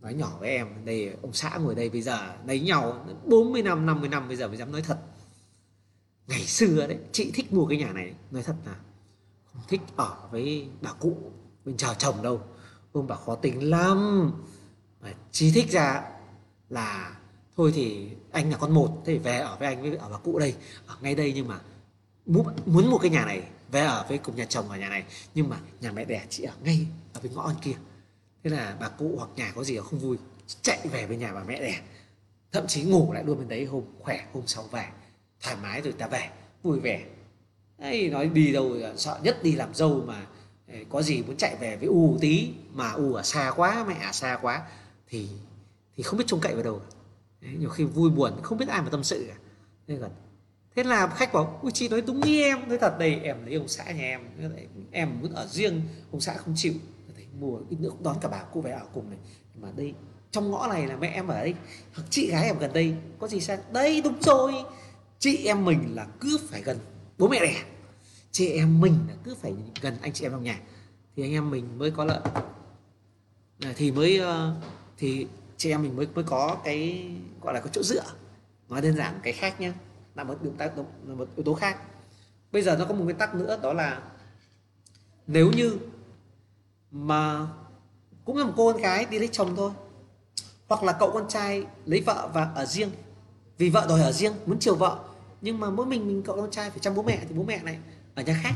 Nói nhỏ với em, đây, ông xã ngồi đây bây giờ, lấy nhau 40 năm 50 năm bây giờ mới dám nói thật. Ngày xưa đấy, chị thích mua cái nhà này, nói thật là không thích ở với bà cụ, bên chờ chồng đâu. Ông bà khó tính lắm. Mà thích ra là thôi thì anh là con một, thế thì về ở với anh với ở bà cụ đây. Ở ngay đây nhưng mà muốn muốn mua cái nhà này, về ở với cùng nhà chồng ở nhà này. Nhưng mà nhà mẹ đẻ chị ở ngay ở bên ngõ kia. Thế là bà cụ hoặc nhà có gì không vui, chạy về với nhà bà mẹ đẻ. Thậm chí ngủ lại luôn bên đấy hôm khỏe, hôm sau về. Thoải mái rồi ta về, vui vẻ. Ấy nói đi đâu sợ nhất đi làm dâu mà có gì muốn chạy về với u tí. Mà u ở xa quá, mẹ ở xa quá. Thì thì không biết trông cậy vào đâu Đấy, nhiều khi vui buồn không biết ai mà tâm sự cả. Nên là thế là khách bảo ui chị nói đúng như em. Nói thật đây em lấy ông xã nhà em. Em muốn ở riêng ông xã không chịu. Thấy mùa ít nữa đón cả bà cô về ở cùng này. Mà đây trong ngõ này là mẹ em ở đây hoặc chị gái em gần đây có gì sao? Đây đúng rồi. Chị em mình là cứ phải gần bố mẹ đẻ. Chị em mình là cứ phải gần anh chị em trong nhà. Thì anh em mình mới có lợi. Thì mới ờ, thì chị em mình mới mới có cái, gọi là có chỗ dựa. Nói đơn giản cái khác nhé là một yếu tố là một yếu tố khác. Bây giờ nó có một nguyên tắc nữa, đó là nếu như mà cũng là một cô con gái đi lấy chồng thôi, hoặc là cậu con trai lấy vợ và ở riêng, vì vợ đòi ở riêng, muốn chiều vợ, nhưng mà mỗi mình mình, cậu con trai phải chăm bố mẹ thì bố mẹ này ở nhà khác.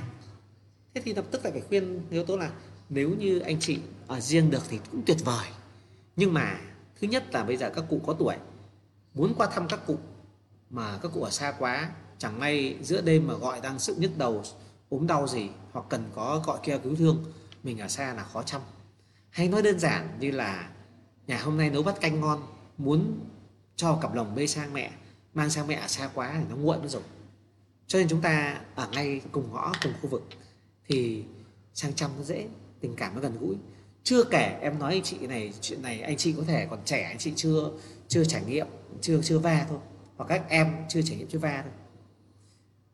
Thế thì lập tức lại phải khuyên yếu tố là nếu như anh chị ở riêng được thì cũng tuyệt vời. Nhưng mà thứ nhất là bây giờ các cụ có tuổi, muốn qua thăm các cụ mà các cụ ở xa quá, chẳng may giữa đêm mà gọi đang sự nhức đầu, ốm đau gì hoặc cần có gọi kia cứu thương, mình ở xa là khó chăm. Hay nói đơn giản như là nhà hôm nay nấu bát canh ngon, muốn cho cặp lồng bê sang mẹ, mang sang mẹ ở xa quá thì nó nguội mất rồi. Cho nên chúng ta ở ngay cùng ngõ, cùng khu vực thì sang chăm nó dễ, tình cảm nó gần gũi chưa kể, em nói anh chị này, chuyện này anh chị có thể còn trẻ, anh chị chưa chưa trải nghiệm, chưa chưa va thôi. Hoặc các em chưa trải nghiệm, chưa va thôi.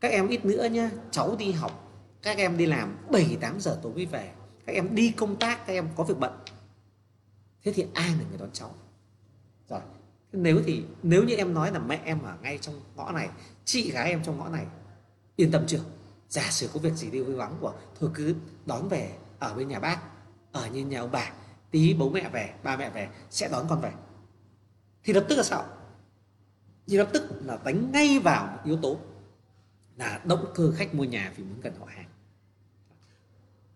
Các em ít nữa nhá, cháu đi học, các em đi làm 7 8 giờ tối mới về. Các em đi công tác, các em có việc bận. Thế thì ai là người đón cháu? Rồi, nếu thì, nếu như em nói là mẹ em ở ngay trong ngõ này, chị gái em trong ngõ này, yên tâm chưa? Giả sử có việc gì đi vui vắng của, thôi cứ đón về ở bên nhà bác ở như nhà ông bà, tí bố mẹ về, ba mẹ về, sẽ đón con về. Thì lập tức là sao? Thì lập tức là đánh ngay vào một yếu tố là động cơ khách mua nhà vì muốn gần họ hàng.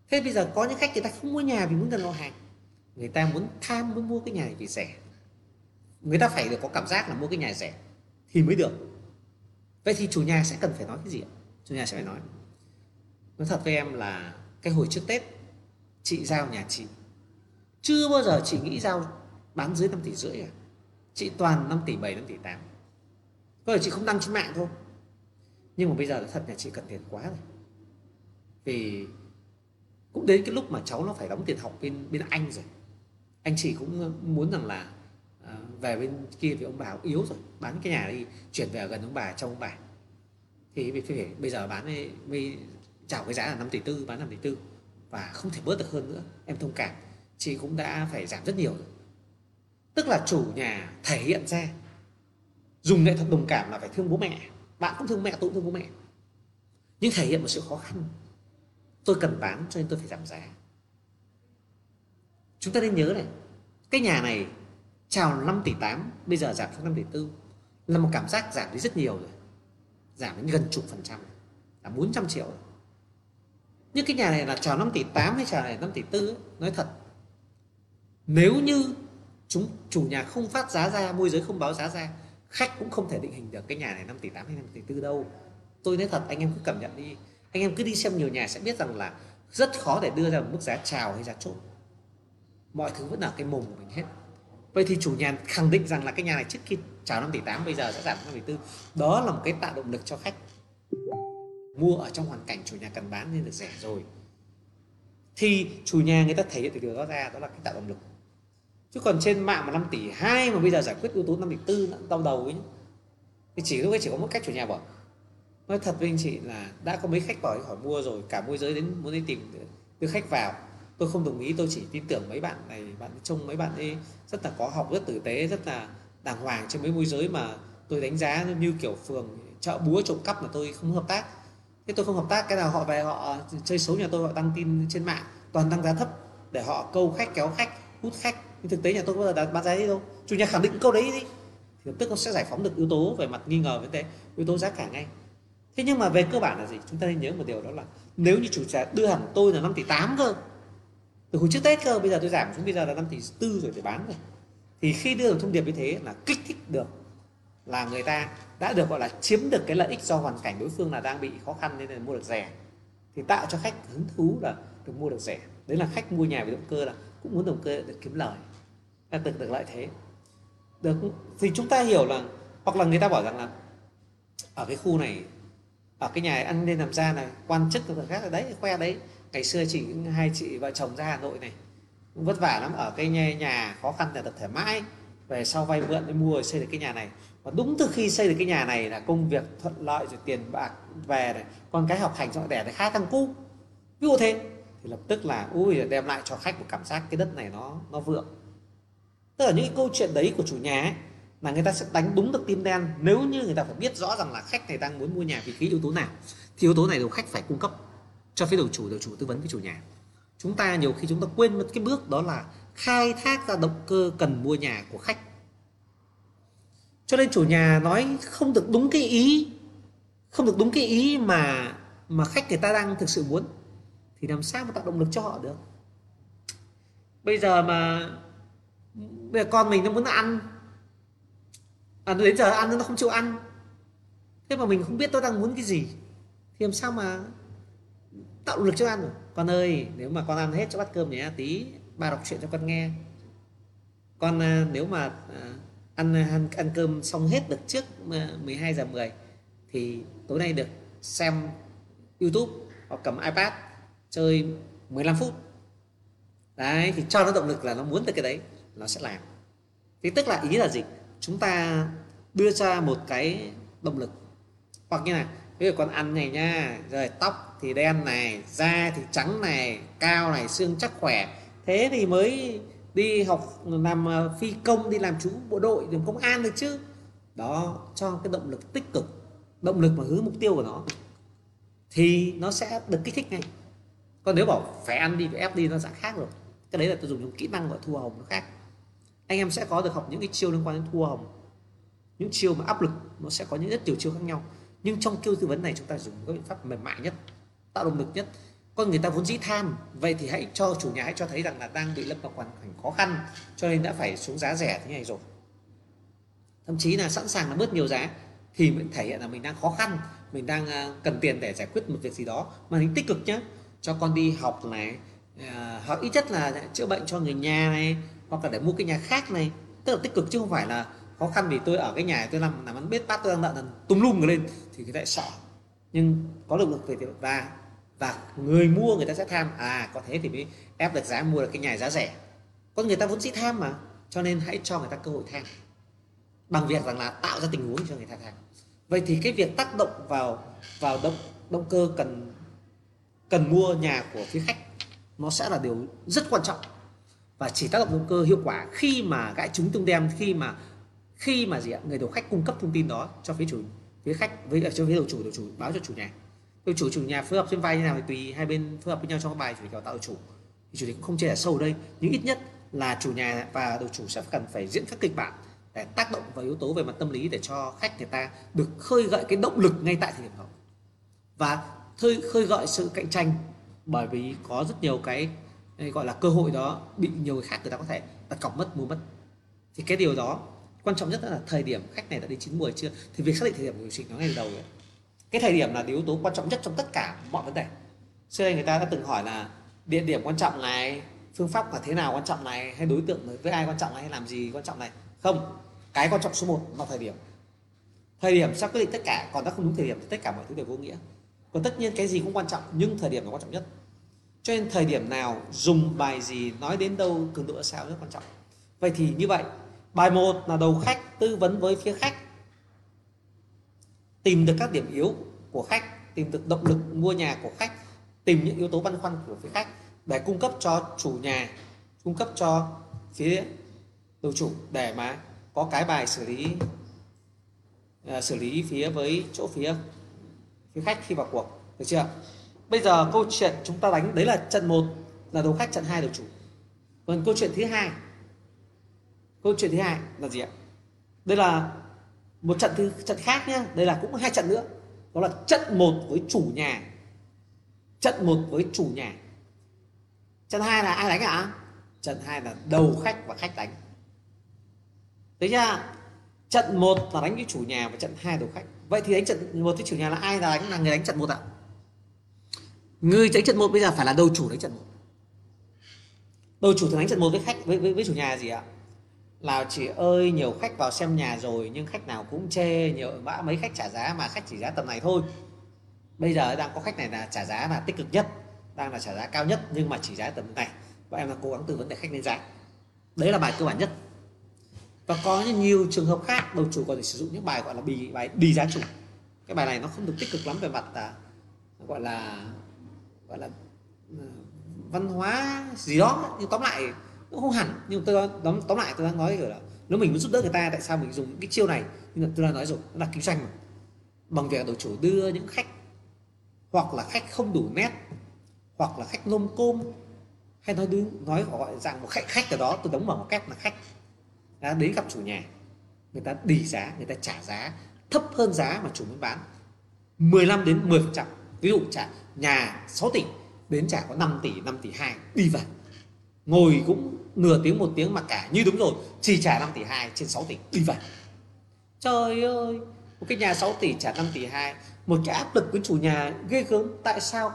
Thế bây giờ có những khách người ta không mua nhà vì muốn gần họ hàng. Người ta muốn tham muốn mua cái nhà này vì rẻ. Người ta phải được có cảm giác là mua cái nhà rẻ thì mới được. Vậy thì chủ nhà sẽ cần phải nói cái gì chủ nhà sẽ phải nói nói thật với em là cái hồi trước tết chị giao nhà chị. Chưa bao giờ chị nghĩ giao bán dưới 5 tỷ rưỡi à? Chị toàn 5 tỷ 7 5 tỷ 8 có thể chị không đăng trên mạng thôi. Nhưng mà bây giờ thật nhà chị cần tiền quá rồi. Vì cũng đến cái lúc mà cháu nó phải đóng tiền học bên bên anh rồi. Anh chị cũng ờ, muốn rằng là à, về bên kia thì ông bà yếu rồi. Bán cái nhà đi chuyển về gần ông bà trong ông bà. Thì phải bây giờ bán mới, mới chào cái giá là 5 tỷ tư bán 5 tỷ tư và không thể bớt được hơn nữa. Em thông cảm. Chị cũng đã phải giảm rất nhiều rồi. Tức là chủ nhà thể hiện ra, dùng nghệ thuật đồng cảm là phải thương bố mẹ. Bạn cũng thương mẹ, tôi cũng thương bố mẹ. Nhưng thể hiện một sự khó khăn. Tôi cần bán cho nên tôi phải giảm giá. Chúng ta nên nhớ này, cái nhà này chào 5 tỷ 8 bây giờ giảm xuống 5 tỷ 4 là một cảm giác giảm đi rất nhiều rồi. Giảm đến gần chục phần trăm. Là 400 triệu rồi nhưng cái nhà này là chào 5 tỷ 8 hay chào này 5 tỷ 4 ấy, nói thật. Nếu như chúng chủ nhà không phát giá ra môi giới không báo giá ra khách cũng không thể định hình được cái nhà này 5 tỷ 8 hay 5 tỷ 4 đâu. Tôi nói thật anh em cứ cảm nhận đi. Anh em cứ đi xem nhiều nhà sẽ biết rằng là rất khó để đưa ra một mức giá chào hay giá chốt. Mọi thứ vẫn ở cái mồm của mình hết. Vậy thì chủ nhà khẳng định rằng là cái nhà này trước khi chào 5 tỷ 8 bây giờ sẽ giảm 5 tỷ 4 đó là một cái tạo động lực cho khách mua ở trong hoàn cảnh chủ nhà cần bán nên được rẻ rồi. Thì chủ nhà người ta thể hiện được điều đó ra, đó là cái tạo động lực. Chứ còn trên mạng mà 5 tỷ 2 mà bây giờ giải quyết yếu tố 5 tỷ 4 nó đau đầu ấy thì chỉ lúc ấy chỉ có một cách chủ nhà bảo, nói thật với anh chị là đã có mấy khách bảo hỏi mua rồi, cả môi giới đến, muốn đi tìm đưa khách vào. Tôi không đồng ý, tôi chỉ tin tưởng mấy bạn này, bạn trông mấy bạn ấy rất là có học, rất tử tế, rất là đàng hoàng trên mấy môi giới mà tôi đánh giá như kiểu phường chợ búa trộm cắp mà tôi không hợp tác thế tôi không hợp tác, cái nào họ về họ chơi xấu nhà tôi, họ đăng tin trên mạng, toàn tăng giá thấp để họ câu khách, kéo khách, hút khách. Nhưng thực tế nhà tôi có bao giờ bán giá đi đâu. Chủ nhà khẳng định câu đấy đi. Thì lập tức nó sẽ giải phóng được yếu tố về mặt nghi ngờ với thế, yếu tố giá cả ngay. Thế nhưng mà về cơ bản là gì? Chúng ta nên nhớ một điều đó là nếu như chủ nhà đưa hẳn tôi là 5 tỷ 8 cơ, từ hồi trước tết cơ, bây giờ tôi giảm xuống, bây giờ là 5 tỷ tư rồi để bán rồi. Thì khi đưa được thông điệp như thế là kích thích được là người ta đã được gọi là chiếm được cái lợi ích do hoàn cảnh đối phương là đang bị khó khăn nên là mua được rẻ. Thì tạo cho khách hứng thú là được mua được rẻ. Đấy là khách mua nhà với động cơ là cũng muốn động cơ được kiếm lời. Là được được lợi thế. Được thì chúng ta hiểu là hoặc là người ta bảo rằng là ở cái khu này ở cái nhà ăn nên làm ra này quan chức rồi khác ở đấy khoe đấy. Ngày xưa chị hai chị vợ chồng ra hà nội này cũng vất vả lắm. Ở cái nhà, nhà khó khăn là tập thể mãi về sau vay mượn để mua xây được cái nhà này và đúng từ khi xây được cái nhà này là công việc thuận lợi rồi tiền bạc về này con cái học hành cho đẻ thì khai thăng cu ví dụ thế thì lập tức là ui đem lại cho khách một cảm giác cái đất này nó nó vượng. Tức là những cái câu chuyện đấy của chủ nhà ấy, là người ta sẽ đánh đúng được tim đen nếu như người ta phải biết rõ rằng là khách này đang muốn mua nhà vì cái yếu tố nào. Thì yếu tố này đều khách phải cung cấp cho phía đầu chủ đầu chủ tư vấn với chủ nhà. Chúng ta nhiều khi chúng ta quên mất cái bước đó là khai thác ra động cơ cần mua nhà của khách cho nên chủ nhà nói không được đúng cái ý không được đúng cái ý mà mà khách người ta đang thực sự muốn thì làm sao mà tạo động lực cho họ được? Bây giờ mà bây giờ con mình nó muốn ăn à, đến giờ ăn nó không chịu ăn thế mà mình không biết nó đang muốn cái gì thì làm sao mà tạo lực cho ăn được? Con ơi nếu mà con ăn hết cho bát cơm nhé tí ba đọc chuyện cho con nghe. Con à, nếu mà à, ăn ăn, ăn cơm xong hết được trước ờ, 12 giờ 10 thì tối nay được xem YouTube hoặc cầm iPad chơi 15 phút. Đấy thì cho nó động lực là nó muốn được cái đấy nó sẽ làm. Thì tức là ý là gì? Chúng ta đưa ra một cái động lực. Hoặc như này bây giờ con ăn này nha rồi tóc thì đen này da thì trắng này cao này xương chắc khỏe. Thế thì mới đi học làm à, phi công, đi làm chú bộ đội làm công an được chứ. Đó, cho cái động lực tích cực, động lực mà hướng mục tiêu của nó. Thì nó sẽ được kích thích ngay. Còn nếu bảo phải ăn đi, phải ép đi nó sẽ khác rồi. Cái đấy là tôi dùng những kỹ năng gọi thua hồng nó khác. Anh em sẽ có được học những cái chiêu liên quan đến thua hồng. Những chiêu mà áp lực, nó sẽ có những rất nhiều chiêu khác nhau. Nhưng trong kêu tư vấn này chúng ta dùng các biện pháp mềm mại nhất, tạo động lực nhất con người ta vốn dĩ tham. Vậy thì hãy cho chủ nhà hãy cho thấy rằng là đang bị lâm vào hoàn cảnh khó khăn cho nên đã phải xuống giá rẻ thế này rồi. Thậm chí là sẵn sàng là bớt nhiều giá thì mình thể hiện là mình đang khó khăn mình đang à, cần tiền để giải quyết một việc gì đó mà mình tích cực nhé cho con đi học này à, hoặc ít nhất là chữa bệnh cho người nhà này hoặc là để mua cái nhà khác này. Tức là tích cực chứ không phải là khó khăn vì tôi ở cái nhà tôi làm làm ăn biết bát tôi đang nợ tung lum lên thì cái lại sợ. Nhưng có lực lực về tiền và và người mua người ta sẽ tham. À có thế thì mới ép được giá, mua được cái nhà giá rẻ. Con người ta vốn dĩ tham mà, cho nên hãy cho người ta cơ hội tham. Bằng việc rằng là tạo ra tình huống cho người ta tham. Vậy thì cái việc tác động vào vào động động cơ cần cần mua nhà của phía khách, nó sẽ là điều rất quan trọng. Và chỉ tác động động cơ hiệu quả khi mà gãi chúng tương đem khi mà khi mà gì ạ? Người đầu khách cung cấp thông tin đó cho phía chủ, phía khách, với, cho phía đầu chủ đầu chủ, báo cho chủ nhà đầu chủ chủ nhà phối hợp trên vai như nào thì tùy hai bên phối hợp với nhau trong các bài chủ đề tạo chủ. Thì chủ đề cũng không chia sẻ sâu ở đây. Nhưng ít nhất là chủ nhà và đầu chủ sẽ cần phải diễn các kịch bản để tác động vào yếu tố về mặt tâm lý để cho khách người ta được khơi gợi cái động lực ngay tại thời điểm đó. Và khơi khơi gợi sự cạnh tranh bởi vì có rất nhiều cái gọi là cơ hội đó bị nhiều người khác người ta có thể đặt cọc mất, mua mất. Thì cái điều đó quan trọng nhất là thời điểm khách này đã đến chín mùi chưa? Thì việc xác định thời điểm điều chỉnh nó ngay từ đầu rồi cái thời điểm là yếu tố quan trọng nhất trong tất cả mọi vấn đề. Xưa đây người ta đã từng hỏi là địa điểm quan trọng này, phương pháp là thế nào quan trọng này, hay đối tượng với ai quan trọng này, hay làm gì quan trọng này. Không, cái quan trọng số 1 là thời điểm. Thời điểm sẽ quyết định tất cả, còn nó không đúng thời điểm thì tất cả mọi thứ đều vô nghĩa. Còn tất nhiên cái gì cũng quan trọng, nhưng thời điểm là quan trọng nhất. Cho nên thời điểm nào, dùng bài gì, nói đến đâu, cường độ sao rất quan trọng. Vậy thì như vậy, bài 1 là đầu khách, tư vấn với phía khách tìm được các điểm yếu của khách tìm được động lực mua nhà của khách tìm những yếu tố băn khoăn của phía khách để cung cấp cho chủ nhà cung cấp cho phía đầu chủ để mà có cái bài xử lý uh, xử lý phía với chỗ phía phía khách khi vào cuộc. Được chưa? Bây giờ câu chuyện chúng ta đánh đấy là trận một là đầu khách trận hai đầu chủ. Còn câu chuyện thứ hai câu chuyện thứ hai là gì ạ? Đây là một trận thứ trận khác nhá. Đây là cũng hai trận nữa. Đó là trận một với chủ nhà. Trận một với chủ nhà. Trận hai là ai đánh ạ? À? trận hai là đầu khách và khách đánh. Thấy chưa? Trận một là đánh với chủ nhà và trận hai đầu khách. Vậy thì đánh trận một với chủ nhà là ai là đánh là người đánh trận một ạ? Người đánh trận một bây giờ phải là đầu chủ đánh trận một. Đầu chủ thường đánh trận một với khách với với, với chủ nhà gì ạ? Là chị ơi nhiều khách vào xem nhà rồi nhưng khách nào cũng chê nhiều mã mấy khách trả giá mà khách chỉ giá tầm này thôi. Bây giờ đang có khách này là trả giá là tích cực nhất đang là trả giá cao nhất nhưng mà chỉ giá tầm này. Và em đang cố gắng tư vấn để khách lên giá. Đấy là bài cơ bản nhất. Và có nhiều trường hợp khác đầu chủ còn thể sử dụng những bài gọi là bì bài đi giá chủ. Cái bài này nó không được tích cực lắm về mặt à, gọi là gọi là ừ, văn hóa gì đó nhưng tóm lại nó không hẳn nhưng tôi tóm, tóm lại tôi đang nói rồi là nếu mình muốn giúp đỡ người ta tại sao mình dùng cái chiêu này? Nhưng tôi đã nói rồi nó là kinh doanh mà. Bằng việc đầu chủ đưa những khách hoặc là khách không đủ nét hoặc là khách lôm côm hay nói đứng nói gọi rằng một khách khách ở đó tôi đóng mở một cách là khách. Đã đến gặp chủ nhà người ta đỉ giá người ta trả giá thấp hơn giá mà chủ muốn bán. 15 đến 10 phần trăm. Ví dụ trả nhà 6 tỷ đến trả có 5 tỷ 5 tỷ 2 đi vào ngồi cũng nửa tiếng, một tiếng mà cả như đúng rồi, chỉ trả 5 tỷ 2 trên 6 tỷ. Đi vậy, trời ơi, một cái nhà 6 tỷ trả 5 tỷ 2 một cái áp lực với chủ nhà ghê gớm. Tại sao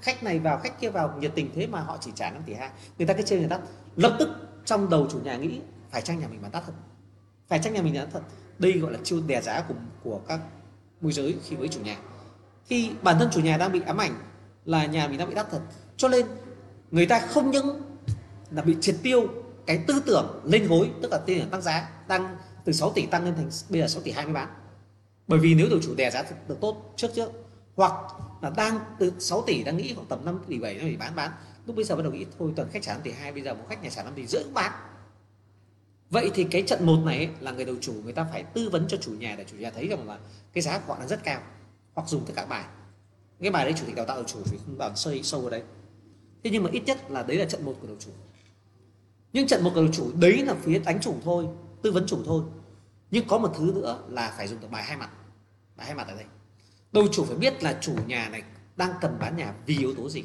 khách này vào, khách kia vào, nhiệt tình thế mà họ chỉ trả 5 tỷ 2 người ta cái trên người ta. Lập tức, trong đầu chủ nhà nghĩ, phải chăng nhà mình bán tắt thật phải chăng nhà mình bán thật đây gọi là chiêu đè giá của của các môi giới khi với chủ nhà. Thì bản thân chủ nhà đang bị ám ảnh là nhà mình đang bị đắt thật. Cho nên, người ta không những là bị triệt tiêu cái tư tưởng lên gối, tức là tư tưởng tăng giá tăng từ 6 tỷ tăng lên thành, bây giờ 6 tỷ 20 bán bởi vì nếu đầu chủ đè giá được tốt trước trước. Hoặc là đang từ 6 tỷ đang nghĩ khoảng tầm 5 tỷ 7 tỷ bán bán. Lúc bây giờ bắt đầu nghĩ thôi tuần khách trả 5 tỷ 2 bây giờ một khách nhà trả 5 tỷ rưỡi cũng bán. Vậy thì cái trận một này là người đầu chủ, người ta phải tư vấn cho chủ nhà để chủ nhà thấy rằng là cái giá của họ là rất cao. Hoặc dùng tất cả bài. Cái bài đấy chủ tịch đào tạo đầu chủ thì không bảo sâu sâu vào đấy. Thế nhưng mà ít nhất là đấy là trận một của đầu chủ nhưng trận một cầu chủ, đấy là phía đánh chủ thôi, tư vấn chủ thôi. Nhưng có một thứ nữa là phải dùng được bài hai mặt. Bài hai mặt ở đây. Đầu chủ phải biết là chủ nhà này đang cần bán nhà vì yếu tố gì.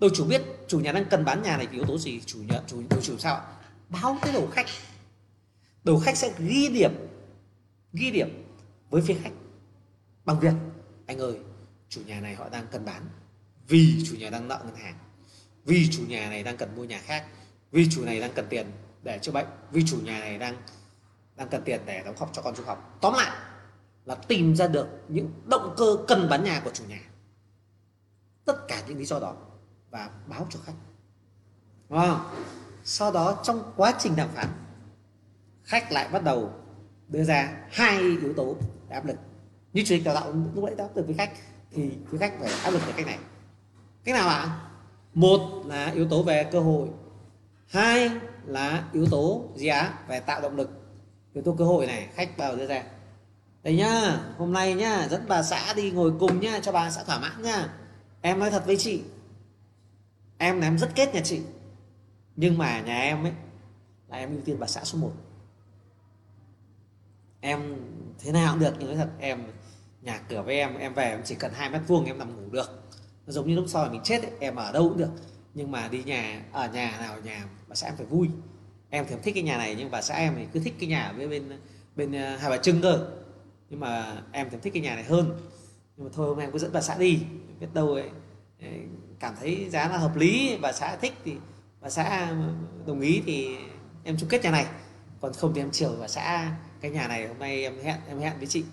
Đầu chủ biết chủ nhà đang cần bán nhà này vì yếu tố gì, chủ nhà, chủ, đầu chủ sao báo tới đầu khách. Đầu khách sẽ ghi điểm ghi điểm với phía khách. Bằng việc, anh ơi, chủ nhà này họ đang cần bán vì chủ nhà đang nợ ngân hàng vì chủ nhà này đang cần mua nhà khác, vì chủ này đang cần tiền để chữa bệnh, vì chủ nhà này đang đang cần tiền để đóng học cho con du học. Tóm lại là tìm ra được những động cơ cần bán nhà của chủ nhà. Tất cả những lý do đó và báo cho khách. Đúng không? sau đó trong quá trình đàm phán, khách lại bắt đầu đưa ra hai yếu tố để áp lực. Như chủ đào tạo lúc nãy đã áp lực với khách, thì phía khách phải áp lực về cách này. Cách nào ạ? Một là yếu tố về cơ hội. Hai là yếu tố gì á về tạo động lực. Yếu tố cơ hội này, khách vào đưa ra. Đây nhá, hôm nay nhá, dẫn bà xã đi ngồi cùng nhá, cho bà xã thỏa mãn nhá. Em nói thật với chị, em là em rất kết nhà chị. Nhưng mà nhà em ấy, là em ưu tiên bà xã số 1 em thế nào cũng được, nhưng nói thật, em, nhà cửa với em em về em chỉ cần hai mét vuông, em nằm ngủ được giống như lúc sau mình chết ấy, em ở đâu cũng được. Nhưng mà đi nhà ở nhà nào nhà bà xã em phải vui. Em thì em thích cái nhà này nhưng bà xã em thì cứ thích cái nhà ở bên bên, bên ờ, hai bà trưng cơ. Nhưng mà em thì thích cái nhà này hơn. Nhưng mà thôi hôm nay em cứ dẫn bà xã đi. Biết đâu ấy cảm thấy giá là hợp lý bà xã thích thì bà xã ờ, đồng ý thì em chung kết nhà này. Còn không thì em chiều bà xã cái nhà này hôm nay em hẹn em hẹn với chị.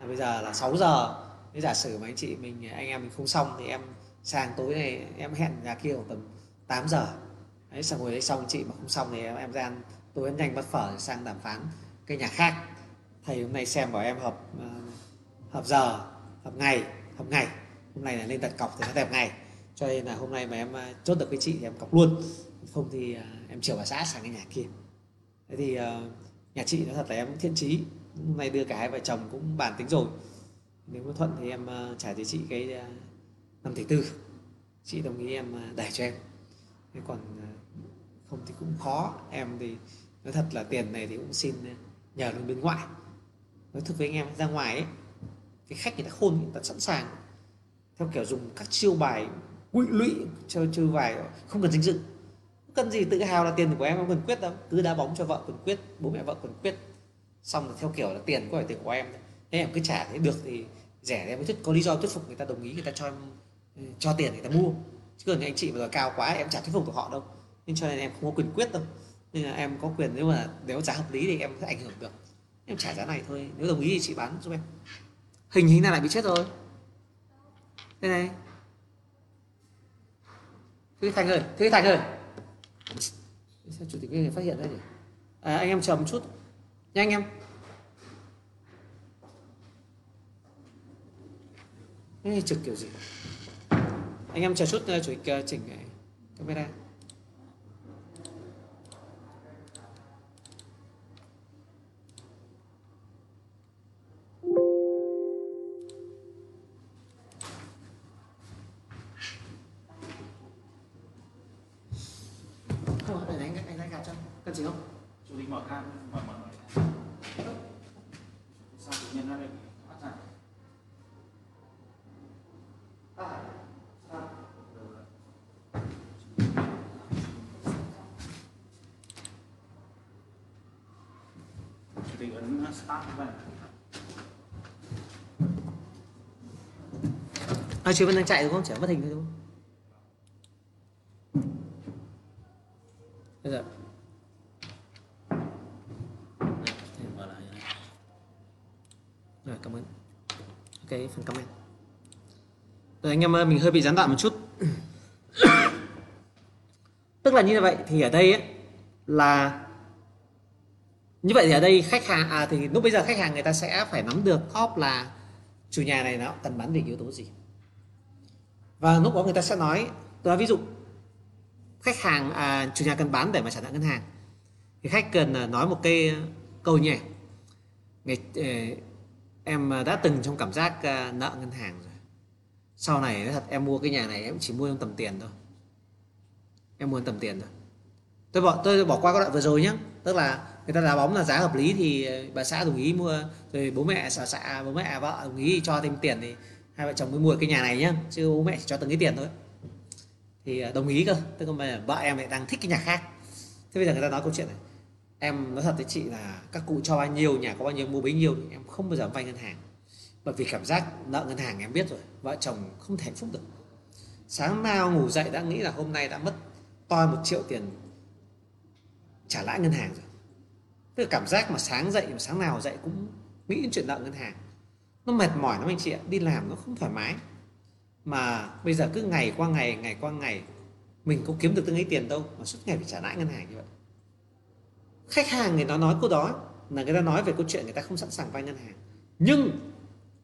Là bây giờ là 6 giờ. Nếu giả sử mà anh chị mình anh em mình không xong thì em sang tối này em hẹn nhà kia khoảng tầm 8 giờ. Đấy xong rồi đấy xong chị mà không xong thì em em ra tối em nhanh bắt phở sang đàm phán cái nhà khác. Thầy hôm nay xem bảo em hợp uh, hợp giờ hợp ngày hợp ngày. Hôm nay là lên đặt cọc thì nó đẹp ngày. Cho nên là hôm nay mà em ờ, chốt được với chị thì em cọc luôn. Không thì uh, em chiều bà xã sang cái nhà kia. Thế thì uh, nhà chị nó thật là em cũng thiện trí. Hôm nay đưa cả hai vợ chồng cũng bàn tính rồi. Nếu có thuận thì em uh, trả cho chị cái uh, 5 tỷ tư chị đồng ý em uh, đẩy cho em. Thế còn à, không thì cũng khó. Em thì nói thật là tiền này thì cũng xin à, nhờ luôn bên ngoại. Nói thật với anh em ra ngoài ấy cái khách người ta khôn người ta sẵn sàng. Theo kiểu dùng các chiêu bài quỵ lụy chơi chơi bài không cần danh dự. Không cần gì tự hào là tiền của em không cần quyết đâu. Cứ đá bóng cho vợ cần quyết bố mẹ vợ cần quyết. Xong rồi theo kiểu là tiền có phải tiền của em thế em cứ trả thế được thì rẻ em mới thích có lý do thuyết phục người ta đồng ý người ta cho em Ừ, cho tiền người ta mua. Chứ còn anh chị mà đòi cao quá em chả thuyết phục được họ đâu. Nên cho nên em không có quyền quyết đâu. Nên là em có quyền nếu mà nếu giá hợp lý thì em sẽ ảnh hưởng được. Em trả giá này thôi. Nếu đồng ý thì chị bán giúp em. Hình hình này lại bị chết rồi. Đây này. Thế Thành ơi, Thế Thành ơi. Sao chủ tịch này phát hiện ra nhỉ? À, Anh em chờ một chút. Nhanh anh em. Ê, trực kiểu gì? Anh em chờ chút uh, chủ tịch chỉnh uh, camera. À, chị Vân đang chạy đúng không? Chỉ mất hình thôi đúng không? Bây giờ Rồi, cảm ơn. Ok, phần comment. Rồi anh em ơi, mình hơi bị gián đoạn một chút. *coughs* Tức là như vậy thì ở đây ấy, là như vậy thì ở đây khách hàng à thì lúc bây giờ khách hàng người ta sẽ phải nắm được top là chủ nhà này nó cần bán về yếu tố gì. Và lúc đó người ta sẽ nói, tôi nói ví dụ khách hàng à, chủ nhà cần bán để mà trả nợ ngân hàng. Thì khách cần à, nói một cái à, câu nhỉ ngày ờ, em à, đã từng trong cảm giác nợ ngân hàng rồi. Sau này thật em mua cái nhà này em chỉ mua trong tầm tiền thôi. Em mua trong tầm tiền thôi. Tôi bỏ tôi bỏ qua cái đoạn vừa rồi nhé tức là người ta đá bóng là giá hợp lý thì bà xã đồng ý mua rồi bố mẹ xã xã bố mẹ vợ đồng ý cho thêm tiền thì hai vợ chồng mới mua cái nhà này nhá, chứ bố mẹ chỉ cho từng cái tiền thôi. Thì à, đồng ý cơ, tức là vợ em lại đang thích cái nhà khác. Thế bây giờ người ta nói câu chuyện này, em nói thật với chị là các cụ cho bao nhiêu, nhà có bao nhiêu, mua bấy nhiêu em không bao giờ vay ngân hàng. Bởi vì cảm giác nợ ngân hàng em biết rồi, vợ chồng không thể hạnh phúc được. Sáng nào ngủ dậy đã nghĩ là hôm nay đã mất toi một triệu tiền trả lãi ngân hàng rồi. Tức là cảm giác mà sáng dậy, mà sáng nào dậy cũng nghĩ đến chuyện nợ ngân hàng nó mệt mỏi lắm anh chị ạ. Đi làm nó không thoải mái. Mà bây giờ cứ ngày qua ngày ngày qua ngày, mình có kiếm được từng ấy tiền đâu mà suốt ngày phải trả lãi ngân hàng như vậy. Khách hàng người nó nói câu đó là người ta nói về câu chuyện người ta không sẵn sàng vay ngân hàng. Nhưng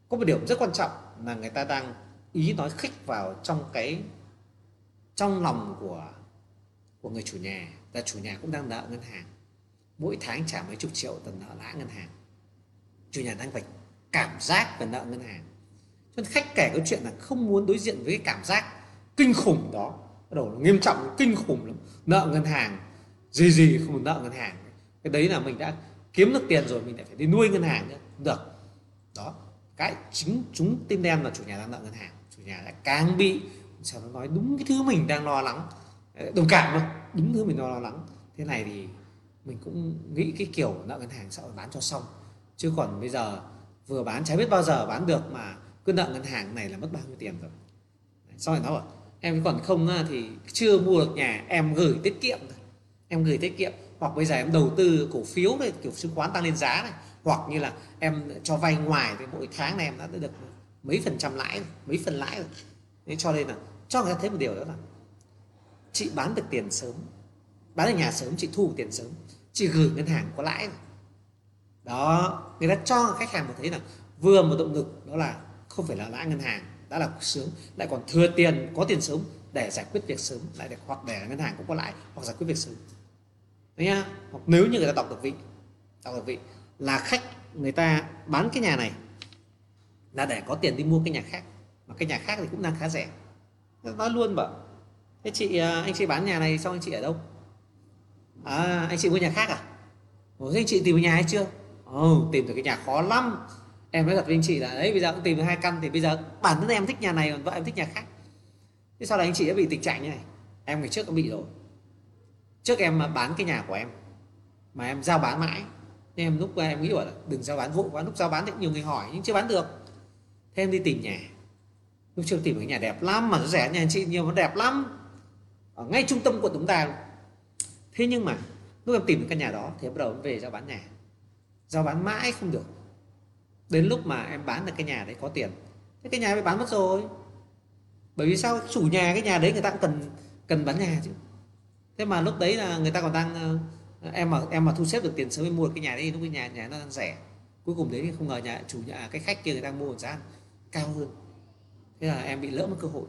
có một điểm rất quan trọng là người ta đang ý nói khích vào trong cái, trong lòng của của người chủ nhà. Là chủ nhà cũng đang nợ ngân hàng. Mỗi tháng trả mấy chục triệu tiền nợ lãi ngân hàng. Chủ nhà đang phải cảm giác về nợ ngân hàng. Cho nên khách kể câu chuyện là không muốn đối diện với cái cảm giác kinh khủng đó. Bắt đầu nghiêm trọng, kinh khủng lắm. Nợ ngân hàng, gì gì không nợ ngân hàng. Cái đấy là mình đã kiếm được tiền rồi, mình lại phải đi nuôi ngân hàng nữa. Không được. Đó. Cái chính chúng tin đen là chủ nhà đang nợ ngân hàng. Chủ nhà lại càng bị, sao nó nói đúng cái thứ mình đang lo lắng. Đồng cảm mà, đúng thứ mình lo lắng. Thế này thì mình cũng nghĩ cái kiểu nợ ngân hàng sợ bán cho xong. Chứ còn bây giờ vừa bán chả biết bao giờ bán được mà cứ nợ ngân hàng này là mất bao nhiêu tiền rồi. Sau này nó bảo em còn không thì chưa mua được nhà em gửi tiết kiệm thôi. Em gửi tiết kiệm. Hoặc bây giờ em đầu tư cổ phiếu này kiểu chứng khoán tăng lên giá này hoặc như là em cho vay ngoài thì mỗi tháng này em đã được mấy phần trăm lãi rồi, mấy phần lãi rồi. Thế cho nên là cho người ta thấy một điều đó là chị bán được tiền sớm bán được nhà sớm chị thu được tiền sớm chị gửi ngân hàng có lãi rồi đó người ta cho khách hàng một thấy là vừa một động lực đó là không phải là lãi ngân hàng đã là sướng lại còn thừa tiền có tiền sớm để giải quyết việc sớm lại để hoặc để ngân hàng cũng có lãi hoặc giải quyết việc sớm. Đấy nhá? Hoặc nếu như người ta đọc được vị đọc được vị là khách người ta bán cái nhà này là để có tiền đi mua cái nhà khác mà cái nhà khác thì cũng đang khá rẻ. Nói luôn bảo thế chị à, anh chị bán nhà này xong anh chị ở đâu? À, anh chị mua nhà khác à? Ủa, anh chị tìm nhà hay chưa? Ồ, tìm được cái nhà khó lắm. Em nói thật với anh chị là đấy bây giờ cũng tìm được hai căn thì bây giờ bản thân em thích nhà này còn vợ em thích nhà khác. Thế sau này anh chị đã bị tình trạng như này em ngày trước cũng bị rồi. Trước em bán cái nhà của em mà em giao bán mãi nên em lúc em nghĩ bảo là đừng giao bán vội quá lúc giao bán thì nhiều người hỏi nhưng chưa bán được. Thế em đi tìm nhà. Lúc trước tìm được cái nhà đẹp lắm mà nó rẻ nhà anh chị nhiều nó đẹp lắm. Ở ngay trung tâm quận chúng ta thế nhưng mà lúc em tìm được căn nhà đó thì bắt đầu em về giao bán nhà giao bán mãi không được. Đến lúc mà em bán được cái nhà đấy có tiền. Thế cái nhà bị bán mất rồi. Bởi vì sao? Chủ nhà cái nhà đấy người ta cũng cần cần bán nhà chứ. Thế mà lúc đấy là người ta còn đang ờ, em mà em mà thu xếp được tiền sớm em mua được cái nhà đấy, lúc cái nhà nhà nó đang rẻ. Cuối cùng đấy thì không ngờ nhà chủ nhà, cái khách kia người ta mua một giá cao hơn. Thế là em bị lỡ một cơ hội.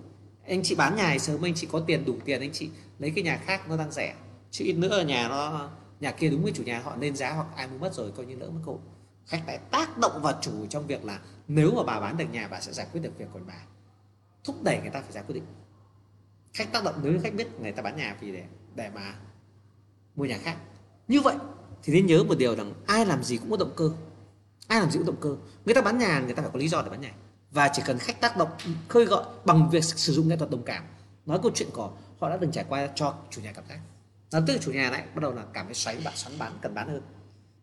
Anh chị bán nhà sớm, anh chị có tiền đủ tiền, anh chị lấy cái nhà khác nó đang rẻ. Chứ ít nữa nhà nó nhà kia đúng với chủ nhà họ lên giá hoặc ai mua mất rồi coi như lỡ mất cơ hội khách lại tác động vào chủ trong việc là nếu mà bà bán được nhà, bà sẽ giải quyết được việc còn bà. Thúc đẩy người ta phải ra quyết định. Khách tác động, nếu khách biết người ta bán nhà vì để để mà mua nhà khác. Như vậy thì nên nhớ một điều rằng ai làm gì cũng có động cơ. Ai làm gì cũng động cơ. Người ta bán nhà, người ta phải có lý do để bán nhà. Và chỉ cần khách tác động, khơi gọi bằng việc sử dụng nghệ thuật đồng cảm. Nói câu chuyện của họ đã từng trải qua cho chủ nhà cảm giác nó tức chủ nhà lại, bắt đầu là cảm thấy xoáy bạn, xoắn bán cần bán hơn.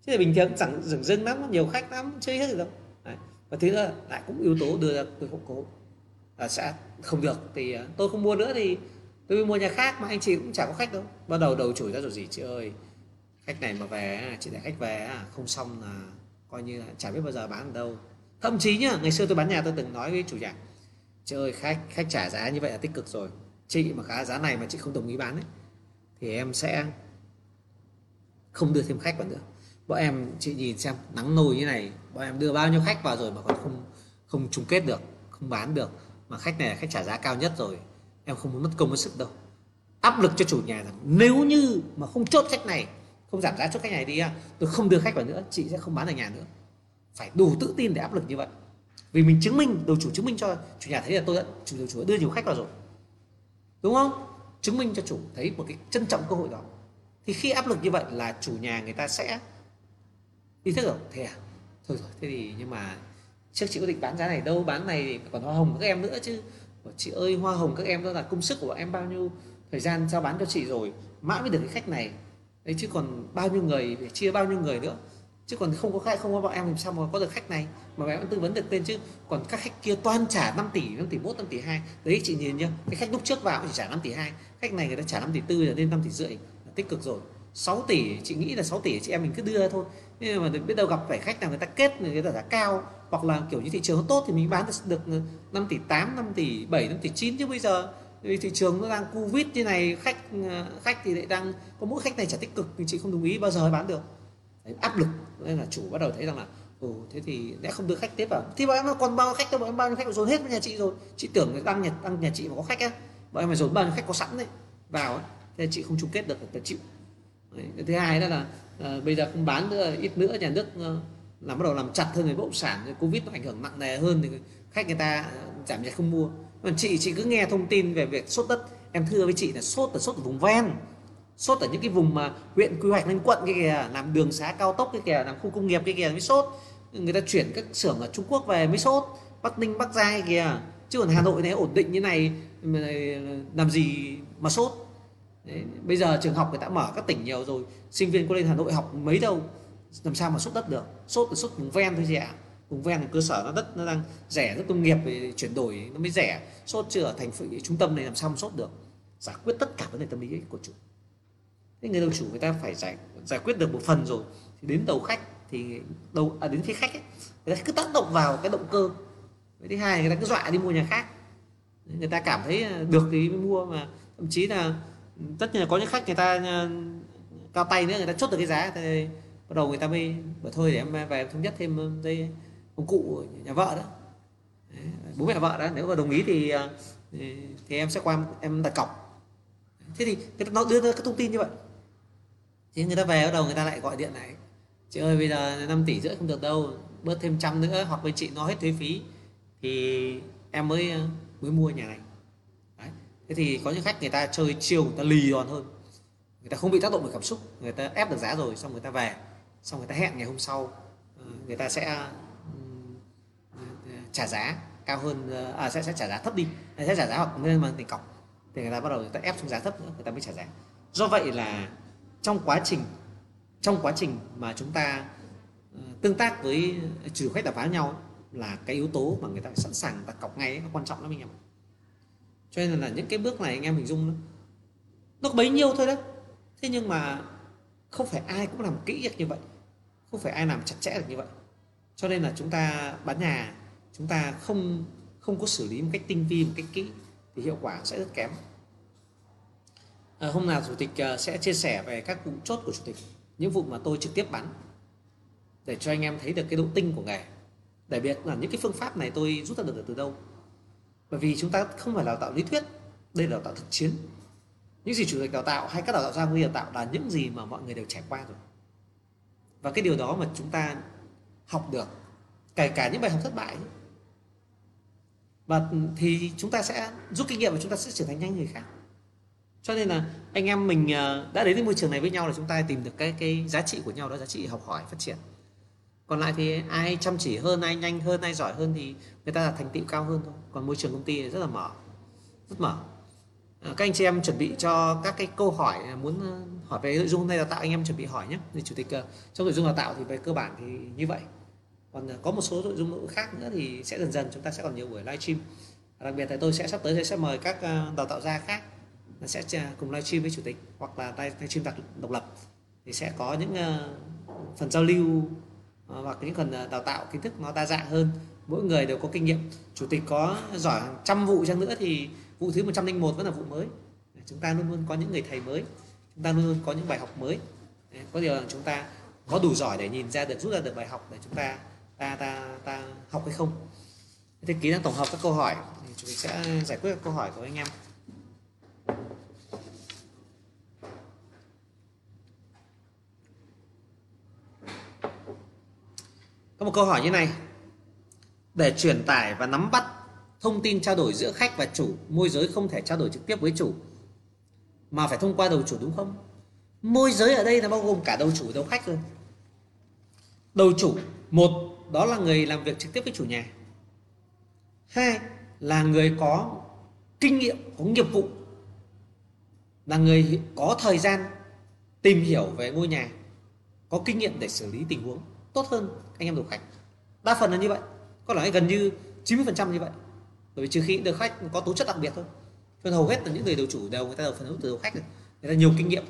Chứ là bình thường chẳng dừng dưng lắm, nhiều khách lắm, chơi hết được đâu. Đấy. và thứ nữa, lại cũng yếu tố đưa ra tôi không cố là sẽ không được, thì à, tôi không mua nữa thì tôi mua nhà khác mà anh chị cũng chả có khách đâu. Bắt đầu đầu chửi ra rồi gì, chị ơi, khách này mà về chị để khách về không xong là coi như là chả biết bao giờ bán ở đâu. Thậm chí nhá, ngày xưa tôi bán nhà tôi từng nói với chủ nhà, chị ơi, khách khách trả giá như vậy là tích cực rồi. Chị mà khá giá này mà chị không đồng ý bán ấy thì em sẽ không đưa thêm khách vào nữa. Bọn em, chị nhìn xem, nắng nồi như này, bọn em đưa bao nhiêu khách vào rồi mà còn không không chung kết được, không bán được. Mà khách này là khách trả giá cao nhất rồi, em không muốn mất công mất sức đâu. Áp lực cho chủ nhà rằng, nếu như mà không chốt khách này, không giảm giá chốt khách này đi tôi không đưa khách vào nữa, chị sẽ không bán ở nhà nữa. Phải đủ tự tin để áp lực như vậy. Vì mình chứng minh, đầu chủ chứng minh cho chủ nhà thấy là tôi đã, chủ đầu chủ đã đưa nhiều khách vào rồi. Đúng không? Chứng minh cho chủ thấy một cái trân trọng cơ hội đó. Thì khi áp lực như vậy là chủ nhà người ta sẽ ý thức rồi. Thế à? Thôi rồi, thế thì nhưng mà trước chị có định bán giá này đâu, bán này thì còn hoa hồng các em nữa chứ. Chị ơi, hoa hồng các em đó là công sức của em bao nhiêu thời gian giao bán cho chị rồi, mãi mới được cái khách này. Đấy, chứ còn bao nhiêu người, phải chia bao nhiêu người nữa chứ còn không có khách không có bọn em làm sao mà có được khách này? Mà em vẫn tư vấn được tên chứ. Còn các khách kia toàn trả 5 tỷ 5 tỷ 1 5 tỷ 2 đấy, chị nhìn nhá, cái khách lúc trước vào chỉ trả 5 tỷ 2 khách này người ta trả 5 tỷ 4 là lên 5 tỷ rưỡi. Là tích cực rồi. 6 tỷ, chị nghĩ là 6 tỷ chị em mình cứ đưa thôi. Nhưng mà biết đâu gặp phải khách nào người ta kết, người ta giá cao. Hoặc là kiểu như thị trường nó tốt thì mình bán được 5 tỷ 8 5 tỷ 7 5 tỷ 9 chứ bây giờ. Vì thị trường nó đang covid như này, khách khách thì lại đang, có mỗi khách này trả tích cực thì chị không đồng ý, bao giờ bán được? Đấy, áp lực. Nên là chủ bắt đầu thấy rằng là ồ thế thì lẽ không đưa khách tiếp vào thì bọn em còn bao khách đâu bọn em bao nhiêu khách dồn hết với nhà chị rồi. Chị tưởng tăng nhà tăng nhà chị mà có khách á. Bọn em phải dồn bao nhiêu khách có sẵn đấy vào ấy. thế chị không chung kết được phải chịu. Đấy. thứ hai đó là à, bây giờ không bán nữa ít nữa nhà nước là làm bắt đầu làm chặt hơn về bất động sản covid nó ảnh hưởng nặng nề hơn thì khách người ta ờ, giảm nhiệt không mua. Còn chị chị cứ nghe thông tin về việc sốt đất. Em thưa với chị là sốt là sốt ở vùng ven sốt ở những cái vùng mà huyện quy hoạch lên quận cái kìa làm đường xá cao tốc cái kìa làm khu công nghiệp cái kìa mới sốt. Người ta chuyển các xưởng ở Trung Quốc về mới sốt Bắc Ninh Bắc Giang kìa. Chứ còn Hà Nội này ổn định như này làm gì mà sốt. Đấy, bây giờ trường học người ta mở các tỉnh nhiều rồi sinh viên có lên Hà Nội học mấy đâu làm sao mà sốt đất được? Sốt là sốt vùng ven thôi chị ạ. Vùng ven cơ sở nó đất nó đang rẻ rất công nghiệp thì chuyển đổi nó mới rẻ. Sốt chưa ở thành phố trung tâm này làm sao mà sốt được? Giải quyết tất cả vấn đề tâm lý của chúng thế người đầu chủ người ta phải giải giải quyết được một phần rồi. Thì đến đầu khách thì đầu à, đến phía khách ấy, người ta cứ tác động vào cái động cơ. Cái thứ hai người ta cứ dọa đi mua nhà khác. Người ta cảm thấy à, được thì mới mua mà. Thậm chí là tất nhiên là có những khách người ta à, cao tay nữa người ta chốt được cái giá thì bắt đầu người ta mới bảo thôi để em về em thống nhất thêm à, dây công cụ nhà vợ đó. Đấy, bố mẹ vợ đó nếu mà đồng ý thì thì, em sẽ qua em đặt cọc. Thế thì nó đưa ra cái thông tin như vậy thì người ta về bắt đầu người ta lại gọi điện lại chị ơi bây giờ 5 tỷ rưỡi không được đâu bớt thêm trăm nữa hoặc với chị nó hết thuế phí thì em mới mới mua nhà này Đấy. thế thì có những khách người ta chơi chiều người ta lì đòn hơn người ta không bị tác động bởi cảm xúc người ta ép được giá rồi xong người ta về xong người ta hẹn ngày hôm sau người ta sẽ trả giá cao hơn à, sẽ sẽ trả giá thấp đi sẽ trả giá hoặc lên bằng tiền cọc thì người ta bắt đầu người ta ép xuống giá thấp nữa người ta mới trả giá do vậy là trong quá trình, trong quá trình mà chúng ta ờ, tương tác với ờ, chủ khách đàm phán nhau là cái yếu tố mà người ta sẵn sàng đặt cọc ngay nó quan trọng lắm anh em cho nên là những cái bước này anh em hình dung nó bấy nhiêu thôi đó. Thế nhưng mà không phải ai cũng làm kỹ được như vậy, không phải ai làm chặt chẽ được như vậy. Cho nên là chúng ta bán nhà, chúng ta không không có xử lý một cách tinh vi, một cách kỹ thì hiệu quả sẽ rất kém à, hôm nào chủ tịch ờ, sẽ chia sẻ về các vụ chốt của chủ tịch những vụ mà tôi trực tiếp bắn để cho anh em thấy được cái độ tinh của nghề. Đặc biệt là những cái phương pháp này tôi rút ra được từ đâu. Bởi vì chúng ta không phải là đào tạo lý thuyết đây là đào tạo thực chiến. Những gì chủ tịch đào tạo hay các đào tạo gia huy đào tạo là những gì mà mọi người đều trải qua rồi. Và cái điều đó mà chúng ta học được kể cả những bài học thất bại và ừ, thì chúng ta sẽ rút kinh nghiệm và chúng ta sẽ trở thành nhanh người khác cho nên là anh em mình ờ, đã đến cái môi trường này với nhau là chúng ta tìm được cái cái giá trị của nhau đó, giá trị học hỏi, phát triển. Còn lại thì ai chăm chỉ hơn, ai nhanh hơn, ai giỏi hơn thì người ta là thành tựu cao hơn thôi. Còn môi trường công ty rất là mở, rất mở. Ờ, các anh chị em chuẩn bị cho các cái câu hỏi ờ, muốn hỏi về nội dung hôm nay đào tạo, anh em chuẩn bị hỏi nhé. Thì chủ tịch trong nội dung đào tạo thì về cơ bản thì như vậy. Còn có một số nội dung nữa khác nữa thì sẽ dần dần chúng ta sẽ còn nhiều buổi livestream. Đặc biệt là tôi sẽ sắp tới sẽ mời các đào tạo gia khác sẽ cùng cùng livestream với chủ tịch hoặc là live- livestream đặc độc lập. Thì sẽ có những ờ, phần giao lưu ờ, hoặc những phần ờ, đào tạo kiến thức nó đa dạng hơn. Mỗi người đều có kinh nghiệm. Chủ tịch có giỏi hàng trăm vụ chăng nữa thì vụ thứ 101 vẫn là vụ mới. Chúng ta luôn luôn có những người thầy mới. Chúng ta luôn luôn có những bài học mới. Có điều là chúng ta có đủ giỏi để nhìn ra được rút ra được bài học để chúng ta ta ta ta học hay không. Thế kỹ năng tổng hợp các câu hỏi. Thì chủ tịch sẽ giải quyết các câu hỏi của anh em. Có một câu hỏi như này. Để truyền tải và nắm bắt thông tin trao đổi giữa khách và chủ, môi giới không thể trao đổi trực tiếp với chủ, mà phải thông qua đầu chủ đúng không? Môi giới ở đây là bao gồm cả đầu chủ đầu khách rồi. Đầu chủ, một, đó là người làm việc trực tiếp với chủ nhà. Hai, là người có kinh nghiệm, có nghiệp vụ, là người có thời gian tìm hiểu về ngôi nhà, có kinh nghiệm để xử lý tình huống tốt hơn anh em đầu khách. Đa phần là như vậy. Có lẽ gần như 90% như vậy. Bởi vì trừ khi được khách có tố chất đặc biệt thôi. Còn hầu hết là những người đầu chủ đều, người ta đều phần đấu từ đầu khách rồi. Người ta nhiều kinh nghiệm.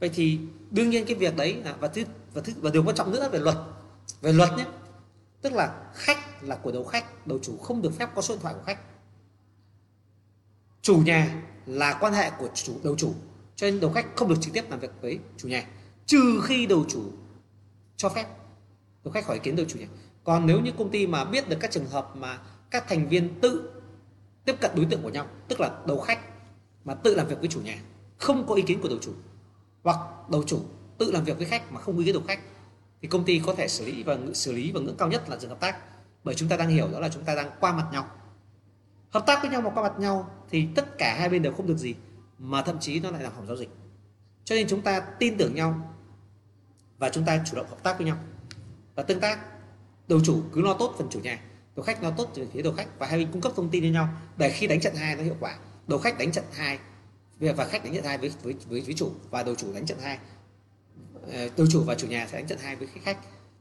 Vậy thì đương nhiên cái việc đấy là và thứ và thứ, và điều quan trọng nữa về luật. Về luật nhé. Tức là khách là của đầu khách, đầu chủ không được phép có số điện thoại của khách. Chủ nhà là quan hệ của chủ, đầu chủ, cho nên đầu khách không được trực tiếp làm việc với chủ nhà. Trừ khi đầu chủ cho phép đầu khách hỏi ý kiến đầu chủ nhà còn nếu như công ty mà biết được các trường hợp mà các thành viên tự tiếp cận đối tượng của nhau, tức là đầu khách, mà tự làm việc với chủ nhà, không có ý kiến của đầu chủ, hoặc đầu chủ tự làm việc với khách mà không có ý kiến đầu khách, thì công ty có thể xử lý và xử lý và ngưỡng cao nhất là dừng hợp tác. Bởi chúng ta đang hiểu đó là chúng ta đang qua mặt nhau. Hợp tác với nhau mà qua mặt nhau thì tất cả hai bên đều không được gì, mà thậm chí nó lại làm hỏng giao dịch. Cho nên chúng ta tin tưởng nhau và chúng ta chủ động hợp tác với nhau và tương tác đầu chủ cứ lo tốt phần chủ nhà đầu khách lo tốt về phía đầu khách và hai bên cung cấp thông tin cho nhau để khi đánh trận hai nó hiệu quả. Đầu khách đánh trận hai và khách đánh trận hai với với với, với chủ và đầu chủ đánh trận hai. Ờ, đầu chủ và chủ nhà sẽ đánh trận hai với khách. Khách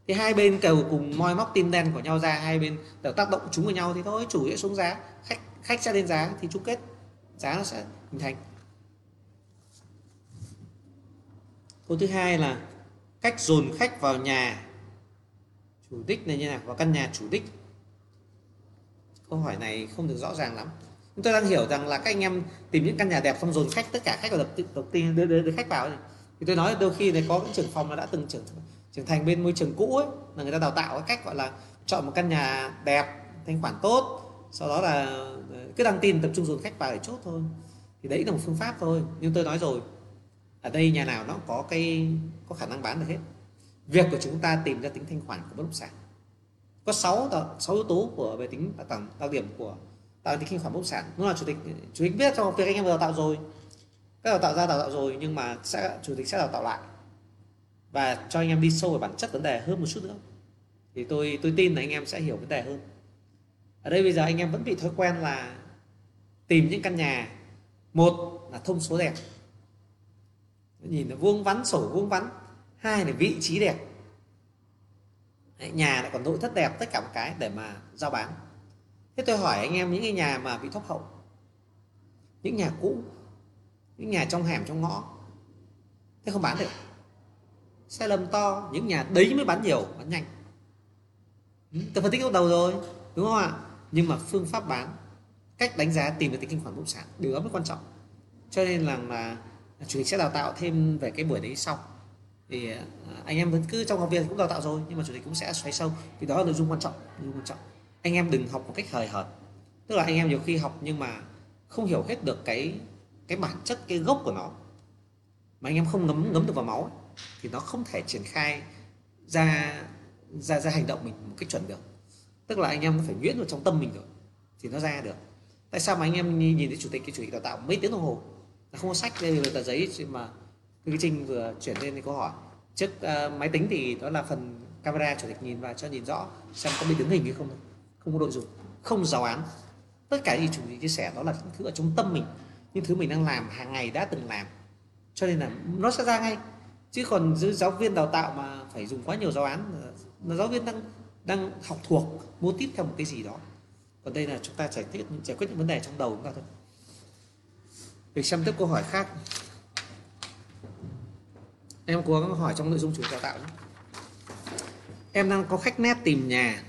thì hai bên cầu cùng moi móc tim đen của nhau ra hai bên đều tác động chúng vào nhau thì thôi chủ sẽ xuống giá khách khách sẽ lên giá thì chung kết. Giá nó sẽ hình thành. Câu thứ hai là cách dồn khách vào nhà chủ đích này như nào? Và căn nhà chủ đích? Câu hỏi này không được rõ ràng lắm. Chúng tôi đang hiểu rằng là các anh em tìm những căn nhà đẹp xong dồn khách tất cả khách vào tập đập tiền đưa, đưa, đưa khách vào thì thì tôi nói đôi khi này có những trưởng phòng là đã từng trưởng trưởng thành bên môi trường cũ ấy là người ta đào tạo cái cách gọi là chọn một căn nhà đẹp thanh khoản tốt sau đó là ờ, cứ đăng tin tập trung dồn khách vào để chốt thôi. Thì đấy là một phương pháp thôi. Nhưng tôi nói rồi ở đây nhà nào nó có cái có khả năng bán được hết việc của chúng ta tìm ra tính thanh khoản của bất động sản. Có 6 sáu yếu tố của về tính đặc tầng đặc điểm của tạo tính thanh khoản bất động sản. Nó là chủ tịch chủ tịch biết trong việc anh em vừa đào tạo rồi. Các đào tạo ra đào tạo rồi, nhưng mà sẽ, chủ tịch sẽ đào tạo lại. Và cho anh em đi sâu vào bản chất vấn đề hơn một chút nữa. Thì tôi tôi tin là anh em sẽ hiểu vấn đề hơn. Ở đây bây giờ anh em vẫn bị thói quen là tìm những căn nhà. Một là thông số đẹp nhìn nó vuông vắn, sổ vuông vắn hai là vị trí đẹp. Đấy, nhà lại còn nội thất đẹp tất cả một cái để mà giao bán. Thế tôi hỏi anh em những cái nhà mà bị thóc hậu những nhà cũ những nhà trong hẻm trong ngõ thế không bán được. Xe lầm to những nhà đấy mới bán nhiều bán nhanh. Ừ, tôi phân tích lúc đầu rồi đúng không ạ? Nhưng mà phương pháp bán cách đánh giá tìm được tính kinh khoản bất động sản điều đó mới quan trọng. Cho nên là là chủ tịch sẽ đào tạo thêm về cái buổi đấy sau thì à, anh em vẫn cứ trong học viện cũng đào tạo rồi nhưng mà chủ tịch cũng sẽ xoáy sâu. Vì đó là nội dung quan trọng nội dung quan trọng. Anh em đừng học một cách hời hợt. Tức là anh em nhiều khi học nhưng mà không hiểu hết được cái cái bản chất cái gốc của nó. Mà anh em không ngấm ngấm được vào máu ấy, thì nó không thể triển khai ra ra ra hành động mình một cách chuẩn được. Tức là anh em phải nhuyễn vào trong tâm mình rồi thì nó ra được. Tại sao mà anh em nhìn nhìn thấy chủ tịch cái chủ tịch đào tạo mấy tiếng đồng hồ? Là không có sách đây là tờ giấy mà cái trinh vừa chuyển lên thì câu hỏi. Trước uh, máy tính thì đó là phần camera chủ tịch nhìn vào cho nhìn rõ xem có bị đứng hình hay không không có nội dung không giáo án. Tất cả những gì chủ tịch chia sẻ đó là những thứ ở trong tâm mình. Những thứ mình đang làm hàng ngày đã từng làm. Cho nên là nó sẽ ra ngay. Chứ còn giữ giáo viên đào tạo mà phải dùng quá nhiều giáo án là, giáo viên đang đang học thuộc mô tiếp theo một cái gì đó. Còn đây là chúng ta giải quyết giải quyết những vấn đề trong đầu chúng ta thôi. Để xem tiếp câu hỏi khác em cố gắng hỏi trong nội dung chủ đào tạo nhé. em đang có khách nét tìm nhà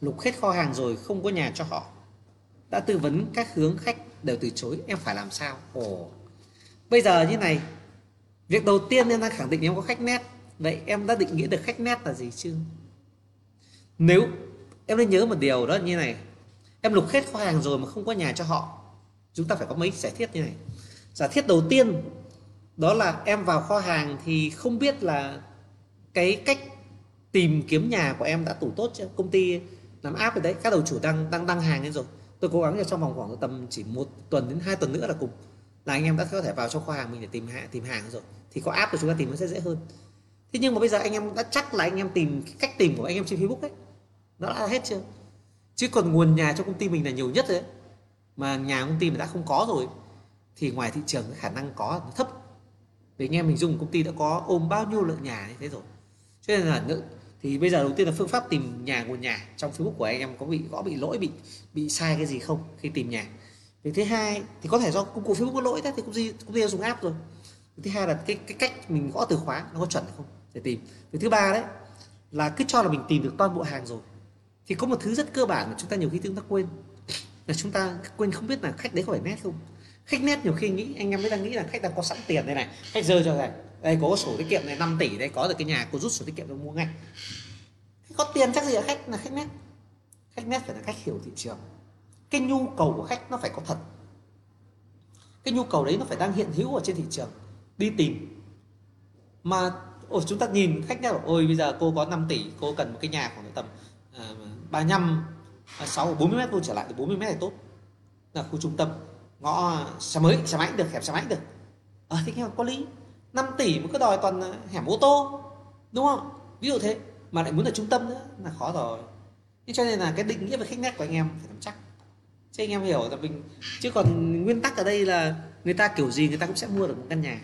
lục hết kho hàng rồi không có nhà cho họ. Đã tư vấn các hướng khách đều từ chối, em phải làm sao? Ồ. Bây giờ như này, việc đầu tiên em đang khẳng định em có khách nét. Vậy em đã định nghĩa được khách nét là gì chưa? Nếu em nên nhớ một điều đó như này, em lục hết kho hàng rồi mà không có nhà cho họ, chúng ta phải có mấy giả thiết như này. Giả thiết đầu tiên đó là em vào kho hàng thì không biết là cái cách tìm kiếm nhà của em đã tủ tốt chưa? Công ty làm app rồi đấy, các đầu chủ đang đang đăng hàng lên rồi. Tôi cố gắng cho trong vòng khoảng tầm chỉ một tuần đến hai tuần nữa là cùng. Là anh em đã có thể vào trong kho hàng mình để tìm hàng tìm hàng rồi. Thì có app của chúng ta tìm nó sẽ dễ hơn. Thế nhưng mà bây giờ anh em đã chắc là anh em tìm cách tìm của anh em trên facebook đấy, nó đã hết chưa? Chứ còn nguồn nhà cho công ty mình là nhiều nhất đấy. Mà nhà công ty mình đã không có rồi, thì ngoài thị trường khả năng có, nó thấp vì anh em mình dùng công ty đã có ôm bao nhiêu lượng nhà như thế rồi. Cho nên là thì bây giờ đầu tiên là phương pháp tìm nhà, nguồn nhà trong Facebook của anh em có bị có bị lỗi, bị bị sai cái gì không khi tìm nhà. Việc thứ hai thì có thể do công cụ Facebook có lỗi thế, thì công ty công ty dùng app rồi. Việc thứ hai là cái cái cách mình gõ từ khóa nó có chuẩn hay không để tìm. Việc thứ ba đấy là cứ cho là mình tìm được toàn bộ hàng rồi. Thì có một thứ rất cơ bản mà chúng ta nhiều khi chúng ta quên. Là chúng ta quên không biết là khách đấy có phải nét không khách nét nhiều khi nghĩ anh em mới đang nghĩ là khách đang có sẵn tiền đây này khách rơi cho này đây có sổ tiết kiệm này 5 tỷ đây có được cái nhà cô rút sổ tiết kiệm rồi mua ngay. Có tiền chắc gì là khách là khách nét khách nét phải là khách hiểu thị trường. Cái nhu cầu của khách nó phải có thật. Cái nhu cầu đấy nó phải đang hiện hữu ở trên thị trường. Đi tìm. Mà ôi chúng ta nhìn khách nhá ôi bây giờ cô có 5 tỷ cô cần một cái nhà khoảng tầm uh, 35 6 40 mét vuông trở lại thì 40 mét là tốt. Là khu trung tâm ngõ xe mới xe máy được hẻm xe máy được. Ờ à, thì nghe có lý. 5 tỷ mà cứ đòi toàn ờ, hẻm ô tô đúng không? Ví dụ thế mà lại muốn ở trung tâm nữa là khó rồi. Thế cho nên là cái định nghĩa về khách nét của anh em phải nắm chắc. Chứ anh em hiểu là mình chứ còn nguyên tắc ở đây là người ta kiểu gì người ta cũng sẽ mua được một căn nhà.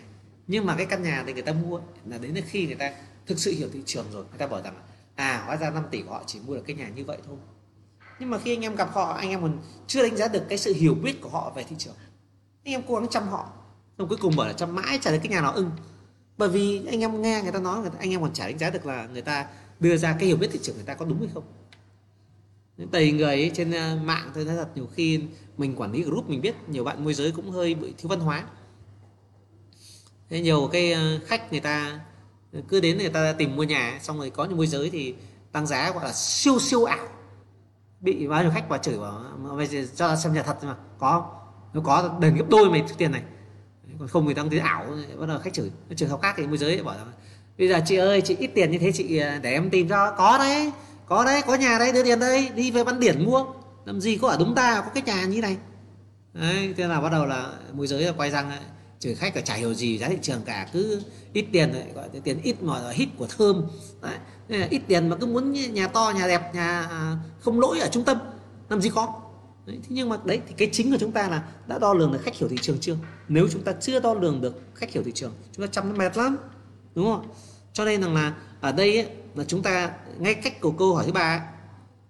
Nhưng mà cái căn nhà thì người ta mua là đến khi người ta thực sự hiểu thị trường rồi người ta bảo rằng à hóa ra 5 tỷ của họ chỉ mua được cái nhà như vậy thôi nhưng mà khi anh em gặp họ anh em còn chưa đánh giá được cái sự hiểu biết của họ về thị trường. Anh em cố gắng chăm họ. Xong cuối cùng mở là chăm mãi trả được cái nhà nào ưng. Bởi vì anh em nghe người ta nói người ta, anh em còn chả đánh giá được là người ta đưa ra cái hiểu biết thị trường người ta có đúng hay không. Tầy người ấy, trên ờ, mạng tôi nói thật nhiều khi mình quản lý group mình biết nhiều bạn môi giới cũng hơi bị thiếu văn hóa. Thế nhiều cái ờ, khách người ta cứ đến người ta tìm mua nhà xong rồi có những môi giới thì tăng giá gọi là siêu siêu ảo bị bao nhiêu khách vào chửi bảo mày cho xem nhà thật mà, có nó có đền gấp đôi mày tiền này. Còn không người ta thấy ảo, bắt đầu khách chửi. Trường hợp khác thì môi giới bảo là, bây giờ chị ơi, chị ít tiền như thế, chị à, để em tìm cho. Có đấy có đấy, có nhà đấy, đưa tiền đây, đi về văn điển mua. Làm gì có ở đúng ta, có cái nhà như này. Đấy, thế là bắt đầu là môi giới là quay răng à, chửi khách cả chả hiểu gì giá thị trường cả, cứ ít tiền gọi tiền ít mà hít của thơm. Đấy ít tiền mà cứ muốn nhà to nhà đẹp nhà à, không lỗi ở trung tâm làm gì có. Đấy. thế nhưng mà đấy thì cái chính của chúng ta là đã đo lường được khách hiểu thị trường chưa? Nếu chúng ta chưa đo lường được khách hiểu thị trường chúng ta chăm nó mệt lắm đúng không cho nên rằng là ở đây ấy, là chúng ta ngay cách của câu hỏi thứ ba ấy,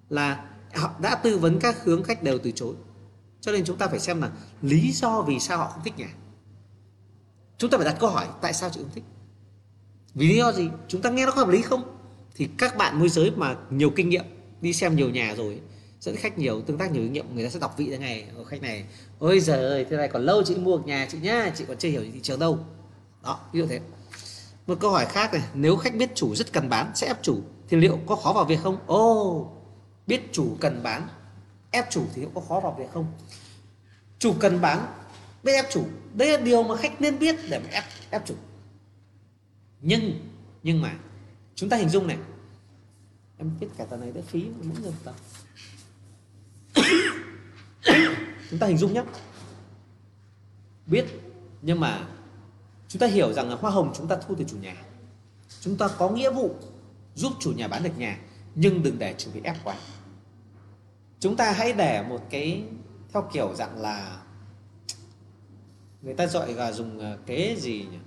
là họ đã tư vấn các hướng khách đều từ chối. Cho nên chúng ta phải xem là lý do vì sao họ không thích nhà chúng ta phải đặt câu hỏi tại sao chị không thích? Vì lý do gì? Chúng ta nghe nó có hợp lý không? Thì các bạn môi giới mà nhiều kinh nghiệm đi xem nhiều nhà rồi dẫn khách nhiều tương tác nhiều kinh nghiệm người ta sẽ đọc vị thế này khách này. Ôi giời ơi thế này còn lâu chị mua nhà chị nhá chị còn chưa hiểu thị trường đâu. Đó ví dụ thế. Một câu hỏi khác này nếu khách biết chủ rất cần bán sẽ ép chủ thì liệu có khó vào việc không? Ô oh, biết chủ cần bán ép chủ thì liệu có khó vào việc không? Chủ cần bán biết ép chủ. Đây là điều mà khách nên biết để mà ép ép chủ. Nhưng nhưng mà chúng ta hình dung này. Em biết cả tờ này đã phí mỗi người tờ. *coughs* Chúng ta hình dung nhé biết, nhưng mà chúng ta hiểu rằng là hoa hồng chúng ta thu từ chủ nhà. Chúng ta có nghĩa vụ giúp chủ nhà bán được nhà, nhưng đừng để chủ bị ép quá. Chúng ta hãy để một cái theo kiểu dạng là người ta gọi là dùng ờ, kế gì nhỉ?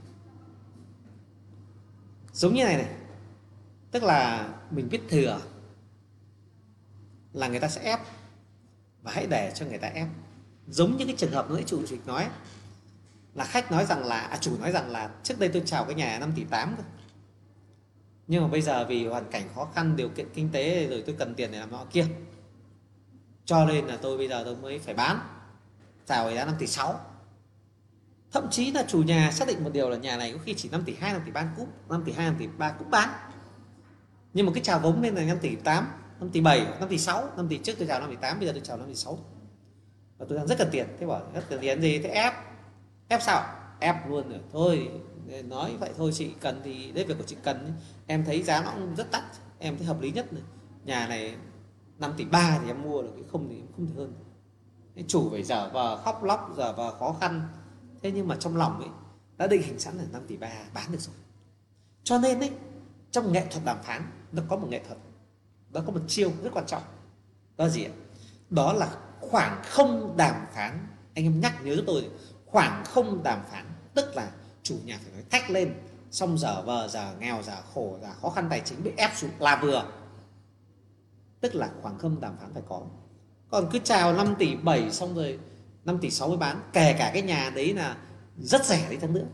Giống như này này tức là mình biết thừa là người ta sẽ ép và hãy để cho người ta ép. Giống như cái trường hợp nãy chủ tịch nói là khách nói rằng là à, chủ nói rằng là trước đây tôi chào cái nhà 5 tỷ 8 cơ. Nhưng mà bây giờ vì hoàn cảnh khó khăn điều kiện kinh tế rồi tôi cần tiền để làm nọ kia cho nên là tôi bây giờ tôi mới phải bán chào giá 5 tỷ 6 thậm chí là chủ nhà xác định một điều là nhà này có khi chỉ 5 tỷ 2 5 tỷ 3 cũng 5 tỷ 2 5 tỷ 3 cũng bán nhưng mà cái chào vốn lên là 5 tỷ 8 5 tỷ 7 5 tỷ 6 5 tỷ trước tôi chào 5 tỷ 8 bây giờ tôi chào 5 tỷ 6 và tôi đang rất cần tiền. Thế bảo, rất cần tiền gì? Thế ép ép sao? Ép luôn rồi. Thôi, nói vậy thôi, chị cần thì, đấy, việc của chị cần em thấy giá nó cũng rất tắt em thấy hợp lý nhất này. nhà này 5 tỷ 3 thì em mua được cái không thì không thể hơn. Cái chủ phải giờ vờ khóc lóc giờ vờ khó khăn. Thế nhưng mà trong lòng ấy, đã định hình sẵn là 5 tỷ 3 bán được rồi. Cho nên ấy, trong nghệ thuật đàm phán nó có một nghệ thuật. Nó có một chiêu rất quan trọng. Đó là gì ạ? Đó là khoảng không đàm phán. Anh em nhắc nhớ tôi, khoảng không đàm phán. Tức là chủ nhà phải nói thách lên, xong giờ vờ, giờ nghèo, giờ khổ, giờ khó khăn tài chính bị ép xuống là vừa. Tức là khoảng không đàm phán phải có. Còn cứ chào 5 tỷ 7 xong rồi 5 tỷ 6 mới bán, kể cả cái nhà đấy là rất rẻ đi chăng nữa.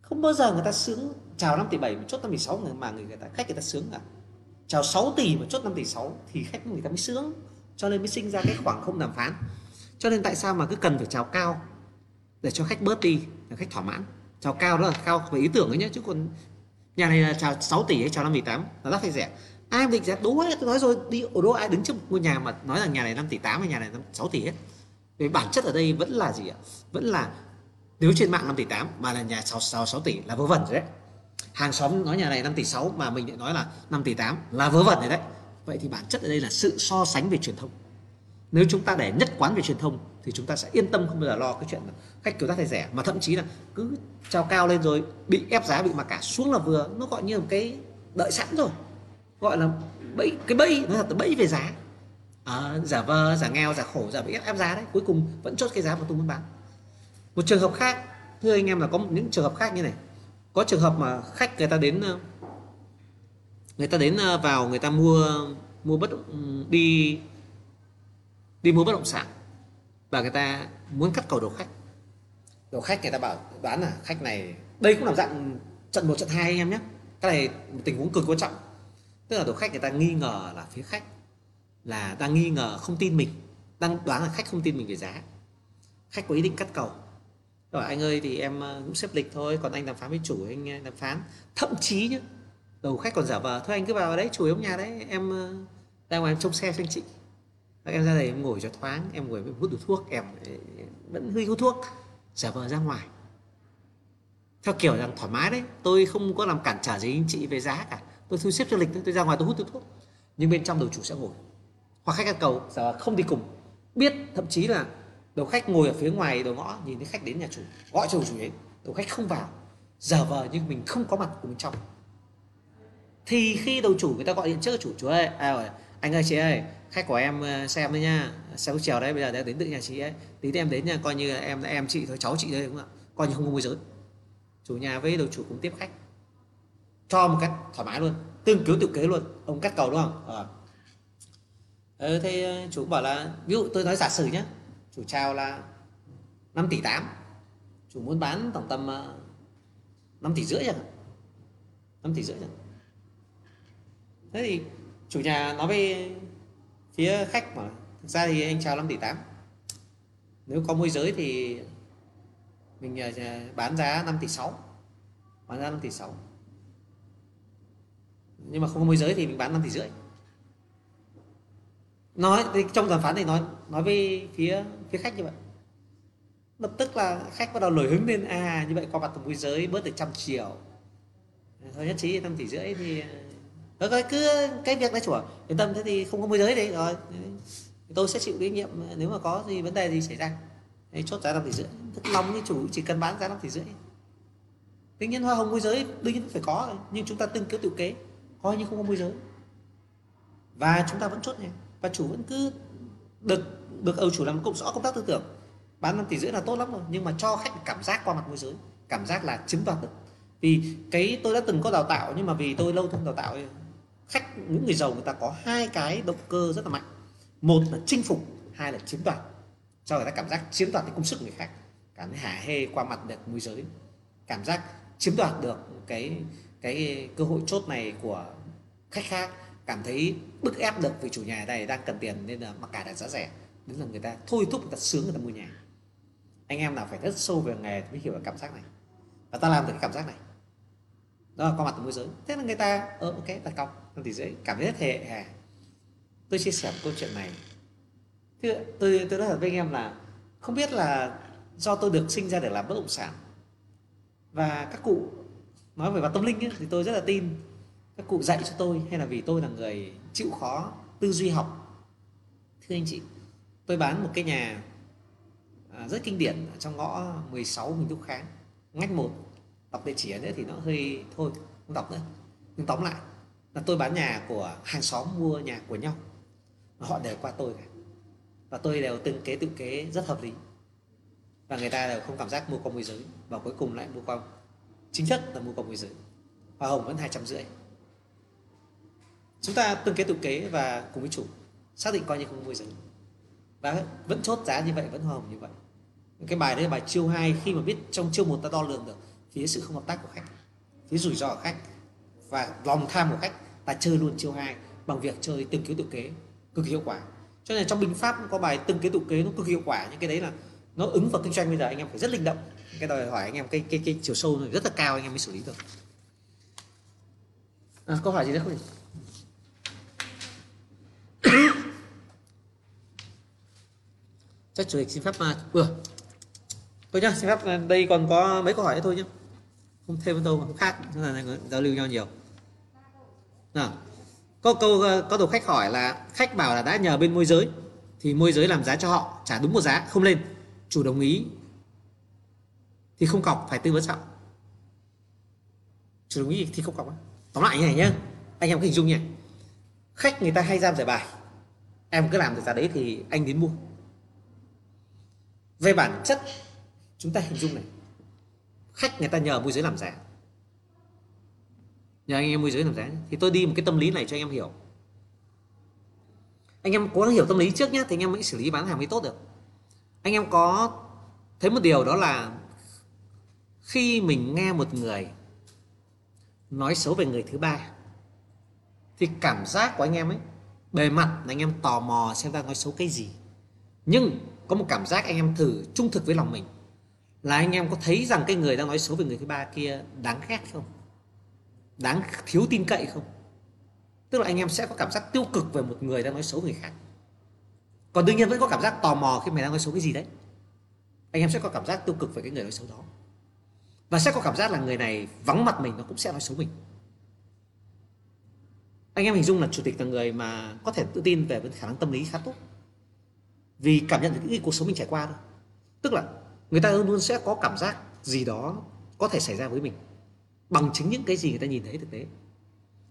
Không bao giờ người ta sướng chào 5 tỷ 7 mà chốt 5 tỷ 6 người mà người, người ta khách người ta sướng cả chào 6 tỷ mà chốt 5 tỷ 6 thì khách người ta mới sướng. Cho nên mới sinh ra cái khoảng không đàm phán. Cho nên tại sao mà cứ cần phải chào cao để cho khách bớt đi để khách thỏa mãn? Chào cao đó là cao về ý tưởng ấy nhé chứ còn nhà này là chào 6 tỷ hay chào 5 tỷ 8 là rất hay rẻ? Ai định giá đúng ấy tôi nói rồi đi ở đâu ai đứng trước ngôi nhà mà nói là nhà này 5 tỷ 8 hay nhà này 6 tỷ hết về bản chất ở đây vẫn là gì ạ? Vẫn là nếu trên mạng 5 tỷ 8 mà là nhà 6, 6, 6 tỷ là vớ vẩn rồi đấy hàng xóm nói nhà này 5 tỷ 6 mà mình lại nói là 5 tỷ 8 là vớ vẩn rồi đấy. Vậy thì bản chất ở đây là sự so sánh về truyền thông. Nếu chúng ta để nhất quán về truyền thông thì chúng ta sẽ yên tâm không bao giờ lo cái chuyện là khách kiểu đắt hay rẻ. Mà thậm chí là cứ trao cao lên rồi bị ép giá bị mặc cả xuống là vừa. Nó gọi như một cái đợi sẵn rồi gọi là bẫy cái bẫy nó là bẫy về giá. À, giả vờ giả nghèo giả khổ giả bị ép, ép giá đấy. Cuối cùng vẫn chốt cái giá mà tôi muốn bán. Một trường hợp khác thưa anh em là có những trường hợp khác như này có trường hợp mà khách người ta đến ờ, người ta đến ờ, vào người ta mua mua bất ừ, đi đi mua bất động sản và người ta muốn cắt cầu đầu khách. Đầu khách người ta bảo, đoán là khách này, đây cũng là dạng trận một, trận hai anh em nhé. Cái này một tình huống cực quan trọng. Tức là đầu khách người ta nghi ngờ là phía khách, là đang nghi ngờ không tin mình, đang đoán là khách không tin mình về giá. Khách có ý định cắt cầu rồi anh ơi thì em ờ, cũng xếp lịch thôi, còn anh đàm phán với chủ anh ờ, đàm phán. Thậm chí nhá, đầu khách còn giả vờ, thôi anh cứ vào đấy, chủ yếu nhà đấy, em ờ, ra ngoài em trông xe cho anh chị. Em ra đây em ngồi cho thoáng, em ngồi em hút được thuốc, em vẫn hơi hút thuốc, giả vờ ra ngoài. Theo kiểu rằng thoải mái đấy, tôi không có làm cản trở gì anh chị về giá cả. Tôi thu xếp cho lịch tôi ra ngoài tôi hút thuốc. Nhưng bên trong đầu chủ sẽ ngồi. Hoặc khách ăn cầu giờ không đi cùng. Biết thậm chí là đầu khách ngồi ở phía ngoài đầu ngõ nhìn thấy khách đến nhà chủ gọi cho chủ đến. Đầu khách không vào giờ vờ nhưng mình không có mặt của bên trong. Thì khi đầu chủ người ta gọi điện trước chủ chủ ơi à, anh ơi chị ơi khách của em ờ, xem đấy nha xem chiều đấy bây giờ đã đến tự nhà chị ấy. Tí em đến nha coi như là em em chị thôi cháu chị đây đúng không ạ? Coi như không có môi giới. Chủ nhà với đầu chủ cũng tiếp khách. Cho một cách thoải mái luôn tương cứu tự kế luôn. Ông cắt cầu đúng không? À. ừ, thế chủ bảo là ví dụ tôi nói giả sử nhé chủ trao là 5 tỷ 8 chủ muốn bán tổng tầm ờ, 5 tỷ rưỡi chẳng 5 tỷ rưỡi chẳng thế thì chủ nhà nói với phía khách mà thực ra thì anh chào 5 tỷ 8 nếu có môi giới thì mình ờ, bán giá 5 tỷ 6 bán giá 5 tỷ 6 nhưng mà không có môi giới thì mình bán 5 tỷ rưỡi. Nói, thì trong đàm phán thì nói nói với phía với khách như vậy. Lập tức là khách bắt đầu nổi hứng lên à như vậy qua mặt môi giới bớt được trăm triệu. Thôi nhất trí năm tỷ rưỡi thì à, rồi cứ cái việc đấy chủ yên tâm thế thì không có môi giới đấy rồi. Tôi sẽ chịu trách nhiệm nếu mà có gì vấn đề gì xảy ra. Đấy, chốt giá năm tỷ rưỡi. Thật lòng như chủ chỉ cần bán giá năm tỷ rưỡi. Tuy nhiên hoa hồng môi giới đương nhiên phải có nhưng chúng ta tương cứu tự kế. Coi như không có môi giới. Và chúng ta vẫn chốt này và chủ vẫn cứ được được ông chủ làm cũng rõ công tác tư tưởng. Bán 5 tỷ rưỡi là tốt lắm rồi, nhưng mà cho khách cảm giác qua mặt môi giới, cảm giác là chiếm đoạt được. Vì cái tôi đã từng có đào tạo, nhưng mà vì tôi lâu không đào tạo khách, những người giàu người ta có hai cái động cơ rất là mạnh. Một là chinh phục, hai là chiếm đoạt. Cho người ta cảm giác chiếm đoạt cái công sức người khác. Cảm thấy hả hê qua mặt được môi giới. Cảm giác chiếm đoạt được cái cái cơ hội chốt này của khách khác. Cảm thấy bức ép được vì chủ nhà này đang cần tiền nên là mặc cả là giá rẻ đến là người ta thôi thúc người ta sướng người ta mua nhà. Anh em nào phải rất sâu về nghề mới hiểu được cảm giác này. Và ta làm được cái cảm giác này. Đó là qua mặt môi giới. Thế là người ta ờ ok đặt cọc thì dễ. Cảm thấy rất hệ hà tôi chia sẻ một câu chuyện này. Thì, tôi tôi nói thật với anh em là không biết là do tôi được sinh ra để làm bất động sản. Và các cụ nói về mặt tâm linh ấy, thì tôi rất là tin các cụ dạy cho tôi hay là vì tôi là người chịu khó tư duy học. Thưa anh chị tôi bán một cái nhà à, rất kinh điển ở trong ngõ 16 Huỳnh Thúc Kháng, ngách một. Đọc địa chỉ ở nữa thì nó hơi thôi, không đọc nữa. Nhưng tóm lại là tôi bán nhà của hàng xóm mua nhà của nhau. Họ đều qua tôi cả. Và tôi đều từng kế tự kế rất hợp lý. Và người ta đều không cảm giác mua qua môi giới. Và cuối cùng lại mua qua chính thức là mua qua môi giới. Hoa hồng vẫn hai trăm rưỡi. Chúng ta từng kế tự kế và cùng với chủ, xác định coi như không môi giới và vẫn chốt giá như vậy vẫn hoa hồng như vậy. Cái bài đấy là bài chiêu hai khi mà biết trong chiêu một ta đo lường được phía sự không hợp tác của khách phía rủi ro của khách và lòng tham của khách ta chơi luôn chiêu hai bằng việc chơi từng kế tự kế cực hiệu quả. Cho nên trong binh pháp cũng có bài từng kế tự kế nó cực hiệu quả những cái đấy là nó ứng vào kinh doanh bây giờ anh em phải rất linh động. Cái đòi hỏi anh em cái cái cái chiều sâu này rất là cao anh em mới xử lý được. À, câu hỏi gì nữa không chắc chủ tịch xin phép mà vừa thôi nhá, xin phép à, đây còn có mấy câu hỏi nữa thôi nhá. Không thêm đâu mà khác là giao lưu nhau nhiều. Nào, có câu à, có đầu khách hỏi là, khách bảo là đã nhờ bên môi giới, thì môi giới làm giá cho họ, trả đúng một giá, không lên. Chủ đồng ý, thì không cọc, phải tư vấn sao chủ đồng ý thì không cọc tóm lại như này nhá, anh em cứ hình dung nhỉ khách người ta hay giam giải bài, em cứ làm được giá đấy thì anh đến mua về bản chất, chúng ta hình dung này. Khách người ta nhờ môi giới làm giá nhờ anh em môi giới làm giá thì tôi đi một cái tâm lý này cho anh em hiểu. Anh em cố gắng hiểu tâm lý trước nhé thì anh em mới xử lý bán hàng mới tốt được. Anh em có thấy một điều đó là khi mình nghe một người nói xấu về người thứ ba, thì cảm giác của anh em ấy, bề mặt là anh em tò mò xem ta nói xấu cái gì. Nhưng có một cảm giác anh em thử trung thực với lòng mình. Là anh em có thấy rằng cái người đang nói xấu về người thứ ba kia đáng ghét không? Đáng thiếu tin cậy không? Tức là anh em sẽ có cảm giác tiêu cực về một người đang nói xấu người khác. Còn đương nhiên vẫn có cảm giác tò mò khi mày đang nói xấu cái gì đấy. Anh em sẽ có cảm giác tiêu cực về cái người nói xấu đó. Và sẽ có cảm giác là người này vắng mặt mình, nó cũng sẽ nói xấu mình. Anh em hình dung là chủ tịch là người mà có thể tự tin về khả năng tâm lý khá tốt vì cảm nhận được những cuộc sống mình trải qua thôi. Tức là người ta luôn luôn sẽ có cảm giác gì đó có thể xảy ra với mình bằng chính những cái gì người ta nhìn thấy thực tế.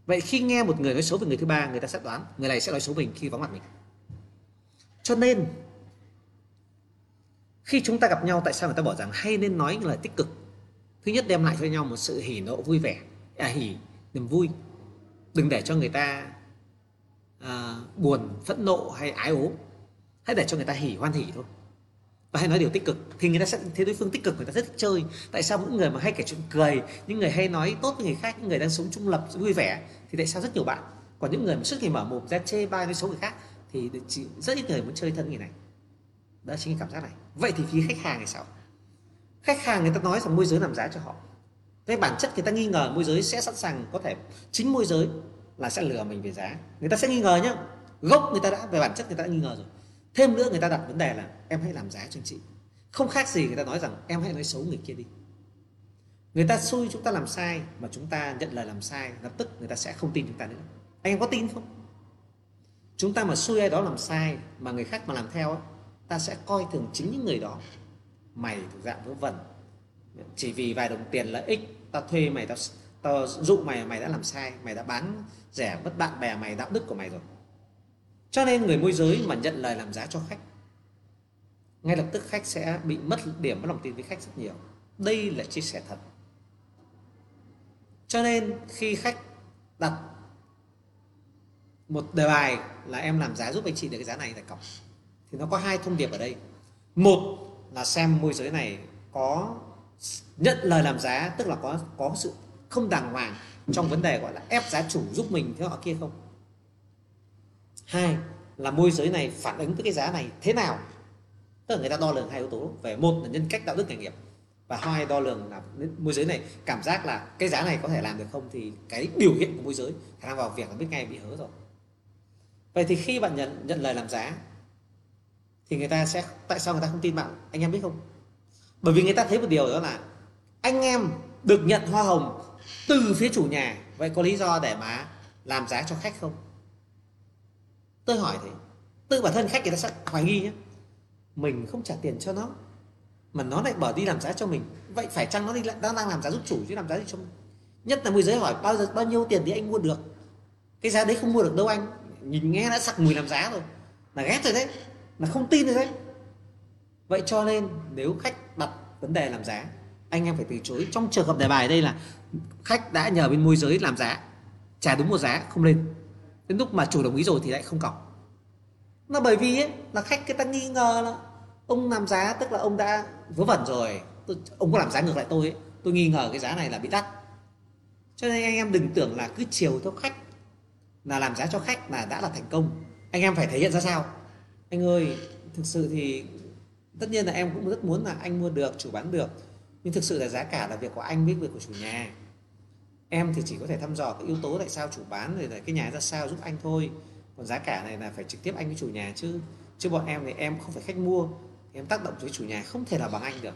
Vậy khi nghe một người nói xấu về người thứ ba người ta sẽ đoán người này sẽ nói xấu mình khi vắng mặt mình. Cho nên khi chúng ta gặp nhau tại sao người ta bảo rằng hay nên nói những lời tích cực? Thứ nhất đem lại cho nhau một sự hỉ nộ vui vẻ à hỉ niềm vui. Đừng để cho người ta à, buồn phẫn nộ hay ái ố hãy để cho người ta hỉ hoan hỉ thôi. Và hãy nói điều tích cực. Thì người ta sẽ thấy đối phương tích cực, người ta rất thích chơi. Tại sao những người mà hay kể chuyện cười, những người hay nói tốt với người khác, những người đang sống trung lập, vui vẻ, thì tại sao rất nhiều bạn? Còn những người mà suốt ngày mở mồm ra chê bai với số người khác, thì chỉ rất ít người muốn chơi thân người này. Đó chính là cảm giác này. Vậy thì phía khách hàng thì sao? Khách hàng người ta nói rằng môi giới làm giá cho họ. Thế bản chất người ta nghi ngờ môi giới sẽ sẵn sàng có thể, chính môi giới là sẽ lừa mình về giá. Người ta sẽ nghi ngờ nhá. Gốc người ta đã, về bản chất người ta đã nghi ngờ rồi thêm nữa người ta đặt vấn đề là em hãy làm giá cho anh chị. Không khác gì người ta nói rằng em hãy nói xấu người kia đi. Người ta xui chúng ta làm sai mà chúng ta nhận lời làm sai, lập tức người ta sẽ không tin chúng ta nữa. Anh em có tin không? Chúng ta mà xui ai đó làm sai mà người khác mà làm theo ta sẽ coi thường chính những người đó. Mày thuộc dạng vớ vẩn. Chỉ vì vài đồng tiền lợi ích ta thuê mày, tao tao dụ mày mày đã làm sai, mày đã bán rẻ mất bạn bè, mày, đạo đức của mày rồi cho nên người môi giới mà nhận lời làm giá cho khách, ngay lập tức khách sẽ bị mất điểm, mất lòng tin với khách rất nhiều. Đây là chia sẻ thật. Cho nên khi khách đặt một đề bài là em làm giá giúp anh chị được cái giá này tại cọc thì nó có hai thông điệp ở đây. Một là xem môi giới này có nhận lời làm giá, tức là có có sự không đàng hoàng trong vấn đề gọi là ép giá chủ giúp mình thế họ kia không? Hai là môi giới này phản ứng với cái giá này thế nào? Tức là người ta đo lường hai yếu tố về một là nhân cách, đạo đức, nghề nghiệp. Và hai đo lường là môi giới này, cảm giác là cái giá này có thể làm được không thì cái biểu hiện của môi giới khả năng vào việc là biết ngay bị hớ rồi. Vậy thì khi bạn nhận nhận lời làm giá thì người ta sẽ, tại sao người ta không tin bạn? Anh em biết không? Bởi vì người ta thấy một điều đó là anh em được nhận hoa hồng từ phía chủ nhà. Vậy có lý do để mà làm giá cho khách không? Tôi hỏi thì, tự bản thân khách người ta sẽ hoài nghi nhé mình không trả tiền cho nó, mà nó lại bỏ đi làm giá cho mình. Vậy phải chăng nó đi lại đang làm giá giúp chủ chứ làm giá gì cho mình? Nhất là môi giới hỏi, bao giờ, bao nhiêu tiền thì anh mua được? Cái giá đấy không mua được đâu anh. Nhìn nghe đã sặc mùi làm giá rồi. Là ghét rồi đấy, là không tin rồi đấy. Vậy cho nên nếu khách đặt vấn đề làm giá, anh em phải từ chối. Trong trường hợp đề bài đây là khách đã nhờ bên môi giới làm giá, trả đúng một giá, không lên đến lúc mà chủ đồng ý rồi thì lại không cọc là bởi vì ấy, là khách người ta nghi ngờ là ông làm giá tức là ông đã vớ vẩn rồi. Tôi, ông có làm giá ngược lại tôi ấy. tôi nghi ngờ cái giá này là bị đắt. Cho nên anh em đừng tưởng là cứ chiều theo khách là làm giá cho khách là đã là thành công. Anh em phải thể hiện ra sao? Anh ơi thực sự thì tất nhiên là em cũng rất muốn là anh mua được chủ bán được. Nhưng thực sự là giá cả là việc của anh với việc của chủ nhà em thì chỉ có thể thăm dò cái yếu tố tại sao chủ bán rồi là cái nhà ra sao giúp anh thôi. Còn giá cả này là phải trực tiếp anh với chủ nhà chứ. Chứ bọn em thì em không phải khách mua. Em tác động với chủ nhà không thể là bằng anh được.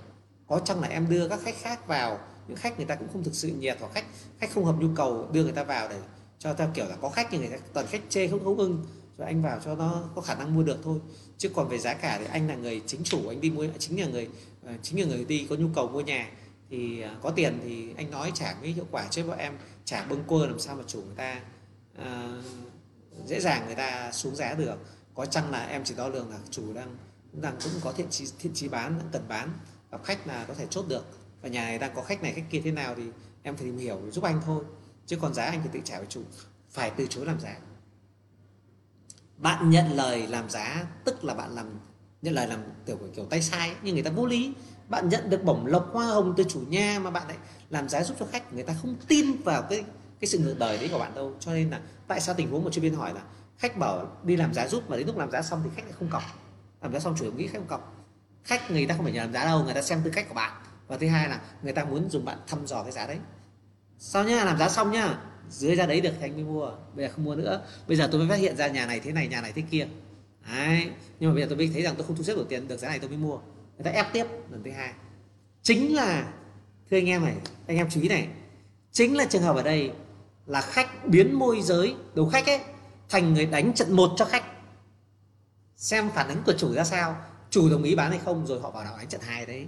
Có chăng là em đưa các khách khác vào, những khách người ta cũng không thực sự nhiệt hoặc khách khách không hợp nhu cầu, đưa người ta vào để cho theo kiểu là có khách nhưng người ta toàn khách chê không không ưng, rồi anh vào cho nó có khả năng mua được thôi. Chứ còn về giá cả thì anh là người chính chủ, anh đi mua, chính là người ờ, chính là người đi có nhu cầu mua nhà thì à, có tiền thì anh nói trả mới hiệu quả chứ bọn em trả bâng quơ làm sao mà chủ người ta uh, dễ dàng người ta xuống giá được. Có chăng là em chỉ đo lường là chủ đang cũng đang cũng có thiện chí thiện chí bán cần bán và khách là có thể chốt được. Và nhà này đang có khách này khách kia thế nào thì em phải tìm hiểu giúp anh thôi. Chứ còn giá anh phải tự trả với chủ phải từ chối làm giá. Bạn nhận lời làm giá tức là bạn làm nhận lời làm kiểu kiểu tay sai nhưng người ta vô lý bạn nhận được bổng lộc hoa hồng từ chủ nhà mà bạn lại làm giá giúp cho khách. Người ta không tin vào cái cái sự ngược đời đấy của bạn đâu. Cho nên là tại sao tình huống một chuyên viên hỏi là khách bảo đi làm giá giúp mà đến lúc làm giá xong thì khách lại không cọc. Làm giá xong chủ nghĩ khách không cọc. Khách, người ta không phải nhờ làm giá đâu, người ta xem tư cách của bạn. Và thứ hai là người ta muốn dùng bạn thăm dò cái giá đấy. Sau nhá? Làm giá xong nhá. Dưới ra đấy được thì anh mới mua. Bây giờ không mua nữa. Bây giờ tôi mới phát hiện ra nhà này thế này, nhà này thế kia. Đấy. Nhưng mà bây giờ tôi mới thấy rằng tôi không thu xếp được tiền, được giá này tôi mới mua người ta ép tiếp lần thứ hai. Chính là, thưa anh em này, anh em chú ý này. Chính là trường hợp ở đây là khách biến môi giới đầu khách ấy, thành người đánh trận một cho khách. Xem phản ứng của chủ ra sao, chủ đồng ý bán hay không, rồi họ vào đảo đánh trận hai đấy.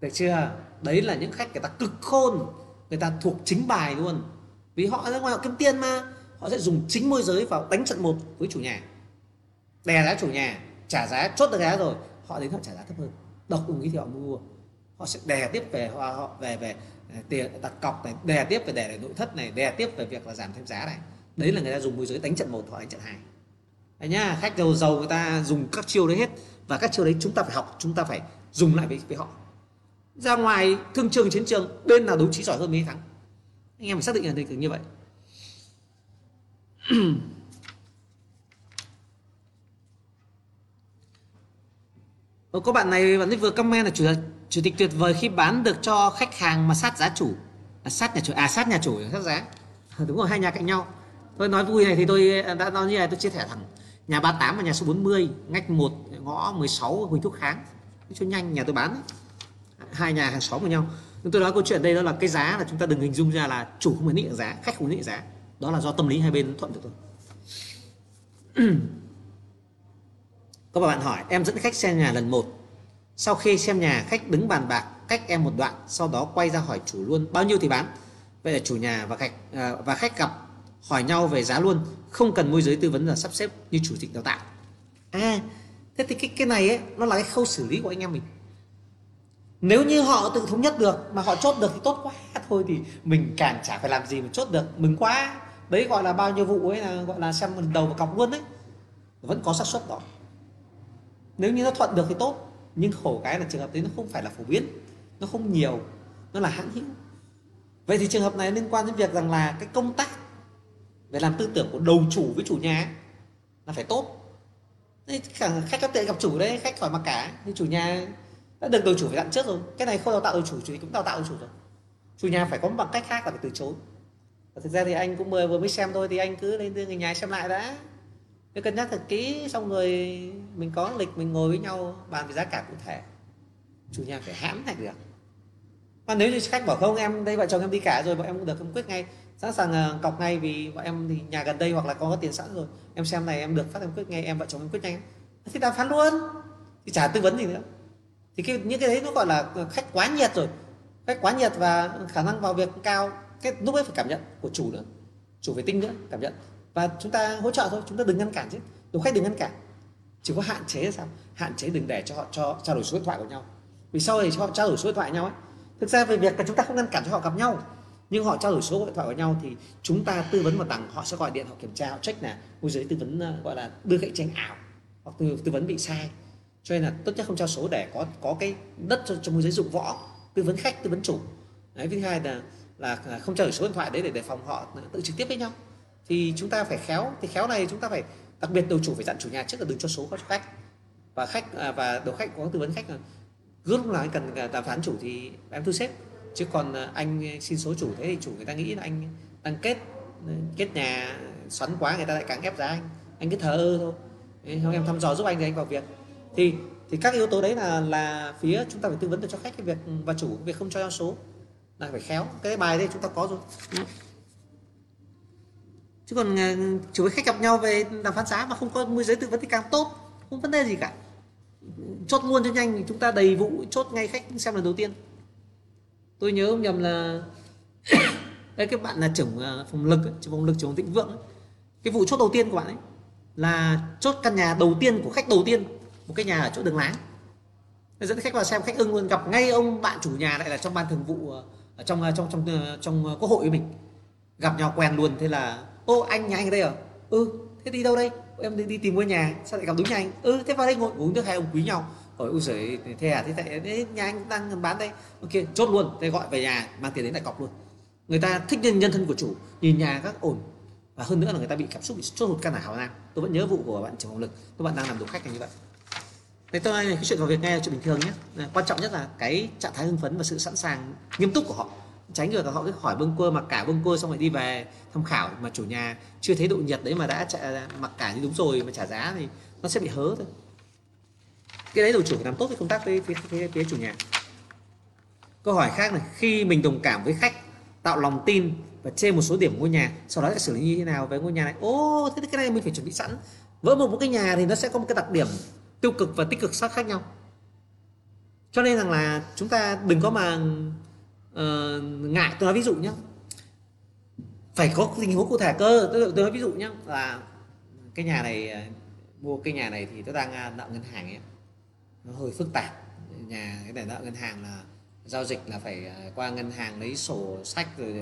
Được chưa? Đấy là những khách người ta cực khôn, người ta thuộc chính bài luôn. Vì họ ra ngoài họ kiếm tiền mà, họ sẽ dùng chính môi giới vào đánh trận một với chủ nhà. Đè giá chủ nhà, trả giá, chốt được giá rồi họ đến họ trả giá thấp hơn. Độc đồng ý thì họ mua. Họ sẽ đè tiếp về họ, họ về về à, tiền đặt cọc này đè tiếp về đè nội thất này đè tiếp về việc là giảm thêm giá này. Đấy là người ta dùng môi giới đánh trận một họ đánh trận hai. Đấy nhá khách giàu giàu người ta dùng các chiêu đấy hết. Và các chiêu đấy chúng ta phải học chúng ta phải dùng lại với, với họ. Ra ngoài thương trường chiến trường bên nào đấu trí giỏi hơn mới thắng. Anh em phải xác định là như vậy. *clears throat* Ồ, có bạn này bạn ấy vừa comment là chủ chủ tịch tuyệt vời khi bán được cho khách hàng mà sát giá chủ. À, sát nhà chủ à sát nhà chủ sát giá. Ờ, đúng rồi hai nhà cạnh nhau. Tôi nói vui này thì tôi à, đã nói như này tôi chia sẻ thẳng. Nhà 38 và nhà số 40 ngách 1 ngõ 16 Huỳnh Thúc Kháng. Cho nhanh nhà tôi bán. Ấy. hai nhà hàng xóm với nhau. Nhưng tôi nói câu chuyện đây đó là cái giá là chúng ta đừng hình dung ra là chủ không phải định giá khách không định giá. Đó là do tâm lý hai bên thuận được thôi *clears throat* có bạn hỏi em dẫn khách xem nhà lần một. Sau khi xem nhà khách đứng bàn bạc cách em một đoạn sau đó quay ra hỏi chủ luôn bao nhiêu thì bán? Vậy là chủ nhà và khách à, và khách gặp hỏi nhau về giá luôn không cần môi giới tư vấn là sắp xếp như chủ tịch đào tạo. À thế thì cái cái này ấy nó là cái khâu xử lý của anh em mình. Nếu như họ tự thống nhất được mà họ chốt được thì tốt quá thôi thì mình càng chả phải làm gì mà chốt được. Mừng quá. Đấy gọi là bao nhiêu vụ ấy là gọi là xem lần đầu và cọc luôn đấy. Vẫn có xác suất đó nếu như nó thuận được thì tốt, nhưng khổ cái là trường hợp đấy nó không phải là phổ biến, nó không nhiều, nó là hãng hữu. Vậy thì trường hợp này liên quan đến việc rằng là cái công tác về làm tư tưởng của đầu chủ với chủ nhà là phải tốt. Khách có tệ gặp chủ đấy, khách khỏi mặc cả thì chủ nhà đã được đầu chủ phải dặn trước rồi. Cái này không đào tạo đầu chủ thì cũng đào tạo đầu chủ rồi. Chủ nhà phải có một bằng cách khác là phải từ chối. Và thực ra thì anh cũng mời, vừa mới xem thôi, thì anh cứ lên đưa người nhà xem lại đã cứ cân nhắc thật kỹ xong rồi mình có lịch mình ngồi với nhau bàn về giá cả cụ thể. Chủ nhà phải hãm lại được còn nếu như khách bảo không em đây vợ chồng em đi cả rồi bọn em cũng được em quyết ngay. Sẵn sàng à, cọc ngay vì bọn em thì nhà gần đây hoặc là có, có tiền sẵn rồi. Em xem này em được phát em quyết ngay em vợ chồng em quyết nhanh. Thì đàm phán luôn. Thì chả tư vấn gì nữa. Thì cái, những cái đấy nó gọi là à, khách quá nhiệt rồi. Khách quá nhiệt và khả năng vào việc cao. Cái lúc ấy phải cảm nhận của chủ nữa. Chủ phải tinh nữa cảm nhận và chúng ta hỗ trợ thôi chúng ta đừng ngăn cản chứ. Đúng khách đừng ngăn cản. Chỉ có hạn chế là sao? Hạn chế đừng để cho họ cho trao đổi số điện thoại của nhau. Vì sau này cho họ trao đổi số điện thoại nhau ấy. Thực ra về việc là chúng ta không ngăn cản cho họ gặp nhau nhưng họ trao đổi số điện thoại của nhau thì chúng ta tư vấn một đằng họ sẽ gọi điện họ kiểm tra họ check là môi giới tư vấn ờ, gọi là đưa cạnh tranh ảo hoặc tư, tư vấn bị sai. Cho nên là tốt nhất không trao số để có có cái đất cho, cho môi giới dụng võ tư vấn khách tư vấn chủ. Đấy thứ hai là là không trao đổi số điện thoại đấy để đề phòng họ tự trực tiếp với nhau thì chúng ta phải khéo thì khéo này chúng ta phải đặc biệt đầu chủ phải dặn chủ nhà trước là đừng cho số cho khách. Và khách à, và đầu khách có tư vấn khách là lúc nào anh cần à, đàm phán chủ thì em thu xếp. Chứ còn à, anh xin số chủ thế thì chủ người ta nghĩ là anh đang kết à, kết nhà xoắn quá người ta lại càng ép giá anh. Anh cứ thờ ơ thôi. Không em thăm dò giúp anh thì anh vào việc. Thì thì các yếu tố đấy là là phía chúng ta phải tư vấn được cho khách cái việc ừ, và chủ cái việc không cho số. Là phải khéo. Cái bài đây chúng ta có rồi chứ còn ờ, chủ với khách gặp nhau về đàm phán giá mà không có môi giới tư vấn thì càng tốt không vấn đề gì cả. Chốt luôn cho nhanh thì chúng ta đầy vụ chốt ngay khách xem lần đầu tiên. Tôi nhớ không nhầm là *coughs* đấy cái bạn là ờ, trưởng phòng lực trưởng phòng lực trưởng Thịnh Vượng ấy. cái vụ chốt đầu tiên của bạn ấy là chốt căn nhà đầu tiên của khách đầu tiên một cái nhà ở chỗ đường láng. Dẫn khách vào xem khách ưng luôn gặp ngay ông bạn chủ nhà lại là trong ban thường vụ ờ, ở trong trong trong trong, trong quốc hội với mình. Gặp nhau quen luôn thế là ô anh nhà anh ở đây à? Ừ thế đi đâu đây? Em đi, đi tìm ngôi nhà sao lại gặp đúng nhà anh? Ừ thế vào đây ngồi uống nước hai ông quý nhau. Rồi ui giời thế à? Thế tại đấy nhà anh đang bán đây. Ok chốt luôn thế gọi về nhà mang tiền đến lại cọc luôn. Người ta thích nhân nhân thân của chủ nhìn nhà các ổn. Và hơn nữa là người ta bị cảm xúc bị chốt hụt căn nhà hảo nam tôi vẫn nhớ vụ của bạn trưởng hồng lực. Các bạn đang làm đủ khách như vậy. Thế tôi này cái chuyện vào việc nghe là chuyện bình thường nhé. Quan trọng nhất là cái trạng thái hưng phấn và sự sẵn sàng nghiêm túc của họ tránh được họ cứ hỏi bưng cua mặc cả bưng cua xong rồi đi về tham khảo. Mà chủ nhà chưa thấy độ nhiệt đấy mà đã trả, mặc cả như đúng rồi mà trả giá thì nó sẽ bị hớ thôi. Cái đấy đầu chủ phải làm tốt cái công tác với phía, phía, phía chủ nhà. Câu hỏi khác này khi mình đồng cảm với khách tạo lòng tin và trên một số điểm ngôi nhà sau đó sẽ xử lý như thế nào với ngôi nhà này? Ô thế cái này mình phải chuẩn bị sẵn. Với một, một cái nhà thì nó sẽ có một cái đặc điểm tiêu cực và tích cực sát khác nhau. Cho nên rằng là chúng ta đừng có mà uh, ngại tôi nói ví dụ nhé phải có tình huống cụ thể cơ tôi, tôi nói ví dụ nhé là cái nhà này ờ, mua cái nhà này thì tôi đang ờ, nợ ngân hàng ấy. Nó hơi phức tạp. Nhà cái này nợ ngân hàng là giao dịch là phải qua ngân hàng lấy sổ sách rồi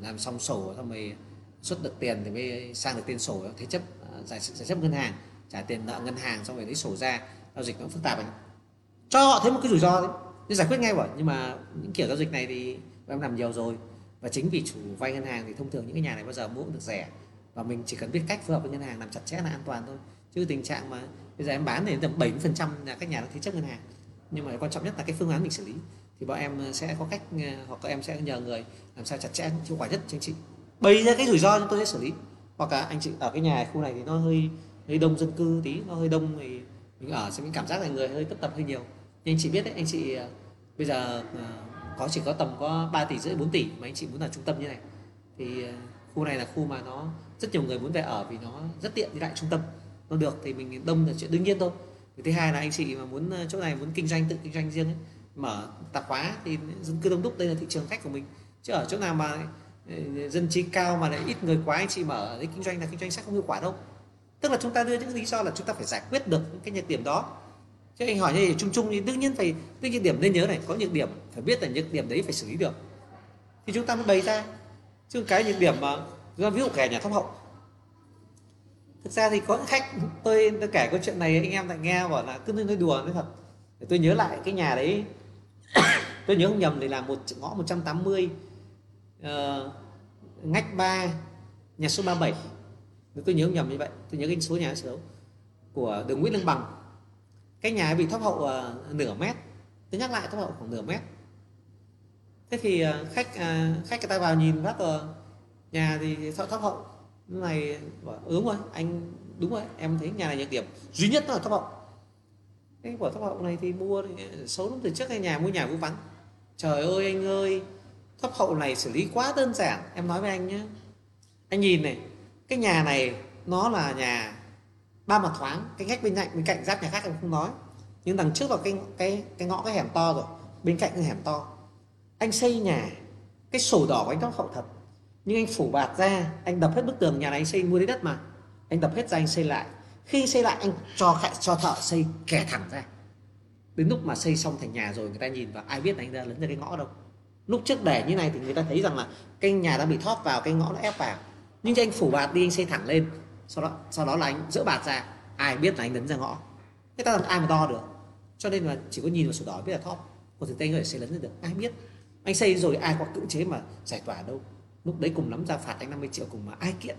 làm xong sổ xong rồi xuất được tiền thì mới sang được tiền sổ. Thế chấp giải, giải chấp ngân hàng trả tiền nợ ngân hàng xong rồi lấy sổ ra. Giao dịch nó phức tạp ấy. cho họ thấy một cái rủi ro đấy nhưng giải quyết ngay rồi nhưng mà những kiểu giao dịch này thì em làm nhiều rồi. Và chính vì chủ vay ngân hàng thì thông thường những cái nhà này bao giờ mua cũng được rẻ. Và mình chỉ cần biết cách phối hợp với ngân hàng làm chặt chẽ là an toàn thôi. Chứ tình trạng mà bây giờ em bán thì tầm 70 phần trăm là các nhà nó thế chấp ngân hàng. Nhưng mà quan trọng nhất là cái phương án mình xử lý. Thì bọn em sẽ có cách ờ, hoặc các em sẽ nhờ người làm sao chặt chẽ, hiệu quả nhất cho anh chị. Bày ra cái rủi ro chúng tôi sẽ xử lý. Hoặc là anh chị ở cái nhà khu này thì nó hơi hơi đông dân cư tí, nó hơi đông thì mình ở sẽ mình cảm giác là người hơi tấp tập hơi nhiều nhưng anh chị biết đấy anh chị ờ, bây giờ ờ, có chỉ có tầm có 3 tỷ rưỡi 4 tỷ mà anh chị muốn là trung tâm như này. Thì ờ, khu này là khu mà nó rất nhiều người muốn về ở vì nó rất tiện đi lại trung tâm. Nó được thì mình đông là chuyện đương nhiên thôi. Thì thứ hai là anh chị mà muốn chỗ này muốn kinh doanh tự kinh doanh riêng ấy, mở tạp hóa thì dân cư đông đúc đây là thị trường khách của mình. Chứ ở chỗ nào mà dân trí cao mà lại ít người quá anh chị mở cái kinh doanh là kinh doanh sẽ không hiệu quả đâu. Tức là chúng ta đưa những lý do là chúng ta phải giải quyết được những cái nhược điểm đó chứ anh hỏi như vậy chung chung thì đương nhiên phải tất nhiên điểm nên nhớ này có nhược điểm phải biết là nhược điểm đấy phải xử lý được. Thì chúng ta mới bày ra. Chứ cái nhược điểm mà ví dụ kẻ nhà thông hậu. Thực ra thì có khách tôi, tôi kể câu chuyện này anh em lại nghe bảo là cứ nói đùa nói thật. Để tôi nhớ lại cái nhà đấy. *coughs* Tôi nhớ không nhầm thì là một ngõ 180 uh, ờ, ngách 3 nhà số 37 nếu tôi nhớ không nhầm như vậy. Tôi nhớ cái số nhà số của đường Nguyễn Lương Bằng cái nhà bị thấp hậu uh, nửa mét. Tôi nhắc lại thấp hậu khoảng nửa mét. Thế thì uh, khách uh, khách người ta vào nhìn bác uh, nhà thì thóc thấp hậu. Lúc này bảo ừ, đúng rồi anh đúng rồi em thấy nhà này nhược điểm. Duy nhất là thấp hậu. Cái quả thấp hậu này thì mua thì xấu lắm từ trước cái nhà mua nhà cũng vắng. Trời ơi anh ơi thấp hậu này xử lý quá đơn giản. Em nói với anh nhé anh nhìn này cái nhà này nó là nhà ba mặt thoáng, cái ngách bên cạnh bên cạnh giáp nhà khác em không nói. Nhưng đằng trước vào cái cái cái ngõ, cái hẻm to rồi, bên cạnh cái hẻm to. Anh xây nhà, cái sổ đỏ của anh nó hậu thật. Nhưng anh phủ bạt ra, anh đập hết bức tường nhà này anh xây mua lấy đất mà. Anh đập hết ra, anh xây lại. Khi xây lại, anh cho cho thợ xây kẻ thẳng ra. Đến lúc mà xây xong thành nhà rồi, người ta nhìn vào, ai biết là anh ra lấn ra cái ngõ đâu. Lúc trước để như này thì người ta thấy rằng là cái nhà đã bị thóp vào, cái ngõ nó ép vào. Nhưng cho anh phủ bạt đi, anh xây thẳng lên sau đó sau đó là anh dỡ bạt ra, ai biết là anh lấn ra ngõ. Người ta làm ai mà đo được? Cho nên là chỉ có nhìn vào sổ đỏ biết là thóp. Còn thực tế anh có thể xây lấn được, ai biết? Anh xây rồi ai có cưỡng chế mà giải tỏa đâu. Lúc đấy cùng lắm ra phạt anh 50 triệu cùng mà ai kiện?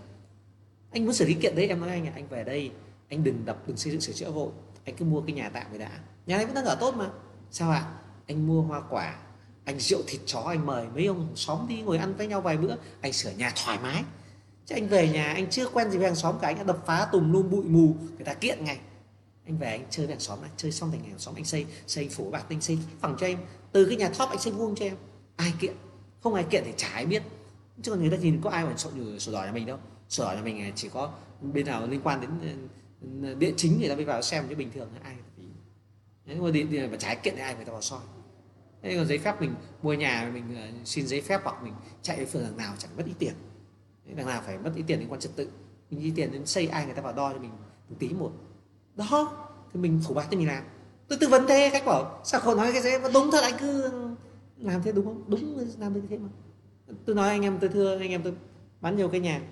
Anh muốn xử lý kiện đấy, em nói anh à anh về đây, anh đừng đập, đừng xây dựng sửa chữa vội. Anh cứ mua cái nhà tạm người đã. Nhà này vẫn đang ở tốt mà. Sao ạ? À? anh mua hoa quả, anh rượu thịt chó, anh mời mấy ông xóm đi ngồi ăn với nhau vài bữa, anh sửa nhà thoải mái chứ anh về nhà anh chưa quen gì với hàng xóm cả anh đã đập phá tùm lum bụi mù người ta kiện ngay. Anh về anh chơi với hàng xóm này chơi xong thành hàng xóm anh xây xây phủ bạc anh xây phòng cho em. Từ cái nhà thóp anh xây vuông cho em. Ai kiện? Không ai kiện thì chả ai biết. Chứ còn người ta nhìn có ai mà sổ, sổ đỏ nhà mình đâu. Sổ đỏ nhà mình chỉ có bên nào liên quan đến ờ, địa chính người ta mới vào xem chứ bình thường ai thì nhưng mà điện mà trái kiện thì ai người ta vào soi. Thế còn giấy phép mình mua nhà mình ờ, xin giấy phép hoặc mình chạy đến phường nào chẳng mất ít tiền đằng nào phải mất ít tiền liên quan trật tự. Mình đi tiền đến xây ai người ta vào đo cho mình một tí một. Đó, thì mình phủ bạc cho mình làm. Tôi tư vấn thế khách bảo, sao không nói cái gì đúng thật, anh cứ làm thế đúng không? Đúng làm như thế mà. Tôi nói anh em, tôi thưa anh em, tôi bán nhiều cái nhà.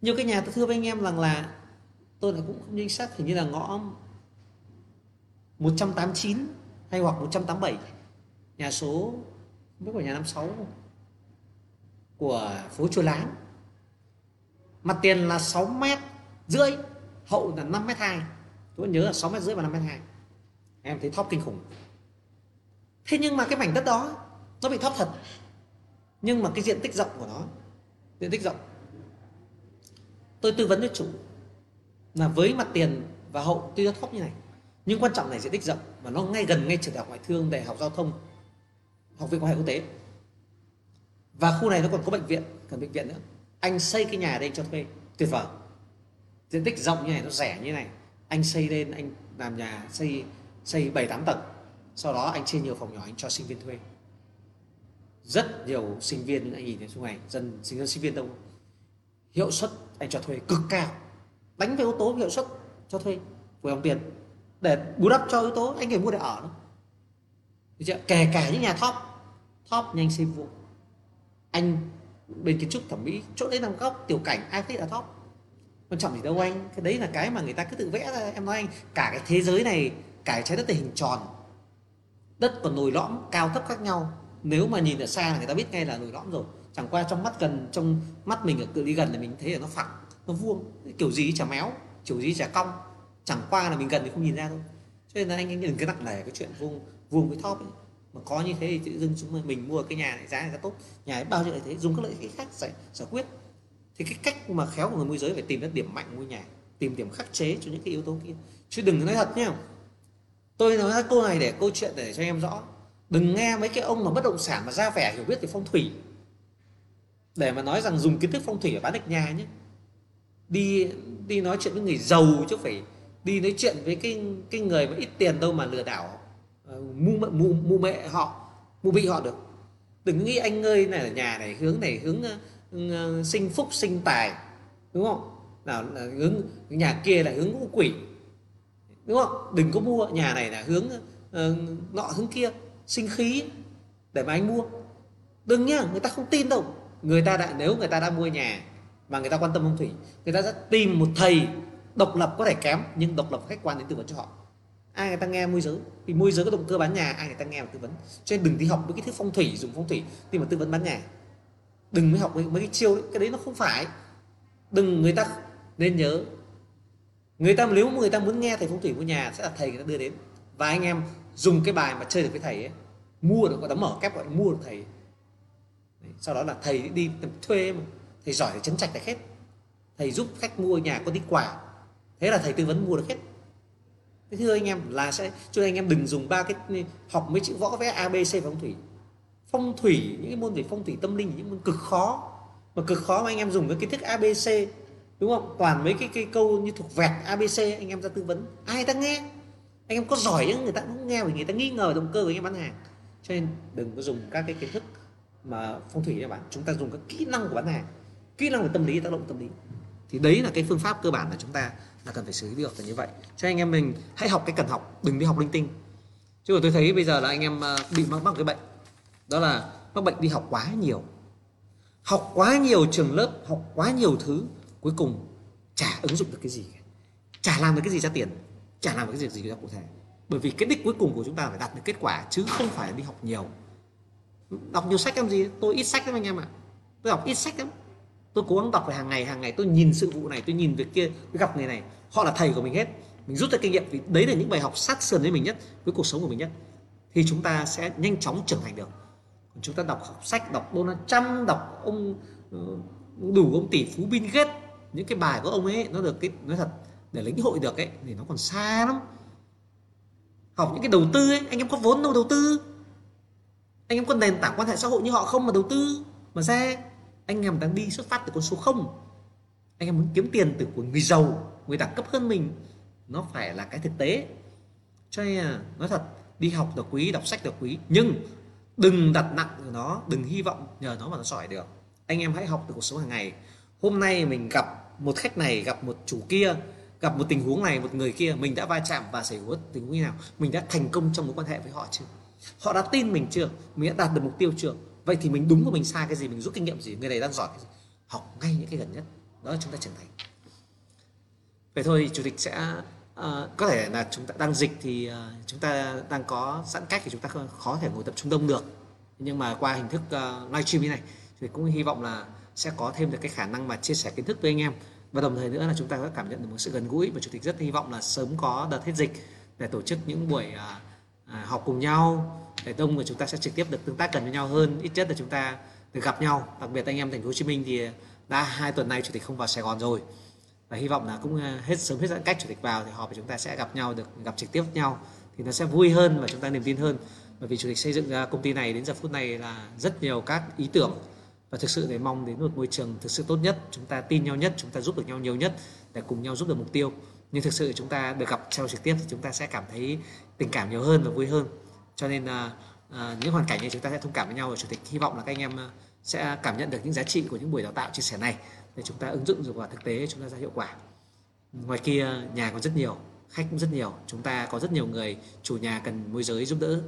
Nhiều cái nhà tôi thưa với anh em rằng là tôi là cũng không chính xác, hình như là ngõ 189 hay hoặc 187 nhà số, không biết của nhà 56 của phố Chùa Láng. Mặt tiền là 6 mét rưỡi, hậu là 5 mét 2 tôi nhớ là 6 mét rưỡi và 5 mét 2 em thấy thóp kinh khủng. Thế nhưng mà cái mảnh đất đó, nó bị thóp thật. Nhưng mà cái diện tích rộng của nó, diện tích rộng. Tôi tư vấn với chủ là với mặt tiền và hậu tuy nó thấp như này, nhưng quan trọng là diện tích rộng và nó ngay gần ngay trường đại học ngoại thương, đại học giao thông, học viện quan hệ quốc tế và khu này nó còn có bệnh viện cần bệnh viện nữa. Anh xây cái nhà đây cho thuê. Tuyệt vời. Diện tích rộng như này, nó rẻ như này. Anh xây lên, anh làm nhà, xây xây bảy, tám tầng. Sau đó anh chia nhiều phòng nhỏ, anh cho sinh viên thuê. Rất nhiều sinh viên anh nhìn thấy xung này dân, sinh viên sinh viên đông. hiệu suất anh cho thuê cực cao. Đánh về yếu tố hiệu suất cho thuê. Với đồng tiền. Để bù đắp cho yếu tố anh phải mua để ở nữa kể cả những nhà top. Top nhanh xây vụ anh bên kiến trúc thẩm mỹ, chỗ đấy nằm góc tiểu cảnh, ai thích là top. Quan trọng gì đâu anh, cái đấy là cái mà người ta cứ tự vẽ ra, em nói anh, cả cái thế giới này, cả cái trái đất thì hình tròn. Đất còn nồi lõm cao thấp khác nhau. Nếu mà nhìn ở xa là người ta biết ngay là nồi lõm rồi. Chẳng qua trong mắt gần, trong mắt mình ở cự ly gần là mình thấy là nó phẳng, nó vuông, kiểu gì chả méo, kiểu gì chả cong. Chẳng qua là mình gần thì không nhìn ra thôi. Cho nên là anh anh đừng cái nặng nề cái chuyện vuông vuông với thóp ấy mà có như thế thì tự dưng chúng mình mua cái nhà này giá này rất tốt, nhà ấy bao nhiêu lại thế, dùng các lợi thế khác giải giải quyết. Thì cái cách mà khéo của người môi giới phải tìm ra điểm mạnh ngôi nhà, tìm điểm khắc chế cho những cái yếu tố kia. Chứ đừng nói thật nhá. Tôi nói ra câu này để, câu chuyện để cho em rõ. Đừng nghe mấy cái ông mà bất động sản mà ra vẻ hiểu biết về phong thủy. Để mà nói rằng dùng kiến thức phong thủy để bán được nhà nhé đi đi nói chuyện với người giàu chứ phải đi nói chuyện với cái cái người mà ít tiền đâu mà lừa đảo mu mu mu mẹ họ mu bị họ được. Đừng nghĩ anh ơi này là nhà này hướng này hướng uh, sinh phúc sinh tài đúng không? Nào là hướng nhà kia là hướng ngũ quỷ đúng không? Đừng có mua nhà này là hướng uh, nọ hướng kia sinh khí để mà anh mua. Đừng nhá người ta không tin đâu. Người ta đã nếu người ta đã mua nhà mà người ta quan tâm phong thủy người ta sẽ tìm một thầy độc lập có thể kém nhưng độc lập khách quan đến tư vấn cho họ ai người ta nghe môi giới? Thì môi giới có động cơ bán nhà ai người ta nghe và tư vấn. Cho nên đừng đi học mấy cái thứ phong thủy dùng phong thủy đi mà tư vấn bán nhà. Đừng mới học mấy, mấy cái chiêu đấy cái đấy nó không phải. Đừng người ta nên nhớ. Người ta nếu người ta muốn nghe thầy phong thủy mua nhà sẽ là thầy người ta đưa đến. Và anh em dùng cái bài mà chơi được với thầy ấy mua được gọi là mở kép gọi mua được thầy. Đấy, sau đó là thầy đi thuê mà. Thầy giỏi thì chấn chạch được hết. Thầy giúp khách mua nhà có tí quà. Thế là thầy tư vấn mua được hết thế thưa anh em, là sẽ cho anh em đừng dùng ba cái học mấy chữ võ vẽ abc phong thủy. Phong thủy, những cái môn về phong thủy tâm linh, những môn cực khó. Mà cực khó mà anh em dùng cái kiến thức abc đúng không? Toàn mấy cái cái câu như thuộc vẹt abc anh em ra tư vấn. Ai ta nghe? Anh em có giỏi nhưng người ta cũng nghe vì người ta nghi ngờ động cơ của anh em bán hàng. Cho nên đừng có dùng các cái kiến thức mà phong thủy các bạn. Chúng ta dùng các kỹ năng của bán hàng. Kỹ năng về tâm lý, tác động tâm lý. Thì đấy là cái phương pháp cơ bản là chúng ta là cần phải xử lý được là như vậy. Cho anh em mình hãy học cái cần học, đừng đi học linh tinh. Chứ tôi thấy bây giờ là anh em à, bị mắc mắc cái bệnh. Đó là mắc bệnh đi học quá nhiều. Học quá nhiều trường lớp, học quá nhiều thứ, cuối cùng chả ứng dụng được cái gì chả làm được cái gì ra tiền, chả làm được cái gì gì ra cụ thể. Bởi vì cái đích cuối cùng của chúng ta phải đạt được kết quả, chứ không phải đi học nhiều. Đọc nhiều sách làm gì? Tôi ít sách lắm anh em ạ. Tôi đọc ít sách lắm. Tôi cố gắng đọc về hàng ngày hàng ngày tôi nhìn sự vụ này, tôi nhìn việc kia, tôi gặp người này họ là thầy của mình hết. Mình rút ra kinh nghiệm vì đấy là những bài học sát sườn với mình nhất, với cuộc sống của mình nhất. Thì chúng ta sẽ nhanh chóng trưởng thành được. Còn chúng ta đọc học sách, đọc Donald Trump, đọc ông ờ, đủ ông tỷ phú Bill Gates, những cái bài của ông ấy, nó được cái nói thật, để lĩnh hội được ấy, thì nó còn xa lắm. Học những cái đầu tư ấy, anh em có vốn đâu đầu tư. Anh em có nền tảng quan hệ xã hội như họ không mà đầu tư. Mà ra, anh em đang đi xuất phát từ con số không anh em muốn kiếm tiền từ của người giàu, người đẳng cấp hơn mình, nó phải là cái thực tế. Cho nên là, nói thật, đi học là quý, đọc sách là quý, nhưng đừng đặt nặng nó, đừng hy vọng nhờ nó mà nó giỏi được. Anh em hãy học từ cuộc sống hàng ngày. Hôm nay mình gặp một khách này, gặp một chủ kia, gặp một tình huống này, một người kia, mình đã va chạm và xảy ra tình huống như nào? Mình đã thành công trong mối quan hệ với họ chưa? Họ đã tin mình chưa? Mình đã đạt được mục tiêu chưa? Vậy thì mình đúng và mình sai cái gì? Mình rút kinh nghiệm gì? Người này đang giỏi cái gì? Học ngay những cái gần nhất đó là chúng ta trưởng thành. Vậy thôi chủ tịch sẽ uh, có thể là chúng ta đang dịch thì uh, chúng ta đang có giãn cách thì chúng ta khó thể ngồi tập trung đông được. Nhưng mà qua hình thức ờ, uh, livestream như này thì cũng hy vọng là sẽ có thêm được cái khả năng mà chia sẻ kiến thức với anh em. Và đồng thời nữa là chúng ta có cảm nhận được một sự gần gũi và chủ tịch rất hy vọng là sớm có đợt hết dịch để tổ chức những buổi à, uh, học cùng nhau. Để đông và chúng ta sẽ trực tiếp được tương tác gần với nhau hơn. Ít nhất là chúng ta được gặp nhau đặc biệt anh em thành phố Hồ Chí Minh thì đã hai tuần nay chủ tịch không vào Sài Gòn rồi. Và hy vọng là cũng à, hết sớm hết giãn cách chủ tịch vào thì họp và chúng ta sẽ gặp nhau được gặp trực tiếp nhau thì nó sẽ vui hơn và chúng ta niềm tin hơn. Bởi vì chủ tịch xây dựng ra công ty này đến giờ phút này là rất nhiều các ý tưởng và thực sự để mong đến một môi trường thực sự tốt nhất chúng ta tin nhau nhất chúng ta giúp được nhau nhiều nhất để cùng nhau giúp được mục tiêu. Nhưng thực sự chúng ta được gặp trao trực tiếp thì chúng ta sẽ cảm thấy tình cảm nhiều hơn và vui hơn. Cho nên là uh, những hoàn cảnh này chúng ta sẽ thông cảm với nhau. Và chủ tịch hy vọng là các anh em sẽ cảm nhận được những giá trị của những buổi đào tạo chia sẻ này để chúng ta ứng dụng được vào thực tế chúng ta ra hiệu quả. Ngoài kia, nhà còn rất nhiều, khách cũng rất nhiều. Chúng ta có rất nhiều người, chủ nhà cần môi giới giúp đỡ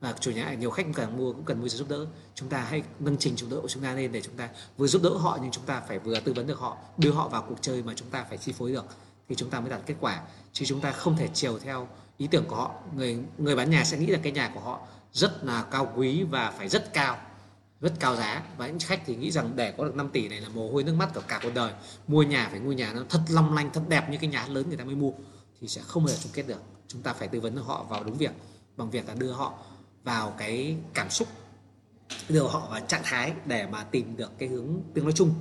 và chủ nhà, nhiều khách cần mua, cũng cần môi giới giúp đỡ. Chúng ta hãy nâng trình chúng đỡ của chúng ta lên để chúng ta vừa giúp đỡ họ nhưng chúng ta phải vừa tư vấn được họ, đưa họ vào cuộc chơi mà chúng ta phải chi phối được thì chúng ta mới đạt kết quả. Chứ chúng ta không thể chiều theo ý tưởng của họ. Người người bán nhà sẽ nghĩ là cái nhà của họ rất là cao quý và phải rất cao rất cao giá. Và những khách thì nghĩ rằng để có được 5 tỷ này là mồ hôi nước mắt của cả cuộc đời. Mua nhà phải mua nhà nó thật long lanh thật đẹp như cái nhà lớn người ta mới mua thì sẽ không bao giờ chung kết được. Chúng ta phải tư vấn họ vào đúng việc bằng việc là đưa họ vào cái cảm xúc đưa họ vào trạng thái để mà tìm được cái hướng tiếng nói chung.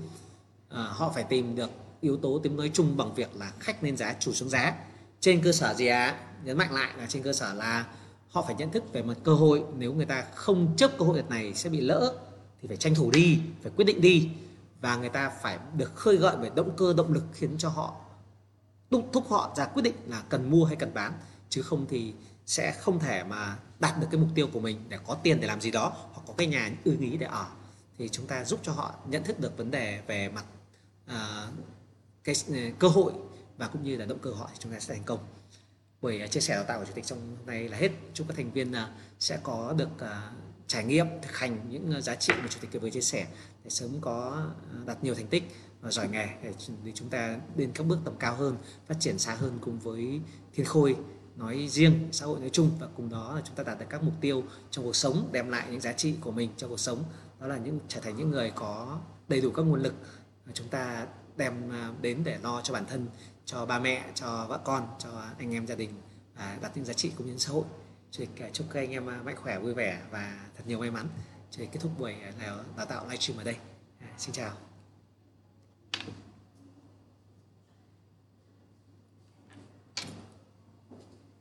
À, họ phải tìm được yếu tố tiếng nói chung bằng việc là khách lên giá chủ xuống giá. Trên cơ sở gì á nhấn mạnh lại là trên cơ sở là họ phải nhận thức về một cơ hội. Nếu người ta không chấp cơ hội này sẽ bị lỡ thì phải tranh thủ đi phải quyết định đi. Và người ta phải được khơi gợi bởi động cơ động lực khiến cho họ thúc thúc họ ra quyết định là cần mua hay cần bán. Chứ không thì sẽ không thể mà đạt được cái mục tiêu của mình để có tiền để làm gì đó hoặc có cái nhà ưng ý để ở. Thì chúng ta giúp cho họ nhận thức được vấn đề về mặt à, cái ừ, cơ hội và cũng như là động cơ họ thì chúng ta sẽ thành công. Buổi à, chia sẻ đào tạo của chủ tịch trong hôm nay là hết. Chúc các thành viên à, sẽ có được à, trải nghiệm, thực hành những ờ, giá trị mà chủ tịch vừa chia sẻ để sớm có ờ, đạt nhiều thành tích và giỏi nghề để chúng ta lên các bước tầm cao hơn, phát triển xa hơn cùng với thiên khôi nói riêng, xã hội nói chung và cùng đó là chúng ta đạt được các mục tiêu trong cuộc sống, đem lại những giá trị của mình trong cuộc sống. Đó là những, trở thành những người có đầy đủ các nguồn lực mà chúng ta đem ờ, đến để lo cho bản thân, cho ba mẹ, cho vợ con, cho anh em gia đình và đạt những giá trị cũng như xã hội. Chúc các anh em à, mạnh khỏe, vui vẻ và thật nhiều may mắn. Chỉ kết thúc buổi à, đào tạo livestream ở đây. À, xin chào.